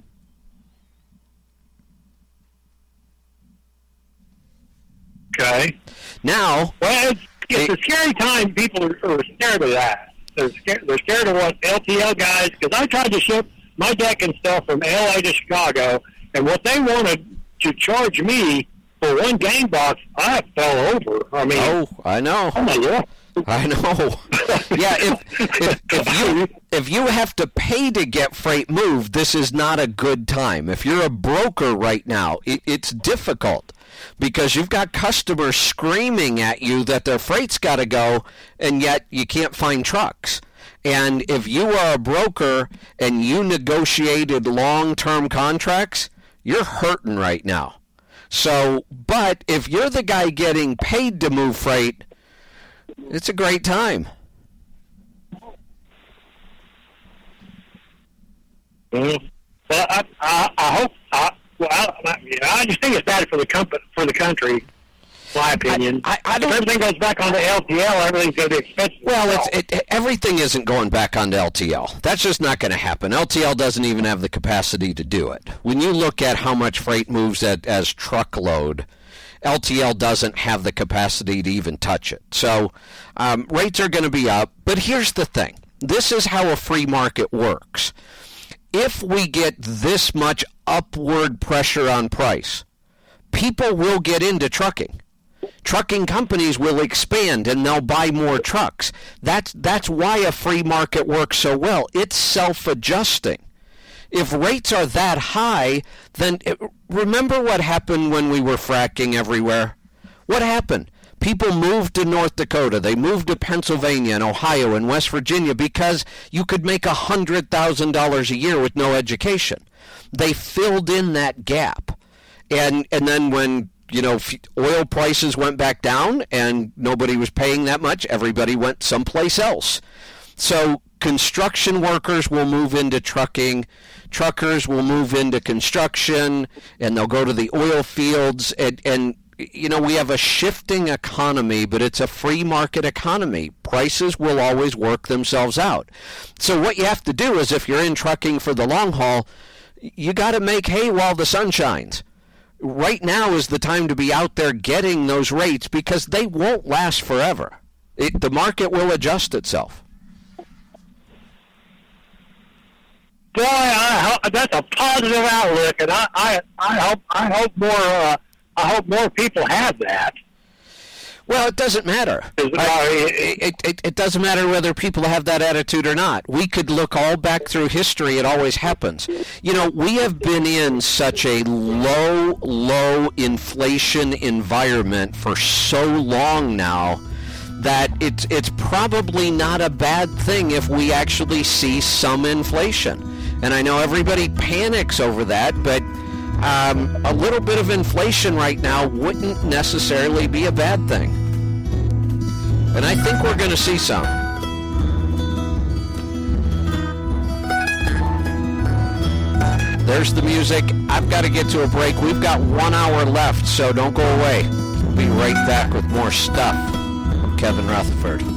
Okay. Now, well, it's, it's a scary time. People are, are scared of that. They're scared. They're scared of what LTL guys. Because I tried to ship my deck and stuff from LA to Chicago, and what they wanted to charge me for one game box, I fell over. I mean, oh, I know. Oh my god. I know. yeah, if, if if you if you have to pay to get freight moved, this is not a good time. If you're a broker right now, it, it's difficult because you've got customers screaming at you that their freight's got to go, and yet you can't find trucks. And if you are a broker and you negotiated long-term contracts, you're hurting right now. So, but if you're the guy getting paid to move freight, it's a great time. Mhm. Well, I, I, I hope. I, well, I, I, I just think it's bad for the company, for the country. My opinion. I, I don't. If everything goes back onto LTL, everything's going to be expensive. Well, it's, it, everything isn't going back onto LTL. That's just not going to happen. LTL doesn't even have the capacity to do it. When you look at how much freight moves at, as truckload, LTL doesn't have the capacity to even touch it. So um, rates are going to be up. But here's the thing this is how a free market works. If we get this much upward pressure on price, people will get into trucking. Trucking companies will expand and they'll buy more trucks. That's that's why a free market works so well. It's self-adjusting. If rates are that high, then it, remember what happened when we were fracking everywhere? What happened? People moved to North Dakota. They moved to Pennsylvania and Ohio and West Virginia because you could make $100,000 a year with no education. They filled in that gap. And and then when you know, oil prices went back down and nobody was paying that much. Everybody went someplace else. So construction workers will move into trucking, truckers will move into construction, and they'll go to the oil fields. And, and you know, we have a shifting economy, but it's a free market economy. Prices will always work themselves out. So what you have to do is, if you're in trucking for the long haul, you got to make hay while the sun shines right now is the time to be out there getting those rates because they won't last forever. It, the market will adjust itself. Boy, I, that's a positive outlook, and I, I, I hope, I hope more, uh, I hope more people have that. Well, it doesn't matter. it, it, it, it, doesn't matter whether people have that attitude or not. We could look all back through history. It always happens. You know, we have been in such a low, low inflation environment for so long now that it's it's probably not a bad thing if we actually see some inflation. And I know everybody panics over that, but um, a little bit of inflation right now wouldn't necessarily be a bad thing. And I think we're going to see some. There's the music. I've got to get to a break. We've got one hour left, so don't go away. We'll be right back with more stuff from Kevin Rutherford.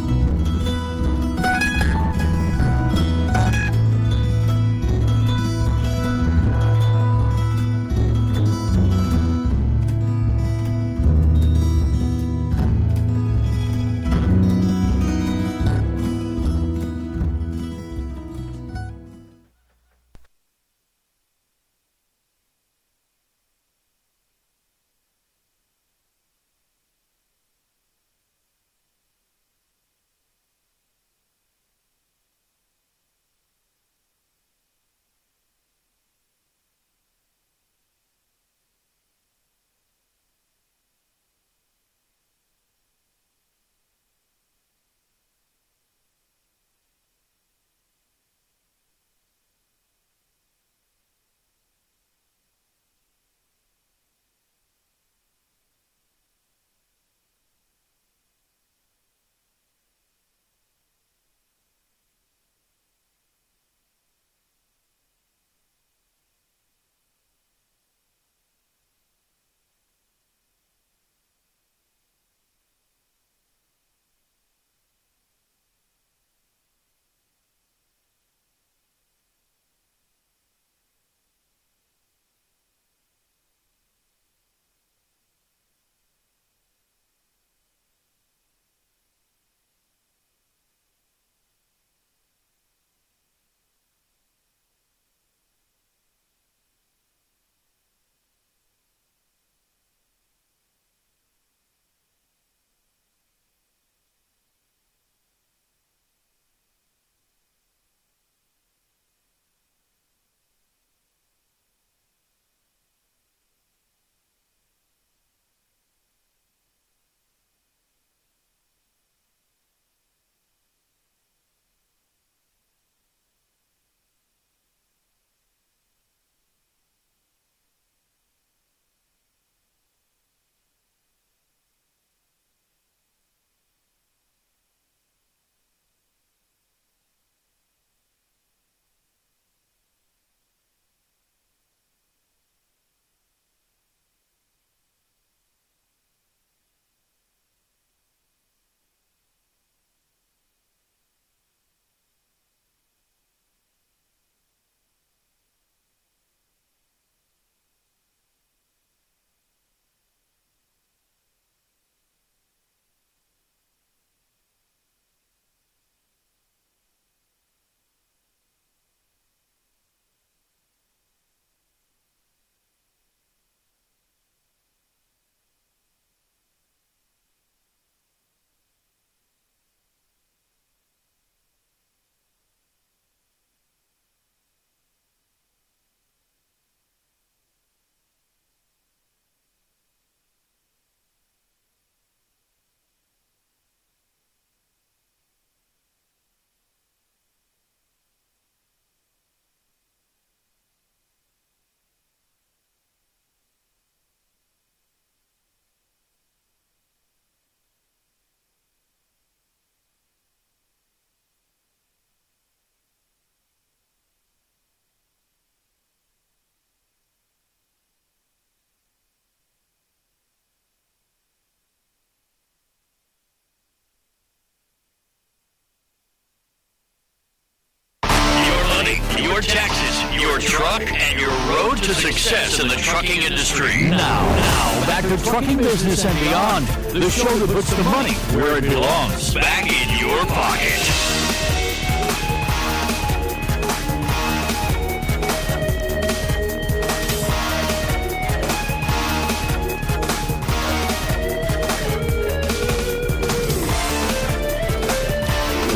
Your truck and your road to success in the trucking industry. Now, now, back to trucking business and beyond. The show that puts the money where it belongs. Back in your pocket.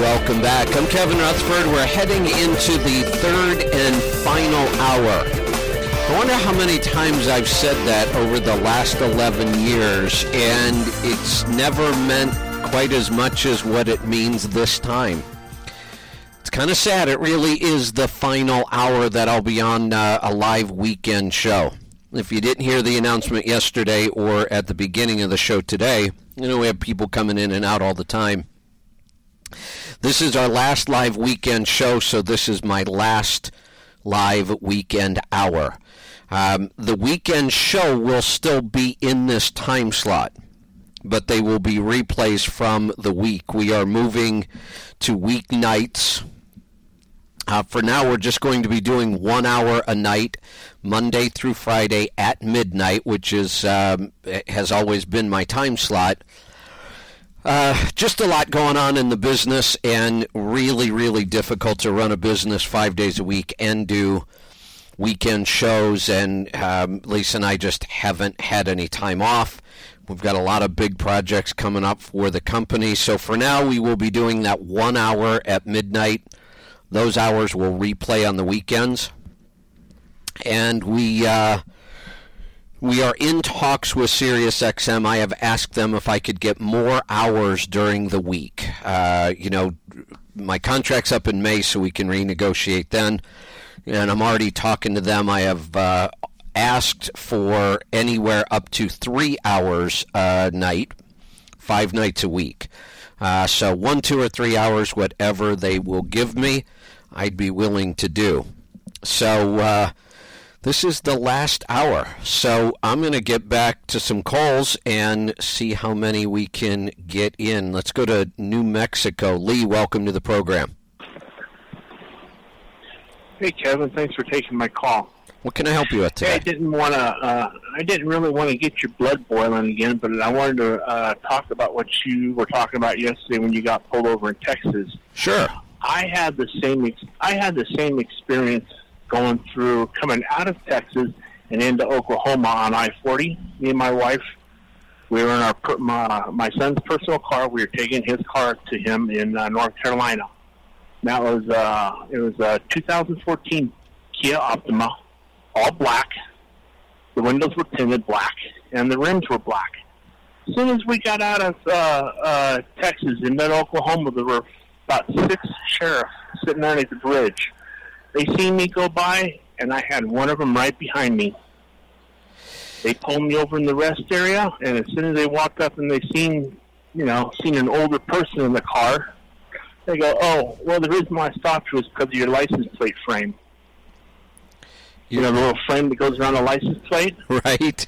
Welcome back. I'm Kevin Rutherford. We're heading into the third and final hour. I wonder how many times I've said that over the last 11 years, and it's never meant quite as much as what it means this time. It's kind of sad. It really is the final hour that I'll be on uh, a live weekend show. If you didn't hear the announcement yesterday or at the beginning of the show today, you know, we have people coming in and out all the time. This is our last live weekend show, so this is my last live weekend hour. Um, the weekend show will still be in this time slot, but they will be replays from the week. We are moving to weeknights. Uh, for now, we're just going to be doing one hour a night, Monday through Friday at midnight, which is um, has always been my time slot. Uh, just a lot going on in the business, and really, really difficult to run a business five days a week and do weekend shows. And um, Lisa and I just haven't had any time off. We've got a lot of big projects coming up for the company. So for now, we will be doing that one hour at midnight. Those hours will replay on the weekends. And we. Uh, we are in talks with SiriusXM. I have asked them if I could get more hours during the week. Uh, you know, my contract's up in May, so we can renegotiate then. And I'm already talking to them. I have uh, asked for anywhere up to three hours a night, five nights a week. Uh, so one, two, or three hours, whatever they will give me, I'd be willing to do. So uh, this is the last hour. So I'm going to get back to some calls and see how many we can get in. Let's go to New Mexico. Lee, welcome to the program. Hey, Kevin. Thanks for taking my call. What can I help you with today? Hey, I didn't want to. Uh, I didn't really want to get your blood boiling again, but I wanted to uh, talk about what you were talking about yesterday when you got pulled over in Texas. Sure. I had the same. Ex- I had the same experience going through, coming out of Texas and into Oklahoma on I-40. Me and my wife, we were in our my, my son's personal car. We were taking his car to him in uh, North Carolina. That was uh, it was a 2014 Kia Optima, all black. The windows were tinted black, and the rims were black. As soon as we got out of uh, uh, Texas and then Oklahoma, there were about six sheriffs sitting underneath the bridge. They seen me go by, and I had one of them right behind me. They pulled me over in the rest area, and as soon as they walked up and they seen, you know, seen an older person in the car, they go, "Oh, well, the reason why I stopped you was because of your license plate frame." You know, the little frame that goes around the license plate. Right.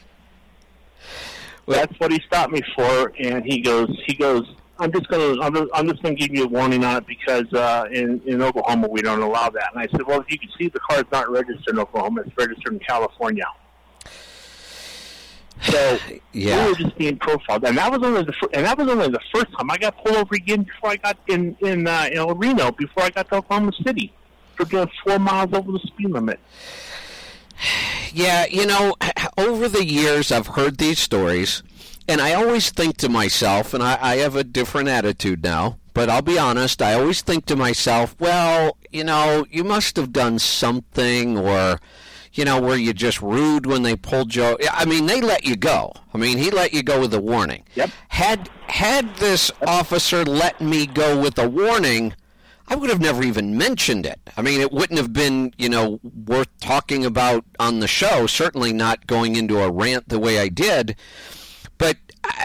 That's what he stopped me for, and he goes, he goes, I'm just gonna, I'm just, I'm just gonna give you a warning on it because uh, in in Oklahoma we don't allow that. And I said, well, if you can see the car's not registered in Oklahoma, it's registered in California. So Yeah. we were just being profiled, and that was only the fir- and that was only the first time I got pulled over again before I got in in uh, in El Reno before I got to Oklahoma City for doing four miles over the speed limit. Yeah, you know, over the years I've heard these stories, and I always think to myself, and I, I have a different attitude now, but I'll be honest, I always think to myself, well, you know, you must have done something, or, you know, were you just rude when they pulled you? I mean, they let you go. I mean, he let you go with a warning. Yep. Had had this officer let me go with a warning, I would have never even mentioned it. I mean, it wouldn't have been, you know, worth talking about on the show. Certainly not going into a rant the way I did. But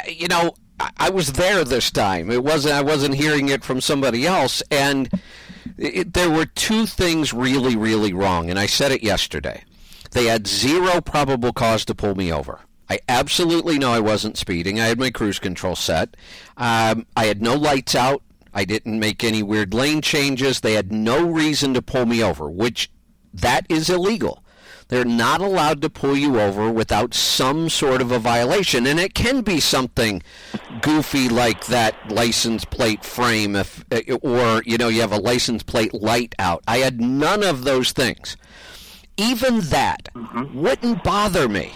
you know, I- I was there this time. It wasn't. I wasn't hearing it from somebody else, and it, there were two things really, really wrong. And I said it yesterday. They had zero probable cause to pull me over. I absolutely know I wasn't speeding. I had my cruise control set. Um, I had no lights out. I didn't make any weird lane changes. They had no reason to pull me over, which That is illegal. They're not allowed to pull you over without some sort of a violation, and it can be something goofy like that license plate frame, if eh, or you know you have a license plate light out. I had none of those things. Even that mm-hmm. wouldn't bother me.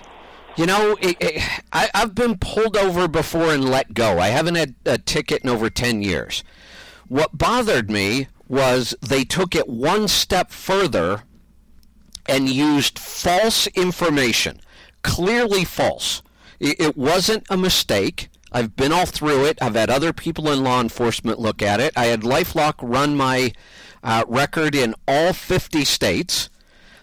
You know, it, it, I, I've been pulled over before and let go. I haven't had a ticket in over 10 years. What bothered me was they took it one step further and used false information, clearly false. It, wasn't a mistake. I've been all through it. I've had other people in law enforcement look at it. I had LifeLock run my uh, record in all 50 states.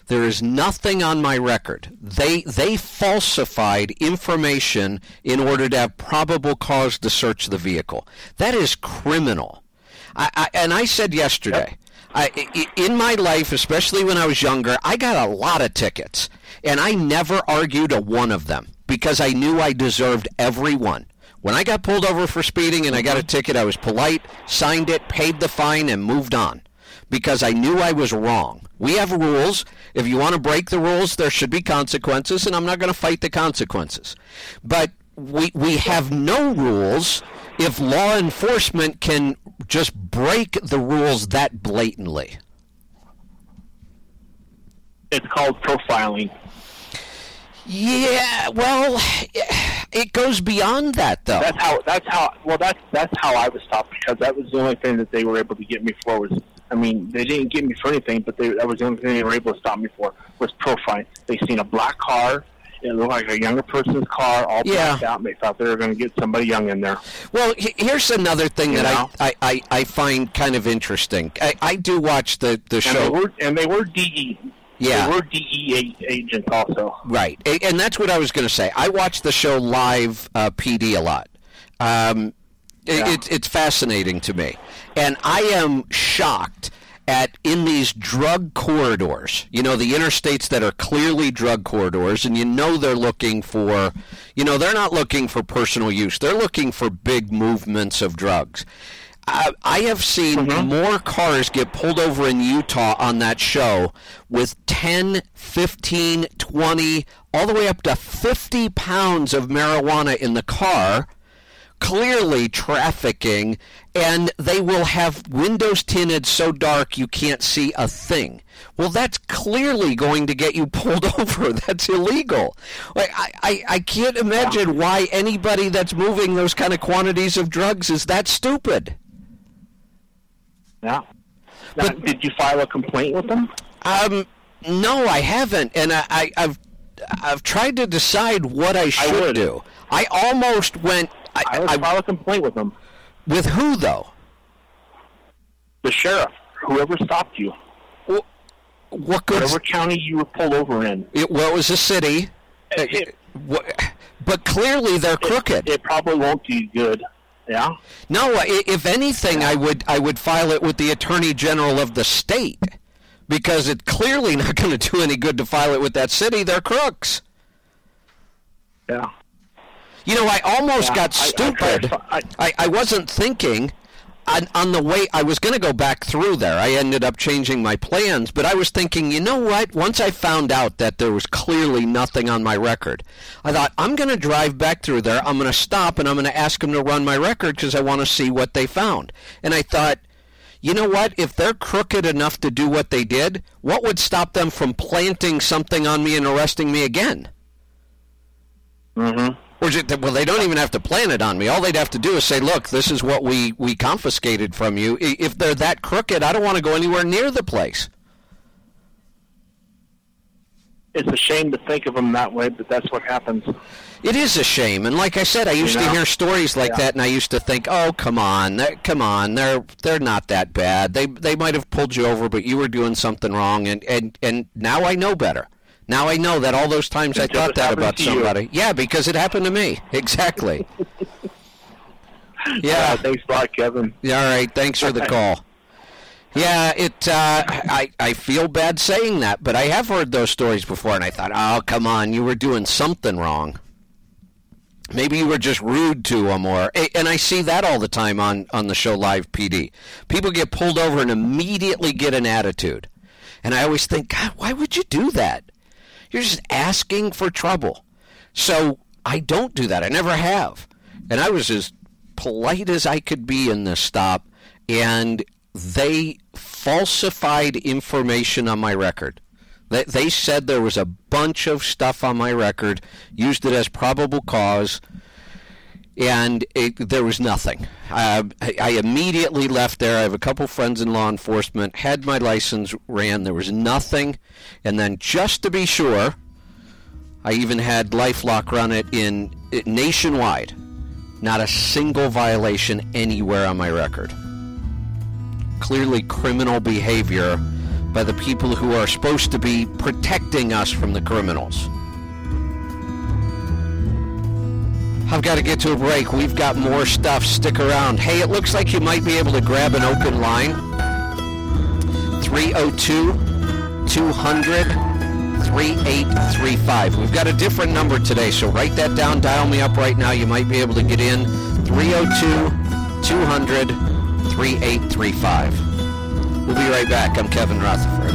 There is nothing on my record. They they falsified information in order to have probable cause to search the vehicle. That is criminal. I, I, and I said yesterday, I, i- in my life, especially when I was younger, I got a lot of tickets, and I never argued a one of them because I knew I deserved every one. When I got pulled over for speeding and I got a mm-hmm. ticket, I was polite, signed it, paid the fine, and moved on because I knew I was wrong. We have rules. If you want to break the rules, there should be consequences, and I'm not going to fight the consequences. But we we have no rules if law enforcement can just break the rules that blatantly. It's called profiling. Yeah, well, it goes beyond that, though. That's how. That's how. Well, that's that's how I was stopped because that was the only thing that they were able to get me for. Was I mean, they didn't get me for anything, but they, that was the only thing they were able to stop me for was profiling. They seen a black car. It looked like a younger person's car, all Yeah. blacked out. And they thought they were going to get somebody young in there. Well, here's another thing You that? I, I, I, find kind of interesting. I, I do watch the, the And they show. were and they were DE. Yeah. They were DE agents also. Right, and that's what I was going to say. I watch the show live uh, PD a lot. Um, it, it's it's fascinating to me, and I am shocked at in these drug corridors. You know, the interstates that are clearly drug corridors, and you know they're looking for, you know, they're not looking for personal use. They're looking for big movements of drugs. I, I have seen mm-hmm. more cars get pulled over in Utah on that show with 10, 15, 20, all the way up to 50 pounds of marijuana in the car, clearly trafficking, and they will have windows tinted so dark you can't see a thing. Well, that's clearly going to get you pulled over. That's illegal. Like, I, I, I can't imagine why anybody that's moving those kind of quantities of drugs is that stupid. Yeah. Now, did you file a complaint with them? Um, no, I haven't, and I, I, I've I've tried to decide what I should would. do. I almost went. I, I would file a complaint with them. With who though? The sheriff, whoever stopped you. What good? Whatever county you were pulled over in. It, well, it was a city, Uh, what- but clearly they're crooked. It probably won't do you good. Yeah. No, if anything, I would I would file it with the attorney general of the state because it's clearly not going to do any good to file it with that city. They're crooks. Yeah. You know, I almost Yeah, got I- I stupid. I, I, wasn't thinking on, on the way. I was going to go back through there. I ended up changing my plans, but I was thinking, you know what? Once I found out that there was clearly nothing on my record, I thought I'm going to drive back through there. I'm going to stop and I'm going to ask them to run my record because I want to see what they found. And I thought. You know what? If they're crooked enough to do what they did, what would stop them from planting something on me and arresting me again? Mm-hmm. Or is it, well, they don't even have to plan it on me. All they'd have to do is say, "Look, this is what we we confiscated from you." If they're that crooked, I don't want to go anywhere near the place. It's a shame to think of them that way, but that's what happens. It is a shame, and like I said, I used You to hear stories like Yeah. that, and I used to think, "Oh, come on, come on, they're they're not that bad. They they might have pulled you over, but you were doing something wrong." And and and now I know better. Now I know that all those times I thought that about to you. somebody. Yeah, because it happened to me. Exactly. Yeah. Uh, thanks a lot, Kevin. Yeah, all right. Thanks for the call. Yeah, it. Uh, I I feel bad saying that, but I have heard those stories before, and I thought, oh, come on, you were doing something wrong. Maybe you were just rude to them, or and I see that all the time on on the show Live PD. People get pulled over and immediately get an attitude, And I always think, God, why would you do that? You're just asking for trouble. So I don't do that. I never have. And I was as polite as I could be in this stop, and they falsified information on my record. They, they said there was a bunch of stuff on my record, used it as probable cause, and it, there was nothing. Uh, I, I immediately left there. I have a couple friends in law enforcement, had my license ran. There was nothing. And then just to be sure, I even had LifeLock run it in it, nationwide. Not a single violation anywhere on my record. Clearly criminal behavior by the people who are supposed to be protecting us from the criminals. I've got to get to a break. We've got more stuff. Stick around. Hey, it looks like you might be able to grab an open line. 302 200 3835. We've got a different number today, so write that down. Dial me up right now. You might be able to get in. 302 200 3835. We'll be right back. I'm Kevin Rutherford.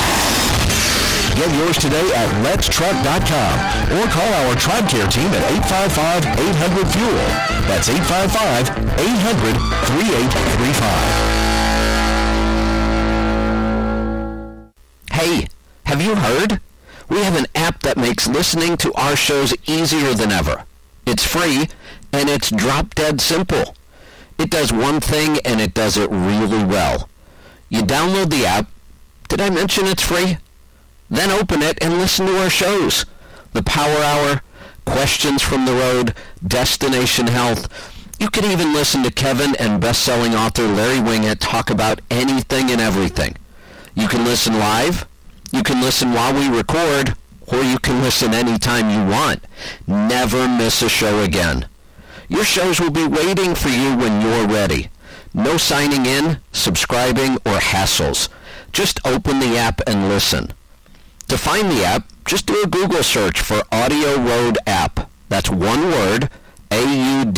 Get yours today at letstruck.com or call our TribeCare team at 855-800-FUEL. That's 855-800-3835. Hey, have you heard? We have an app that makes listening to our shows easier than ever. It's free and it's drop dead simple. It does one thing and it does it really well. You download the app. Did I mention it's free? Then open it and listen to our shows. The Power Hour, Questions from the Road, Destination Health. You can even listen to Kevin and best-selling author Larry Winget talk about anything and everything. You can listen live, you can listen while we record, or you can listen anytime you want. Never miss a show again. Your shows will be waiting for you when you're ready. No signing in, subscribing, or hassles. Just open the app and listen. To find the app, just do a Google search for AudioRoad app. That's one word, A-U-D-I-O-R-O-A-D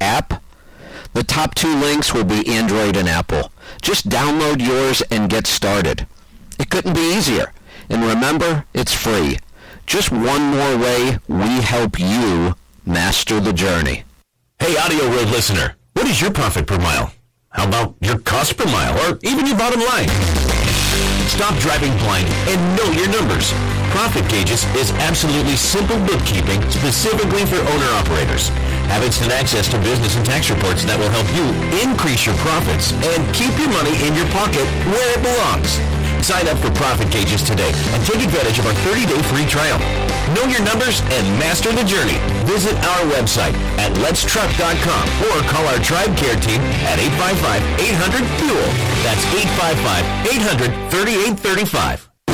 app. The top two links will be Android and Apple. Just download yours and get started. It couldn't be easier. And remember, it's free. Just one more way we help you master the journey. Hey, AudioRoad listener, what is your profit per mile? How about your cost per mile or even your bottom line? Stop driving blind and know your numbers. Profit Gauges is absolutely simple bookkeeping specifically for owner-operators. Have instant access to business and tax reports that will help you increase your profits and keep your money in your pocket where it belongs. Sign up for Profit Gauges today and take advantage of our 30-day free trial. Know your numbers and master the journey. Visit our website at letstruck.com or call our TribeCare team at 855-800-FUEL. That's 855-800-3835.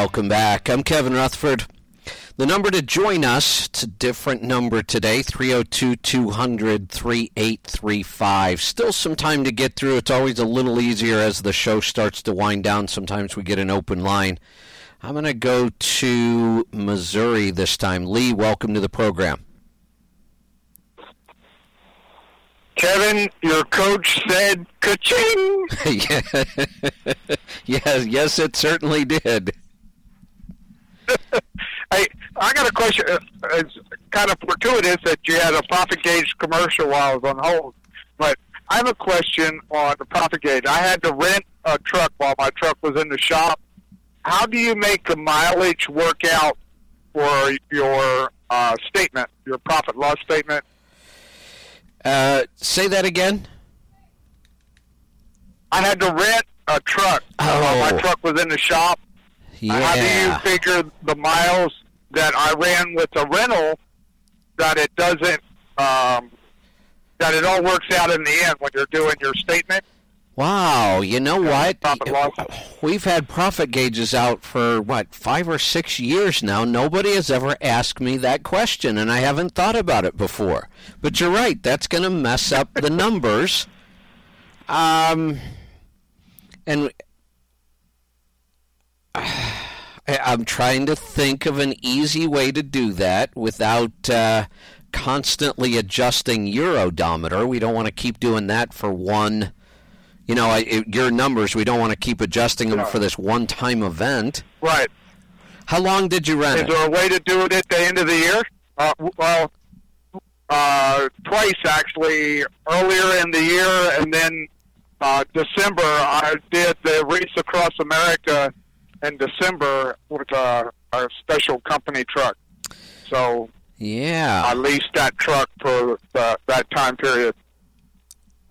Welcome back. I'm Kevin Rutherford. The number to join us, it's a different number today, 302 200 3835. Still some time to get through. It's always a little easier as the show starts to wind down. Sometimes we get an open line. I'm going to go to Missouri this time. Lee, welcome to the program. Kevin, your coach said ka-ching. yes, yes, it certainly did. Hey, I got a question. Uh, It's kind of fortuitous that you had a profit gauge commercial while I was on hold, but I have a question on the profit gauge. I had to rent a truck while my truck was in the shop. How do you make the mileage work out for your uh, statement, your profit loss statement? Uh, say that again. I had to rent a truck while Oh. my truck was in the shop. How do you figure the miles that I ran with the rental that it doesn't um, that it all works out in the end when you're doing your statement? Wow, you know what? We've had profit gauges out for what five or six years now. Nobody has ever asked me that question, and I haven't thought about it before. But you're right; that's going to mess up the numbers. Um, and I- I'm trying to think of an easy way to do that without uh, constantly adjusting your odometer. We don't want to keep doing that for one you know, I, it, your numbers, we don't want to keep adjusting them for this one time event. Right. How long did you rent Is it? there a way to do it at the end of the year? Uh, well, uh, twice actually. Earlier in the year, and then uh, December, I did the race across America in December with a, a special company truck. So Yeah. I leased that truck for the, that time period.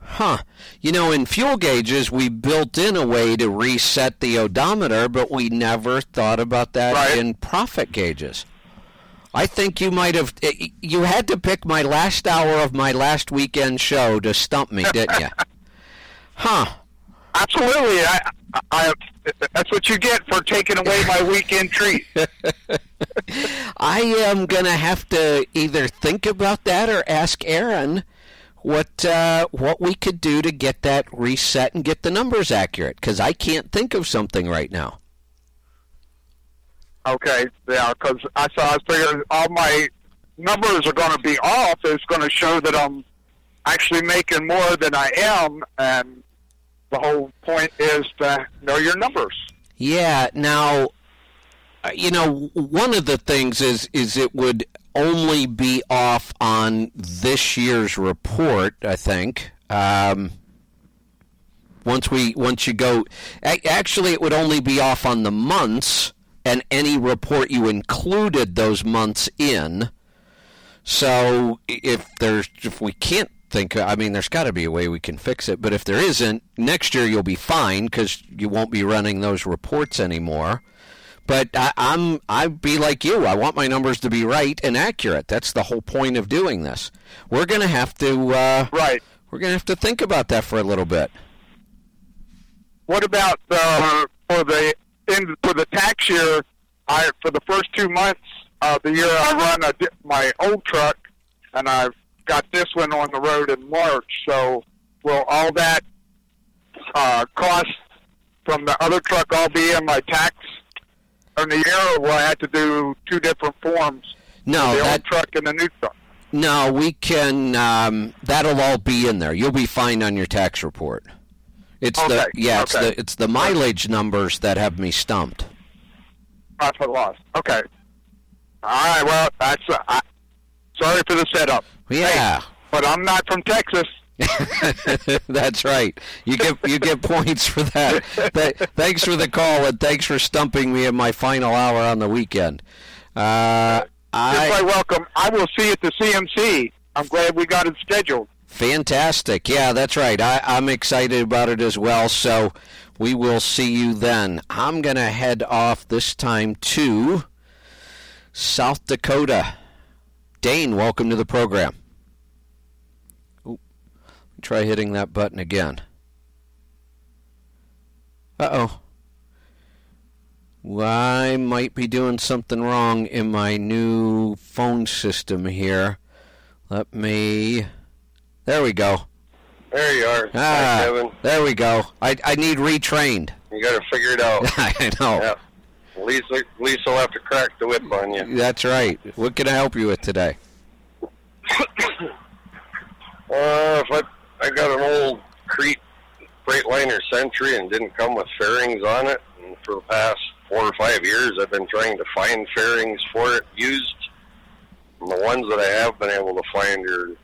Huh. You know, in fuel gauges, we built in a way to reset the odometer, but we never thought about that in profit gauges. I think you might have. eh, You had to pick my last hour of my last weekend show to stump me, didn't you? Huh. Absolutely. I, I, that's what you get for taking away my weekend treat. I am going to have to either think about that or ask Aaron what uh, what we could do to get that reset and get the numbers accurate because I can't think of something right now. Okay, yeah, because I saw. I figuring all my numbers are going to be off. It's going to show that I'm actually making more than I am, and the whole point is to know your numbers. Yeah. Now, uh, you know, one of the things is is it would only be off on this year's report. I think. Um, once we once you go, actually, it would only be off on the months and any report you included those months in. So if there's if we can't think, I mean, there's got to be a way we can fix it. But if there isn't, next year you'll be fine because you won't be running those reports anymore. But I, I'm I'd be like you. I want my numbers to be right and accurate. That's the whole point of doing this. We're going to have to uh, right. We're going to have to think about that for a little bit. What about the for the in for the tax year? I for the first two months of the year, I run a, my old truck, and I've got this one on the road in March. So will all that uh, cost from the other truck all be in my tax in the year, or will I have to do two different forms? No, the that- old truck and the new truck. No, we can. Um, that'll all be in there. You'll be fine on your tax report. It's the Okay, yeah, it's okay. the it's the mileage numbers that have me stumped. Profit loss. Okay. All right. Well, that's. Uh, I, sorry for the setup. Yeah. but I'm not from Texas. That's right. You get you get points for that. Th- thanks for the call and thanks for stumping me in my final hour on the weekend. Uh, You're I quite welcome. I will see you at the CMC. I'm glad we got it scheduled. fantastic. Yeah, that's right. I, I'm excited about it as well. So we will see you then. I'm gonna head off this time to South Dakota. Dane, welcome to the program. Oop. Try hitting that button again. Uh oh. I might be doing something wrong in my new phone system here. Let me. There we go. There you are. Ah, Hi, Kevin. there we go. I, I need retrained. You got to figure it out. I know. Yeah. Lisa, Lisa will have to crack the whip on you. That's right. What can I help you with today? Uh, if I, I got an old Crete Freightliner Century and didn't come with fairings on it, and for the past four or five years I've been trying to find fairings for it used. And the ones that I have been able to find are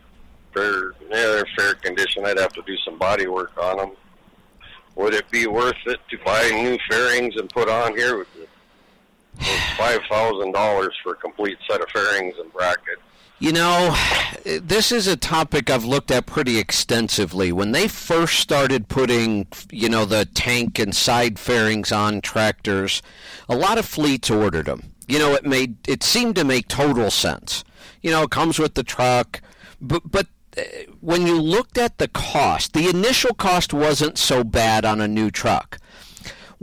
fair, yeah, they're fair condition. I'd have to do some body work on them. Would it be worth it to buy new fairings and put on here? Five thousand dollars for a complete set of fairings and bracket. You know, this is a topic I've looked at pretty extensively. When they first started putting, you know, the tank and side fairings on tractors, a lot of fleets ordered them. You know, it made it seemed to make total sense. You know, it comes with the truck, but but uh, when you looked at the cost, the initial cost wasn't so bad on a new truck.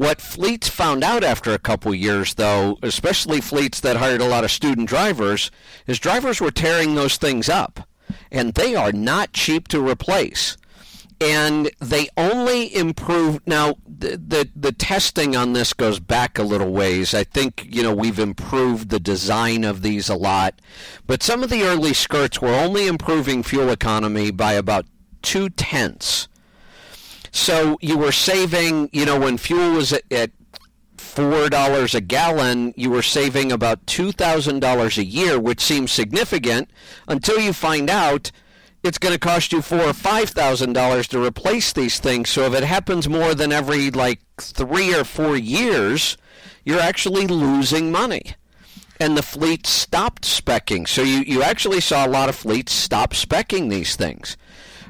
What fleets found out after a couple years, though, especially fleets that hired a lot of student drivers, is drivers were tearing those things up. And they are not cheap to replace. And they only improve. Now, the, the, the testing on this goes back a little ways. I think, you know, we've improved the design of these a lot. But some of the early skirts were only improving fuel economy by about two tenths. So you were saving, you know, when fuel was at, at four dollars a gallon, you were saving about two thousand dollars a year, which seems significant until you find out it's going to cost you four or five thousand dollars to replace these things. So if it happens more than every like three or four years, you're actually losing money. And the fleet stopped specking. So you, you actually saw a lot of fleets stop specking these things.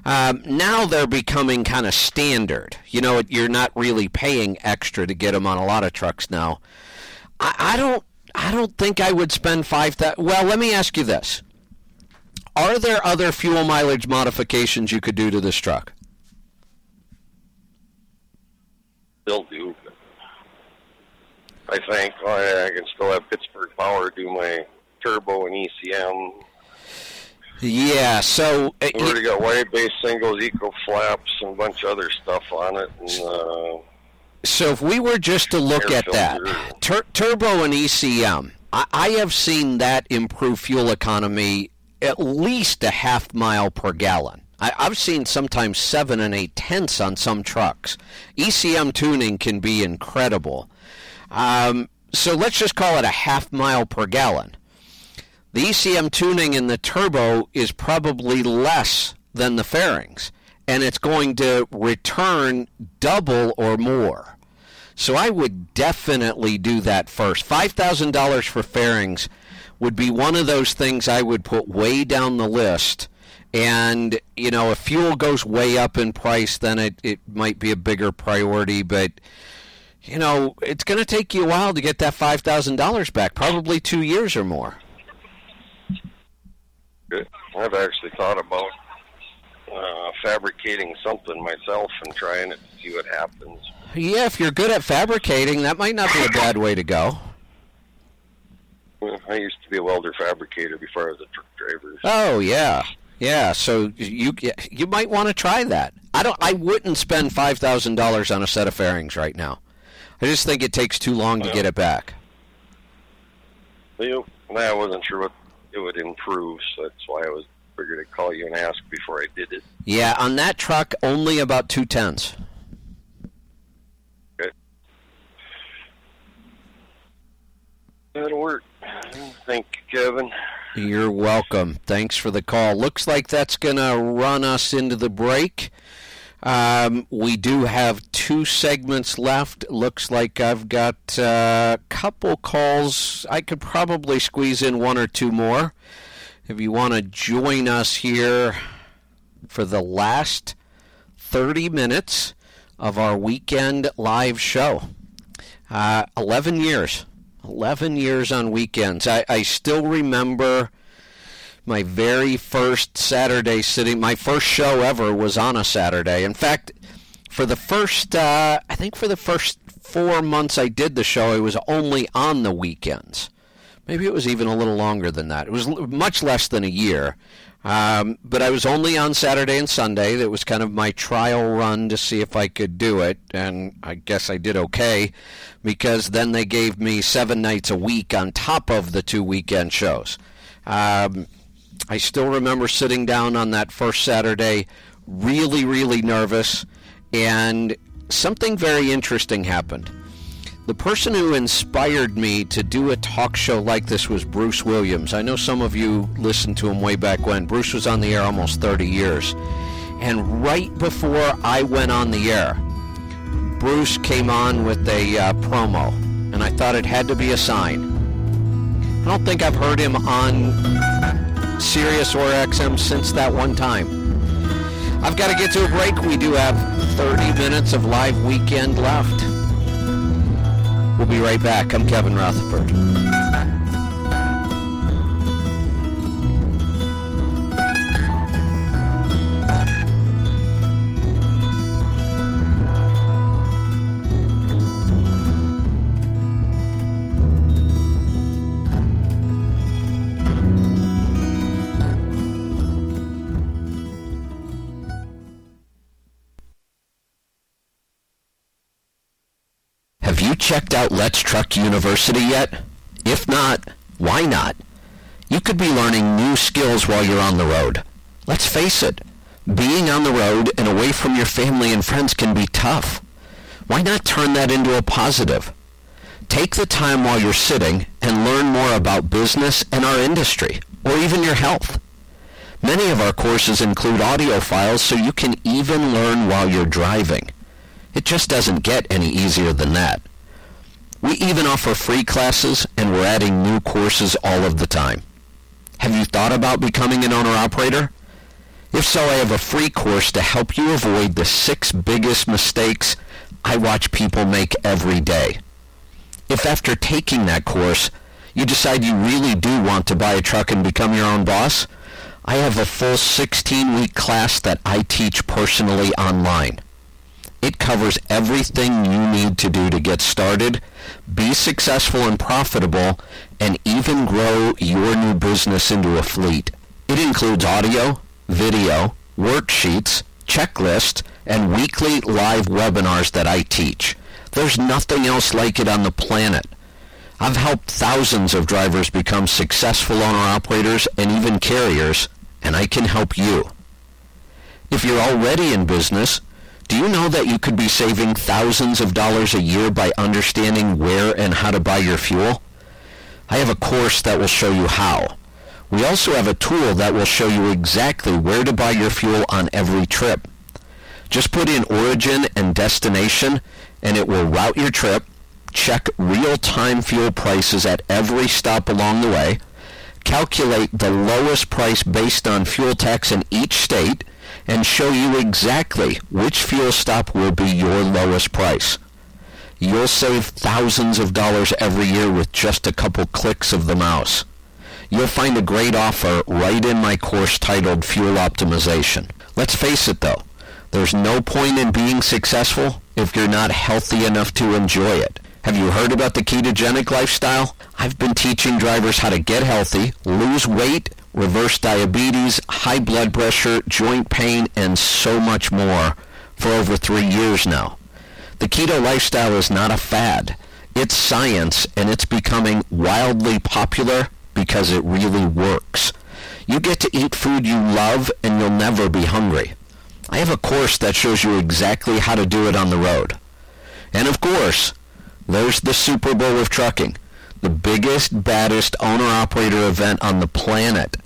Um, now they're becoming kind of standard. You know, you're not really paying extra to get them on a lot of trucks now. I, I don't. I don't think I would spend five. Well, let me ask you this: Are there other fuel mileage modifications you could do to this truck? Still do. I think I can still have Pittsburgh Power do my turbo and ECM. Yeah. So uh, We already got wide base singles, eco flaps, and a bunch of other stuff on it. And, uh, So if we were just to look at that, tur- turbo and ECM, I-, I have seen that improve fuel economy at least a half mile per gallon. I- I've seen sometimes seven and eight tenths on some trucks. ECM tuning can be incredible. Um, so let's just call it a half mile per gallon. The ECM tuning in the turbo is probably less than the fairings, and it's going to return double or more. So I would definitely do that first. $5,000 for fairings would be one of those things I would put way down the list. And, you know, if fuel goes way up in price, then it, it might be a bigger priority. But, you know, it's going to take you a while to get that $5,000 back, probably two years or more. I've actually thought about uh, fabricating something myself and trying it to see what happens. Yeah, if you're good at fabricating, that might not be a bad way to go. Well, I used to be a welder fabricator before I was a truck driver. Oh yeah, yeah. So you you might want to try that. I don't. I wouldn't spend five thousand dollars on a set of fairings right now. I just think it takes too long to get it back. You I wasn't sure what it would improve, so that's why I was figured I'd call you and ask before I did it. Yeah, on that truck, only about two tenths. Okay. That'll work. Thank you, Kevin. You're welcome. Thanks for the call. Looks like that's going to run us into the break. Um, we do have two segments left. Looks like I've got a couple calls. I could probably squeeze in one or two more. If you want to join us here for the last 30 minutes of our weekend live show. Uh, 11 years. 11 years on weekends. I, I still remember my very first Saturday sitting. My first show ever was on a Saturday. In fact, for the first, uh, I think for the first four months I did the show, it was only on the weekends. Maybe it was even a little longer than that. It was much less than a year. Um, but I was only on Saturday and Sunday. That was kind of my trial run to see if I could do it, and I guess I did okay because then they gave me seven nights a week on top of the two weekend shows. Um, I still remember sitting down on that first Saturday, really, really nervous, and something very interesting happened. The person who inspired me to do a talk show like this was Bruce Williams. I know some of you listened to him way back when. Bruce was on the air almost 30 years. And right before I went on the air, Bruce came on with a uh, promo, and I thought it had to be a sign. I don't think I've heard him on Sirius or XM since that one time. I've got to get to a break. We do have 30 minutes of live weekend left. We'll be right back. I'm Kevin Rutherford. Checked out Let's Truck University yet? If not, why not? You could be learning new skills while you're on the road. Let's face it, being on the road and away from your family and friends can be tough. Why not turn that into a positive? Take the time while you're sitting and learn more about business and our industry, or even your health. Many of our courses include audio files so you can even learn while you're driving. It just doesn't get any easier than that. We even offer free classes and we're adding new courses all of the time. Have you thought about becoming an owner-operator? If so, I have a free course to help you avoid the six biggest mistakes I watch people make every day. If after taking that course, you decide you really do want to buy a truck and become your own boss, I have a full 16-week class that I teach personally online. It covers everything you need to do to get started, be successful and profitable, and even grow your new business into a fleet. It includes audio, video, worksheets, checklists, and weekly live webinars that I teach. There's nothing else like it on the planet. I've helped thousands of drivers become successful owner-operators and even carriers, and I can help you. If you're already in business, do you know that you could be saving thousands of dollars a year by understanding where and how to buy your fuel? I have a course that will show you how. We also have a tool that will show you exactly where to buy your fuel on every trip. Just put in origin and destination and it will route your trip, check real-time fuel prices at every stop along the way, calculate the lowest price based on fuel tax in each state, and show you exactly which fuel stop will be your lowest price. You'll save thousands of dollars every year with just a couple clicks of the mouse. You'll find a great offer right in my course titled Fuel Optimization. Let's face it though, there's no point in being successful if you're not healthy enough to enjoy it. Have you heard about the ketogenic lifestyle? I've been teaching drivers how to get healthy, lose weight, reverse diabetes, high blood pressure, joint pain, and so much more for over three years now. The keto lifestyle is not a fad. It's science, and it's becoming wildly popular because it really works. You get to eat food you love, and you'll never be hungry. I have a course that shows you exactly how to do it on the road. And of course, there's the Super Bowl of trucking, the biggest, baddest owner-operator event on the planet.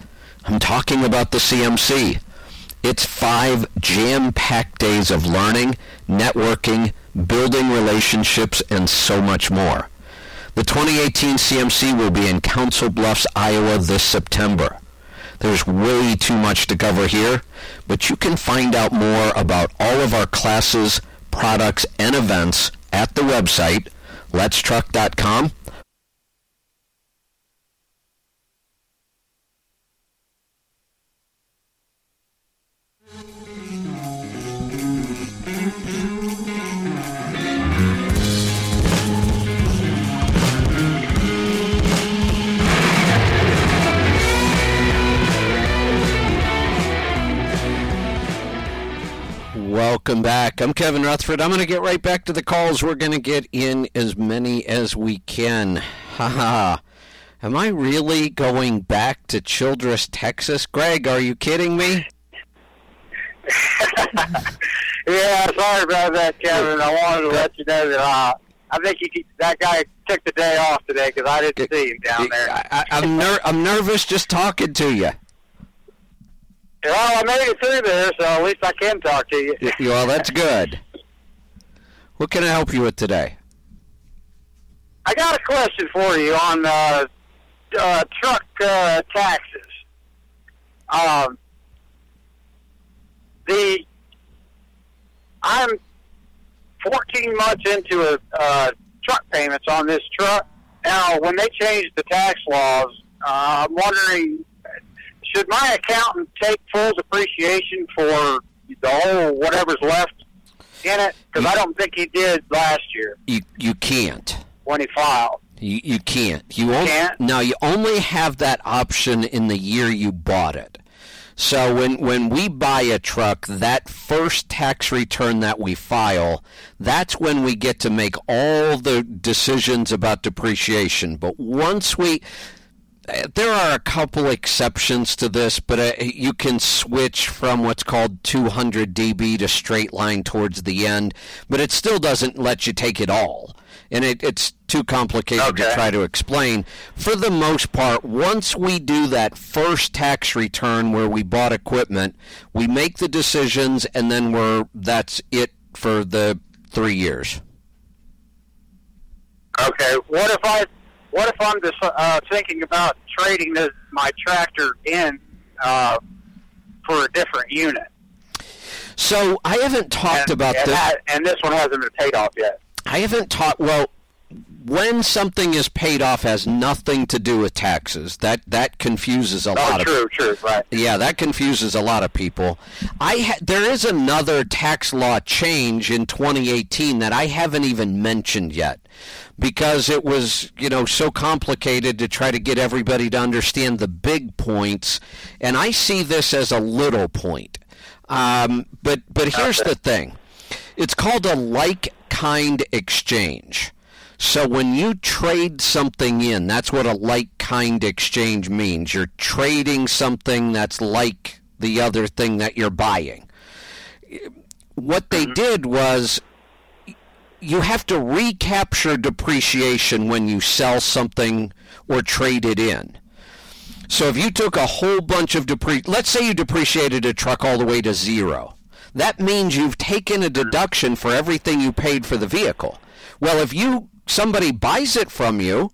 I'm talking about the CMC. It's five jam-packed days of learning, networking, building relationships, and so much more. The 2018 CMC will be in Council Bluffs, Iowa this September. There's way too much to cover here, but you can find out more about all of our classes, products, and events at the website, letstruck.com. Welcome back. I'm Kevin Rutherford. I'm going to get right back to the calls. We're going to get in as many as we can. Haha. Am I really going back to Childress, Texas? Greg, are you kidding me? Yeah, sorry about that, Kevin. I wanted to let you know that uh, I think he, that guy took the day off today because I didn't see him down there. I, I'm ner- I'm nervous just talking to you. Well, I made it through there, so at least I can talk to you. Well, that's good. What can I help you with today? I got a question for you on uh, uh, truck uh, taxes. Um, the I'm 14 months into a uh, truck payments on this truck. Now, when they changed the tax laws, uh, I'm wondering should my accountant take full depreciation for the whole whatever's left in it? Because I don't think he did last year You you can't. when he filed. You you can't. You only, No, you only have that option in the year you bought it. So when when we buy a truck, that first tax return that we file, that's when we get to make all the decisions about depreciation. But once we there are a couple exceptions to this, but uh, you can switch from what's called 200 DB to straight line towards the end, but it still doesn't let you take it all. And it, it's too complicated to try to explain. For the most part, once we do that first tax return where we bought equipment, we make the decisions, and then we're that's it for the three years. Okay. What if I what if I'm just uh, thinking about trading this, my tractor in uh, for a different unit? So I haven't talked about and this. that- and this one hasn't been paid off yet. I haven't talked. well when something is paid off has nothing to do with taxes. That that confuses a Oh, lot of true, true, right. Yeah, that confuses a lot of people. I ha- there is another tax law change in 2018 that I haven't even mentioned yet because it was, you know, so complicated to try to get everybody to understand the big points and I see this as a little point. Um, but but here's the thing. It's called a like kind exchange. So when you trade something in, that's what a like kind exchange means. You're trading something that's like the other thing that you're buying. What they mm-hmm. did was you have to recapture depreciation when you sell something or trade it in. So if you took a whole bunch of depre let's say you depreciated a truck all the way to zero. That means you've taken a mm-hmm. deduction for everything you paid for the vehicle. Well, if you somebody buys it from you,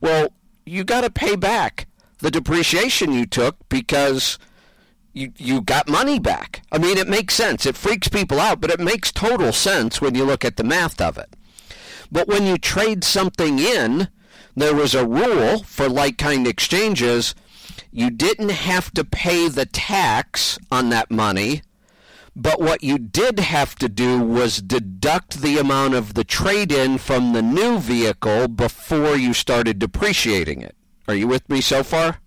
well, you got to pay back the depreciation you took because you you got money back. I mean, it makes sense. It freaks people out, but it makes total sense when you look at the math of it. But when you trade something in, there was a rule for like kind exchanges. You didn't have to pay the tax on that money, but what you did have to do was deduct the amount of the trade in from the new vehicle before you started depreciating it. Are you with me so far?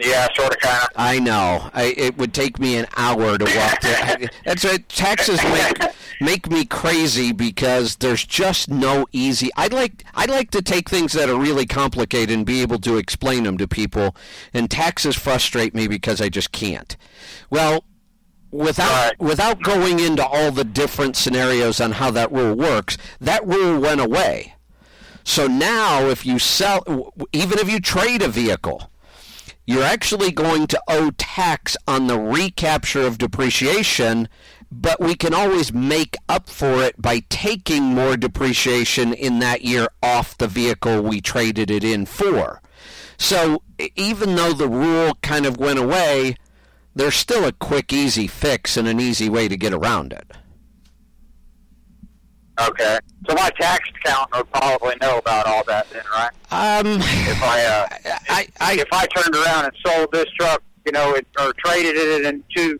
Yeah, sort of, kind of. I know. I, it would take me an hour to walk through. That's what taxes make make me crazy because there's just no easy. I'd like I'd like to take things that are really complicated and be able to explain them to people. And taxes frustrate me because I just can't. Well, without without going into all the different scenarios on how that rule works, that rule went away. So now, if you sell, even if you trade a vehicle, you're actually going to owe tax on the recapture of depreciation, but we can always make up for it by taking more depreciation in that year off the vehicle we traded it in for. So even though the rule kind of went away, there's still a quick, easy fix and an easy way to get around it. Okay. So my tax accountant would probably know about all that then, right? Um, if I, uh, I, if, if I turned around and sold this truck, you know, it, or traded it in two,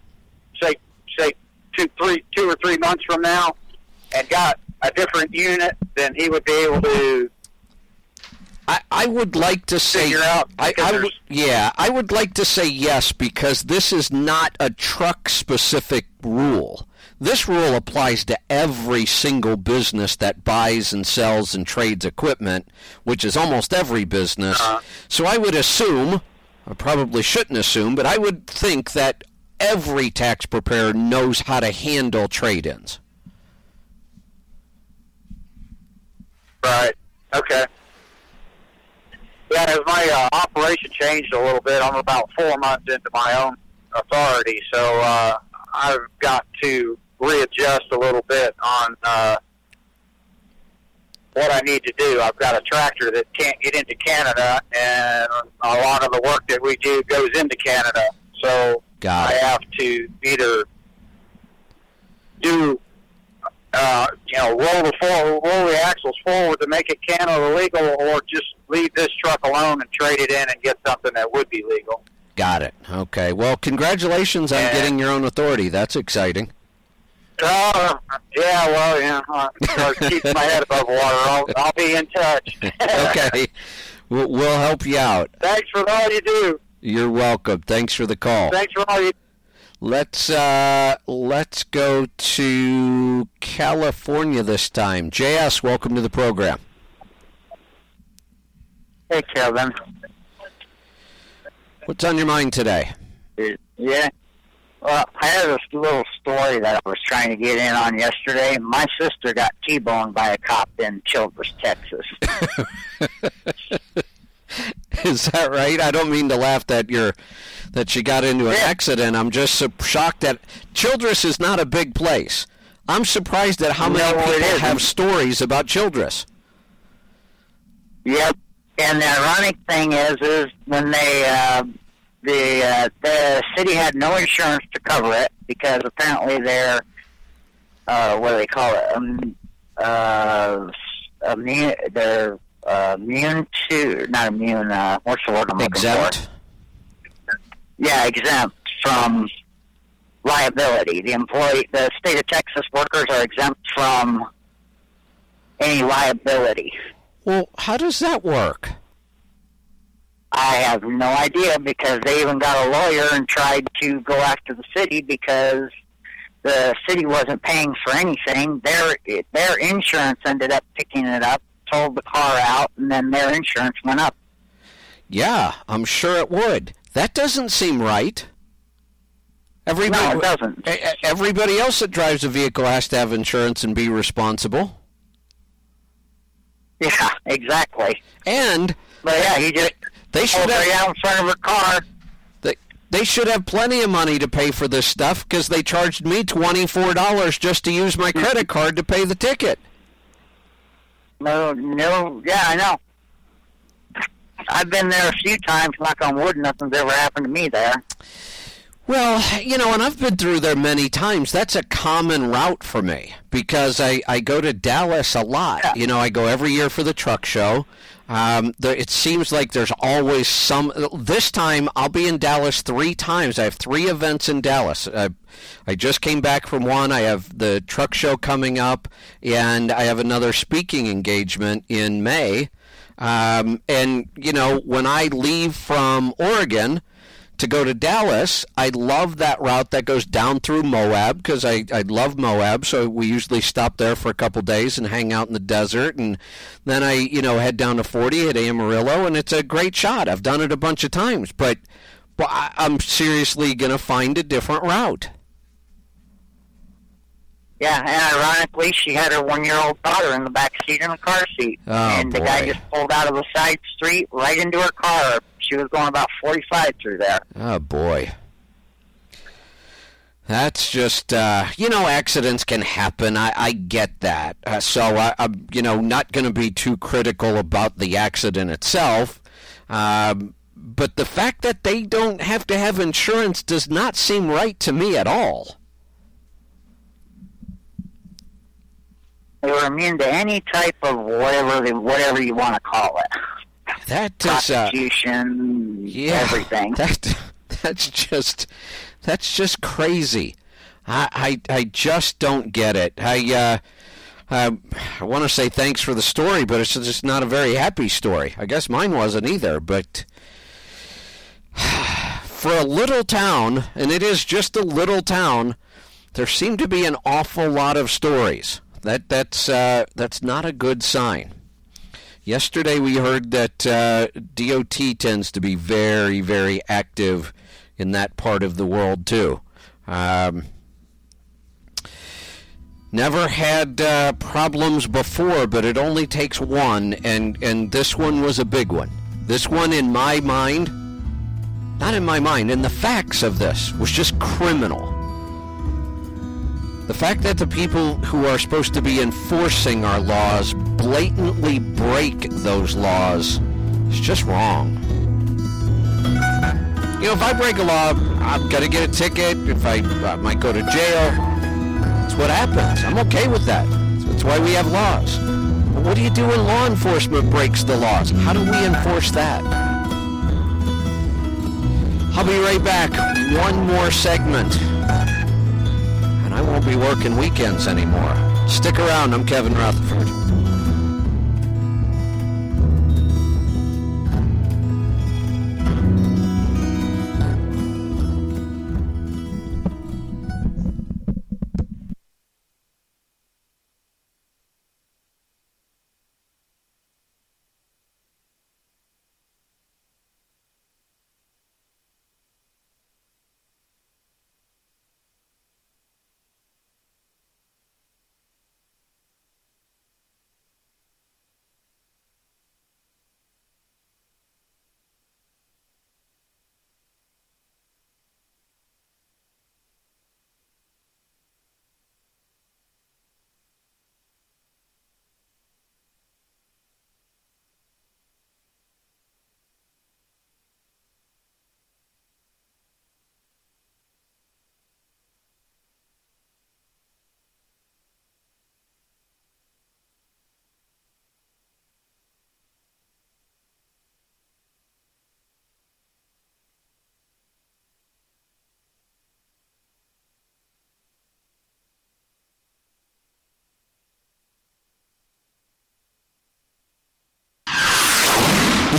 say, say two, three, two or three months from now, and got a different unit, then he would be able to I, I would like to say out, I, I would, yeah, I would like to say yes because this is not a truck specific rule. This rule applies to every single business that buys and sells and trades equipment, which is almost every business. So I would assume, I probably shouldn't assume, but I would think that every tax preparer knows how to handle trade-ins. Right. Okay. Yeah, as my uh, operation changed a little bit, I'm about four months into my own authority, so uh, I've got to readjust a little bit on uh, what I need to do. I've got a tractor that can't get into Canada, and a lot of the work that we do goes into Canada. So Got I it. have to either do uh, you know, roll the for- roll the axles forward to make it Canada legal, or just leave this truck alone and trade it in and get something that would be legal. Got it. Okay. Well, congratulations on getting your own authority. That's exciting. Uh, yeah, well, yeah, uh, so keep my head above water. I'll, I'll be in touch. okay. We'll, we'll help you out. Thanks for all you do. You're welcome. Thanks for the call. Thanks for all you. Let's uh, let's go to California this time. JS, welcome to the program. Hey, Kevin. What's on your mind today? Yeah. Well, I had this little story that I was trying to get in on yesterday. My sister got T-boned by a cop in Childress, Texas. Is that right? I don't mean to laugh that you're that she got into an accident. I'm just so shocked that Childress is not a big place. I'm surprised at how many No, it people have stories about Childress. Yep. And the ironic thing is, is when they uh, the uh, the city had no insurance to cover it because apparently they're uh, what do they call it? Um, uh, immune, they're uh, immune to not immune. Uh, what's the word I'm looking Exempt. for? Yeah, exempt from liability. The employee, the state of Texas workers are exempt from any liability. Well, how does that work? I have no idea because they even got a lawyer and tried to go after the city because the city wasn't paying for anything. Their their insurance ended up picking it up, told the car out, and then their insurance went up. Yeah, I'm sure it would. That doesn't seem right. Everybody, No, it doesn't. Everybody else that drives a vehicle has to have insurance and be responsible. Yeah, exactly. And but yeah, he just they should have out in front of her car. They they should have plenty of money to pay for this stuff because they charged me twenty four dollars just to use my credit card to pay the ticket. No, no, yeah, I know. I've been there a few times. Knock on wood, nothing's ever happened to me there. Well, you know, and I've been through there many times. That's a common route for me because I, I go to Dallas a lot. You know, I go every year for the truck show. Um, there, it seems like there's always some. This time, I'll be in Dallas three times. I have three events in Dallas. I, I just came back from one. I have the truck show coming up, and I have another speaking engagement in May. Um, and you know, when I leave from Oregon to go to Dallas, I love that route that goes down through Moab because I, I love Moab. So we usually stop there for a couple days and hang out in the desert. And then I, you know, head down to 40 at Amarillo, and it's a great shot. I've done it a bunch of times, but, but I, I'm seriously going to find a different route. Yeah, and ironically, she had her one-year-old daughter in the back seat in a car seat, Oh, and the guy just pulled out of the side street right into her car. She was going about forty-five through there. Oh boy. That's just, uh, you know, accidents can happen. I, I get that. Uh, so I, I'm, you know, not going to be too critical about the accident itself. Um, but the fact that they don't have to have insurance does not seem right to me at all. They were immune to any type of whatever they, whatever you want to call it. That is, uh, yeah, everything. That that's just that's just crazy. I I, I just don't get it. I uh, Uh, I want to say thanks for the story, but it's just not a very happy story. I guess mine wasn't either, but for a little town, and it is just a little town, there seem to be an awful lot of stories. That that's uh, that's not a good sign. Yesterday we heard that uh, DOT tends to be very very active in that part of the world too. Um, never had uh, problems before, but it only takes one, and and this one was a big one. This one, in my mind, not in my mind, in the facts of this, was just criminal. The fact that the people who are supposed to be enforcing our laws blatantly break those laws is just wrong. You know, if I break a law, I'm to get a ticket. If I, I might go to jail. That's what happens. I'm okay with that. That's why we have laws. But what do you do when law enforcement breaks the laws? How do we enforce that? I'll be right back. One more segment. And I won't be working weekends anymore. Stick around. I'm Kevin Rutherford.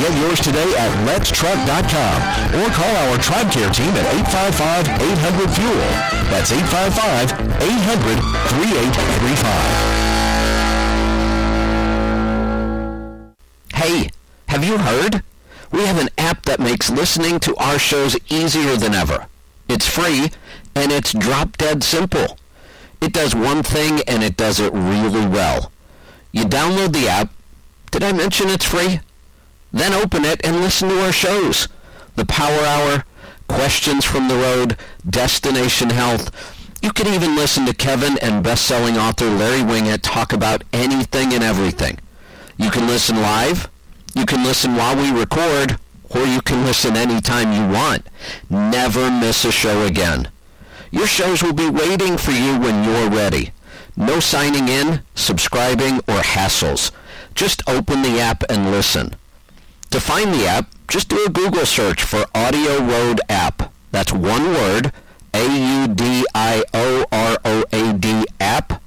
Get yours today at letstruck.com or call our TribeCare team at 855-800-FUEL. That's 855-800-3835. Hey, have you heard? We have an app that makes listening to our shows easier than ever. It's free and it's drop dead simple. It does one thing and it does it really well. You download the app. Did I mention it's free? Then open it and listen to our shows. The Power Hour, Questions from the Road, Destination Health. You can even listen to Kevin and best-selling author Larry Winget talk about anything and everything. You can listen live, you can listen while we record, or you can listen anytime you want. Never miss a show again. Your shows will be waiting for you when you're ready. No signing in, subscribing, or hassles. Just open the app and listen. To find the app, just do a Google search for AudioRoad app. That's one word, A-U-D-I-O-R-O-A-D app.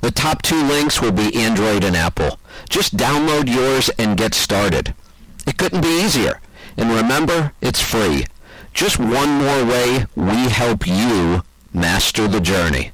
The top two links will be Android and Apple. Just download yours and get started. It couldn't be easier. And remember, it's free. Just one more way we help you master the journey.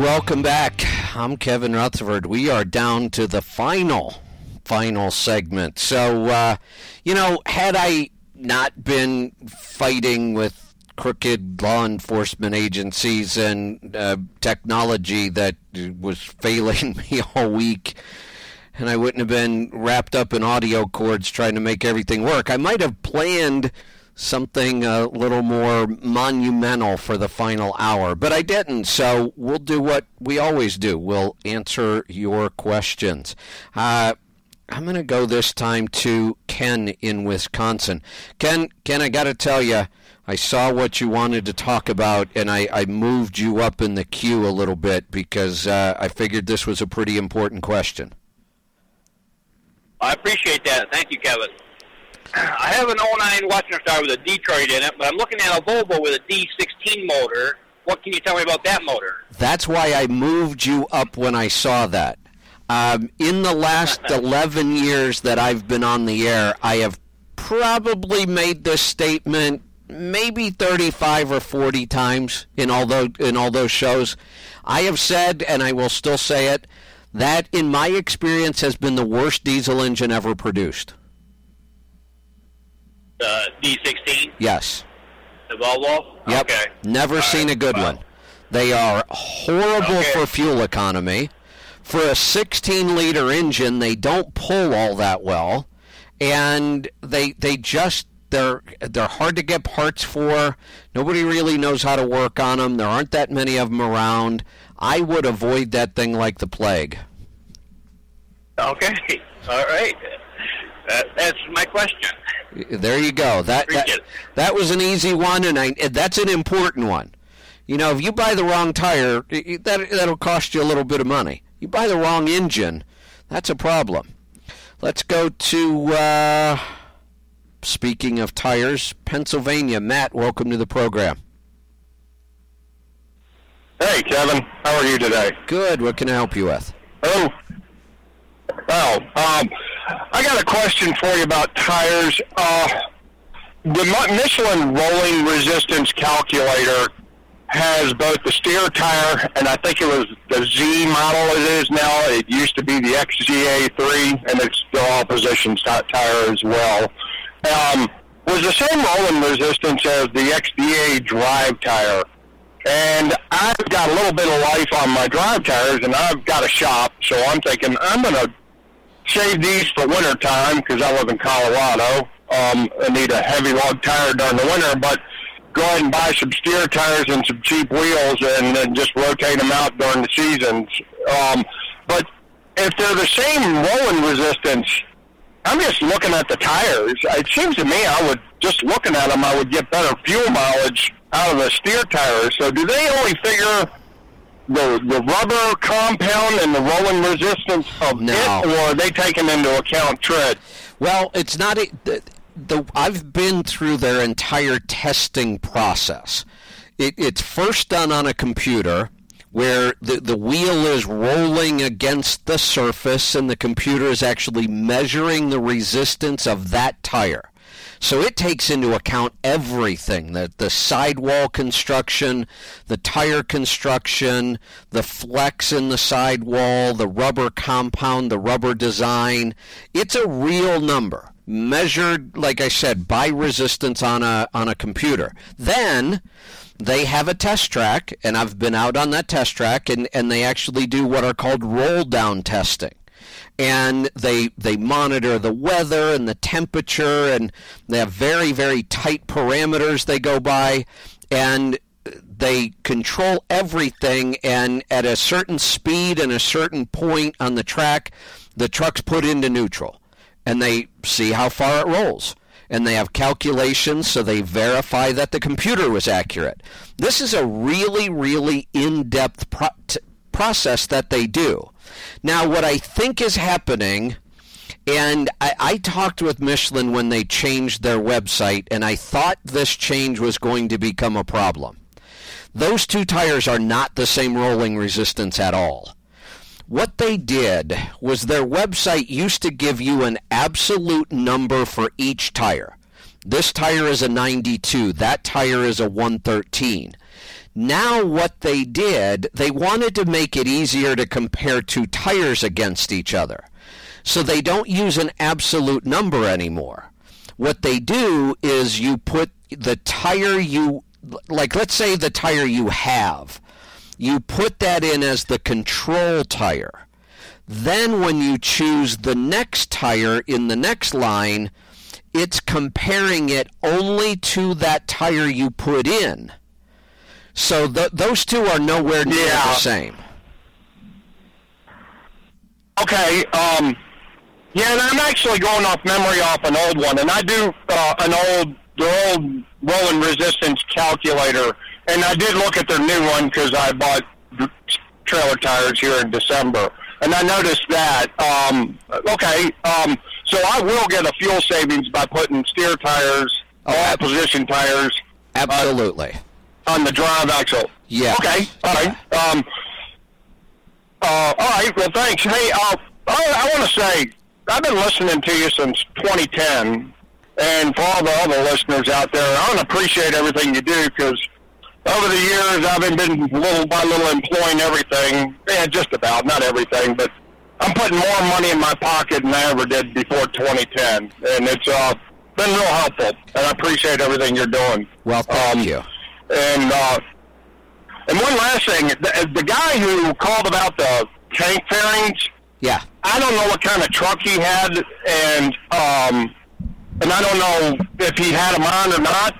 Welcome back. I'm Kevin Rutherford. We are down to the final, final segment. So, uh, you know, had I not been fighting with crooked law enforcement agencies and uh, technology that was failing me all week, and I wouldn't have been wrapped up in audio cords trying to make everything work. I might have planned something a little more monumental for the final hour, but I didn't. So we'll do what we always do. We'll answer your questions. Uh, I'm going to go this time to Ken in Wisconsin. Ken, Ken, I got to tell you, I saw what you wanted to talk about, and I, I moved you up in the queue a little bit because uh, I figured this was a pretty important question. I appreciate that. Thank you, Kevin. I have an 09 Western Star with a Detroit in it, but I'm looking at a Volvo with a D16 motor. What can you tell me about that motor? That's why I moved you up when I saw that. Um, in the last 11 years that I've been on the air, I have probably made this statement maybe 35 or 40 times in all those, in all those shows. I have said, and I will still say it, that in my experience has been the worst diesel engine ever produced. Uh, D16? Yes. The Volvo? Yep. Okay. Never All seen right. a good Well, one. They are horrible Okay. for fuel economy. For a 16 liter engine, they don't pull all that well, and they they just they're they're hard to get parts for. Nobody really knows how to work on them. There aren't that many of them around. I would avoid that thing like the plague. Okay. All right. That, that's my question. There you go. That that, that was an easy one, and I, that's an important one. You know, if you buy the wrong tire, i- i- that that'll cost you a little bit of money. You buy the wrong engine, that's a problem. Let's go to. Uh, speaking of tires, Pennsylvania. Matt, welcome to the program. Hey, Kevin. How are you today? Good. What can I help you with? Oh, well, um, I got a question for you about tires. Uh, the Michelin rolling resistance calculator has both the steer tire and I think it was the Z model it is now. It used to be the XZA3 and it's the all position sti- tire as well. Um, was the same rolling resistance as the XDA drive tire. And I've got a little bit of life on my drive tires, and I've got a shop, so I'm thinking I'm going to save these for winter time because I live in Colorado. Um, I need a heavy log tire during the winter, but go ahead and buy some steer tires and some cheap wheels, and then just rotate them out during the seasons. Um, but if they're the same rolling resistance, I'm just looking at the tires. It seems to me I would just looking at them, I would get better fuel mileage out of the steer tires. So do they only figure the the rubber compound and the rolling resistance of No. it, or are they taking into account tread? Well, it's not a, the, the I've been through their entire testing process. It, it's first done on a computer where the, the wheel is rolling against the surface and the computer is actually measuring the resistance of that tire. So it takes into account everything the, the sidewall construction, the tire construction, the flex in the sidewall, the rubber compound, the rubber design. It's a real number measured, like I said, by resistance on a, on a computer. Then they have a test track, and I've been out on that test track, and, and they actually do what are called roll down testing and they they monitor the weather and the temperature and they have very very tight parameters they go by and they control everything and at a certain speed and a certain point on the track the truck's put into neutral and they see how far it rolls and they have calculations so they verify that the computer was accurate. This is a really really in-depth pro- process that they do now, what I think is happening, and I, I talked with Michelin when they changed their website, and I thought this change was going to become a problem. Those two tires are not the same rolling resistance at all. What they did was their website used to give you an absolute number for each tire. This tire is a 92, that tire is a 113. Now, what they did, they wanted to make it easier to compare two tires against each other. So they don't use an absolute number anymore. What they do is you put the tire you like let's say the tire you have. You put that in as the control tire. Then when you choose the next tire in the next line, it's comparing it only to that tire you put in. So th- those two are nowhere near Yeah. the same. Okay. Um, yeah, and I'm actually going off memory off an old one, and I do uh, an old the old rolling resistance calculator, and I did look at their new one because I bought trailer tires here in December, and I noticed that. Um, okay, um, so I will get a fuel savings by putting steer tires, all position tires, Absolutely. On the drive axle. Yeah. Okay. All right. Um, uh, all right. Well, thanks. Hey, uh, I, I want to say I've been listening to you since 2010, and for all the other listeners out there, I want to appreciate everything you do because over the years I've been, been little by little employing everything. Yeah, just about not everything, but I'm putting more money in my pocket than I ever did before 2010, and it's uh, been real helpful. And I appreciate everything you're doing. Well, thank you. And uh, and one last thing, the, the guy who called about the tank fairings, Yeah. I don't know what kind of truck he had, and um, and I don't know if he had them on or not.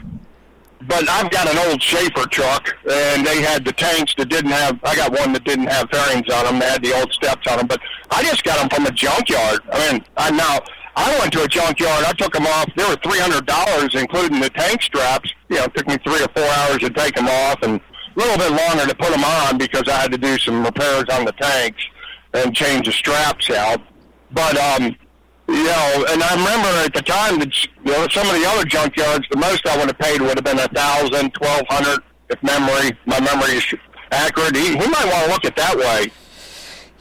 But I've got an old Schaefer truck, and they had the tanks that didn't have. I got one that didn't have fairings on them. They had the old steps on them, but I just got them from a junkyard. I mean, I now I went to a junkyard. I took them off. They were three hundred dollars, including the tank straps. You know, it took me three or four hours to take them off, and a little bit longer to put them on because I had to do some repairs on the tanks and change the straps out. But um, you know, and I remember at the time that you know some of the other junkyards, the most I would have paid would have been a thousand, twelve hundred, if memory my memory is accurate. He, he might want to look at that way.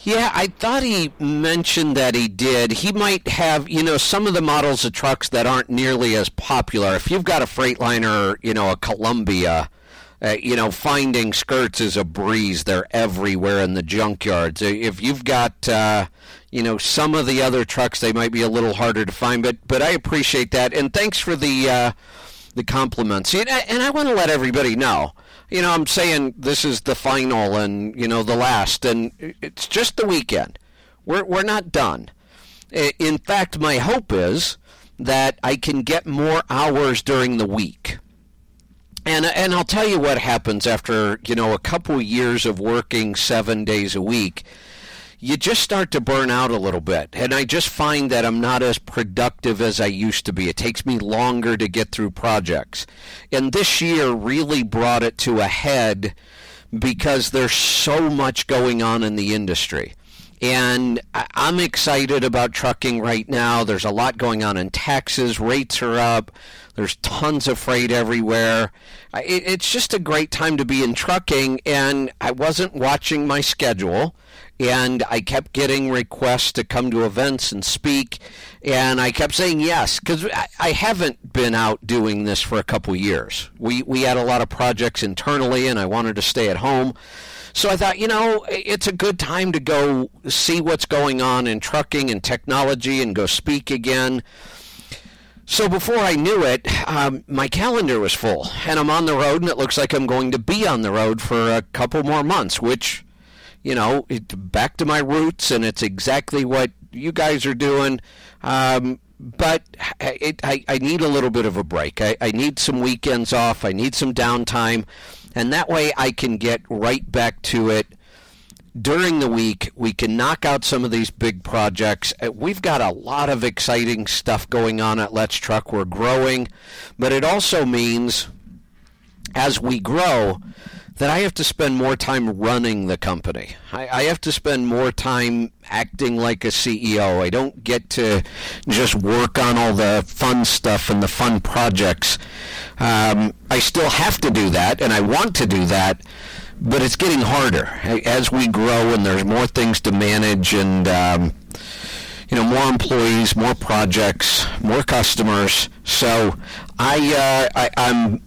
Yeah, I thought he mentioned that he did. He might have, you know, some of the models of trucks that aren't nearly as popular. If you've got a Freightliner, you know, a Columbia, uh, you know, finding skirts is a breeze. They're everywhere in the junkyards. Uh, If you've got, uh, you know, some of the other trucks, they might be a little harder to find. But but I appreciate that, and thanks for the uh, the compliments. And I, and I want to let everybody know. You know, I'm saying this is the final and you know the last, and it's just the weekend. We're we're not done. In fact, my hope is that I can get more hours during the week. And and I'll tell you what happens after you know a couple years of working seven days a week. You just start to burn out a little bit, and I just find that I'm not as productive as I used to be. It takes me longer to get through projects, and this year really brought it to a head because there's so much going on in the industry. And I'm excited about trucking right now. There's a lot going on in Texas. Rates are up. There's tons of freight everywhere. It's just a great time to be in trucking. And I wasn't watching my schedule. And I kept getting requests to come to events and speak. And I kept saying yes because I, haven't been out doing this for a couple years. We, we had a lot of projects internally, and I wanted to stay at home. So I thought, you know, it's a good time to go see what's going on in trucking and technology and go speak again. So before I knew it, um, my calendar was full, and I'm on the road, and it looks like I'm going to be on the road for a couple more months, which, you know, it, back to my roots, and it's exactly what you guys are doing. Um, but it, I, I need a little bit of a break. I, I need some weekends off. I need some downtime, and that way I can get right back to it during the week. We can knock out some of these big projects. Uh, We've got a lot of exciting stuff going on at Let's Truck. We're growing, but it also means as we grow that I have to spend more time running the company. I, I have to spend more time acting like a CEO. I don't get to just work on all the fun stuff and the fun projects. Um, I still have to do that, and I want to do that, but it's getting harder as we grow and there's more things to manage and. Um, you know, more employees, more projects, more customers. So I, uh, I I'm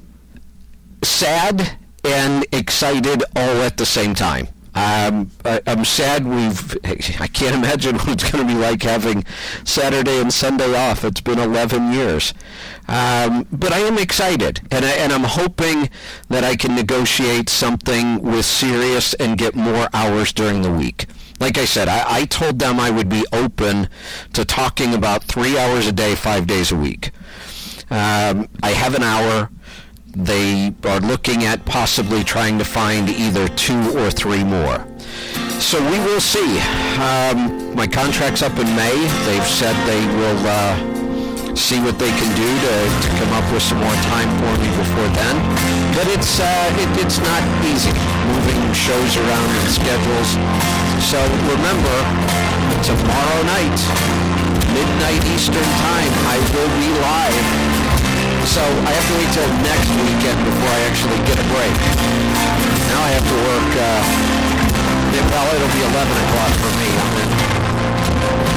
sad and excited all at the same time. Um, I, I'm sad we've. I can't imagine what it's going to be like having Saturday and Sunday off. It's been 11 years. Um, but I am excited, and, I, and I'm hoping that I can negotiate something with Sirius and get more hours during the week. Like I said, I, I told them I would be open to talking about three hours a day, five days a week. Um, I have an hour. They are looking at possibly trying to find either two or three more. So we will see. Um, my contract's up in May. They've said they will uh, see what they can do to, to come up with some more time for me before then. But it's uh, it, it's not easy moving shows around and schedules. So remember, tomorrow night, midnight Eastern time, I will be live so I have to wait till next weekend before I actually get a break. Now I have to work, uh, well, it'll be 11 o'clock for me. I'm in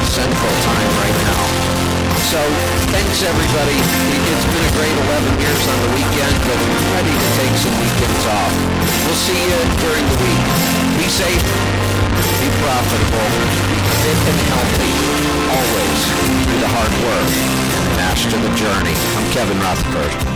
Central Time right now. So thanks everybody. It's been a great 11 years on the weekend, but I'm ready to take some weekends off. We'll see you during the week. Be safe, be profitable, be fit and healthy, always do the hard work master the journey. I'm Kevin Rutherford.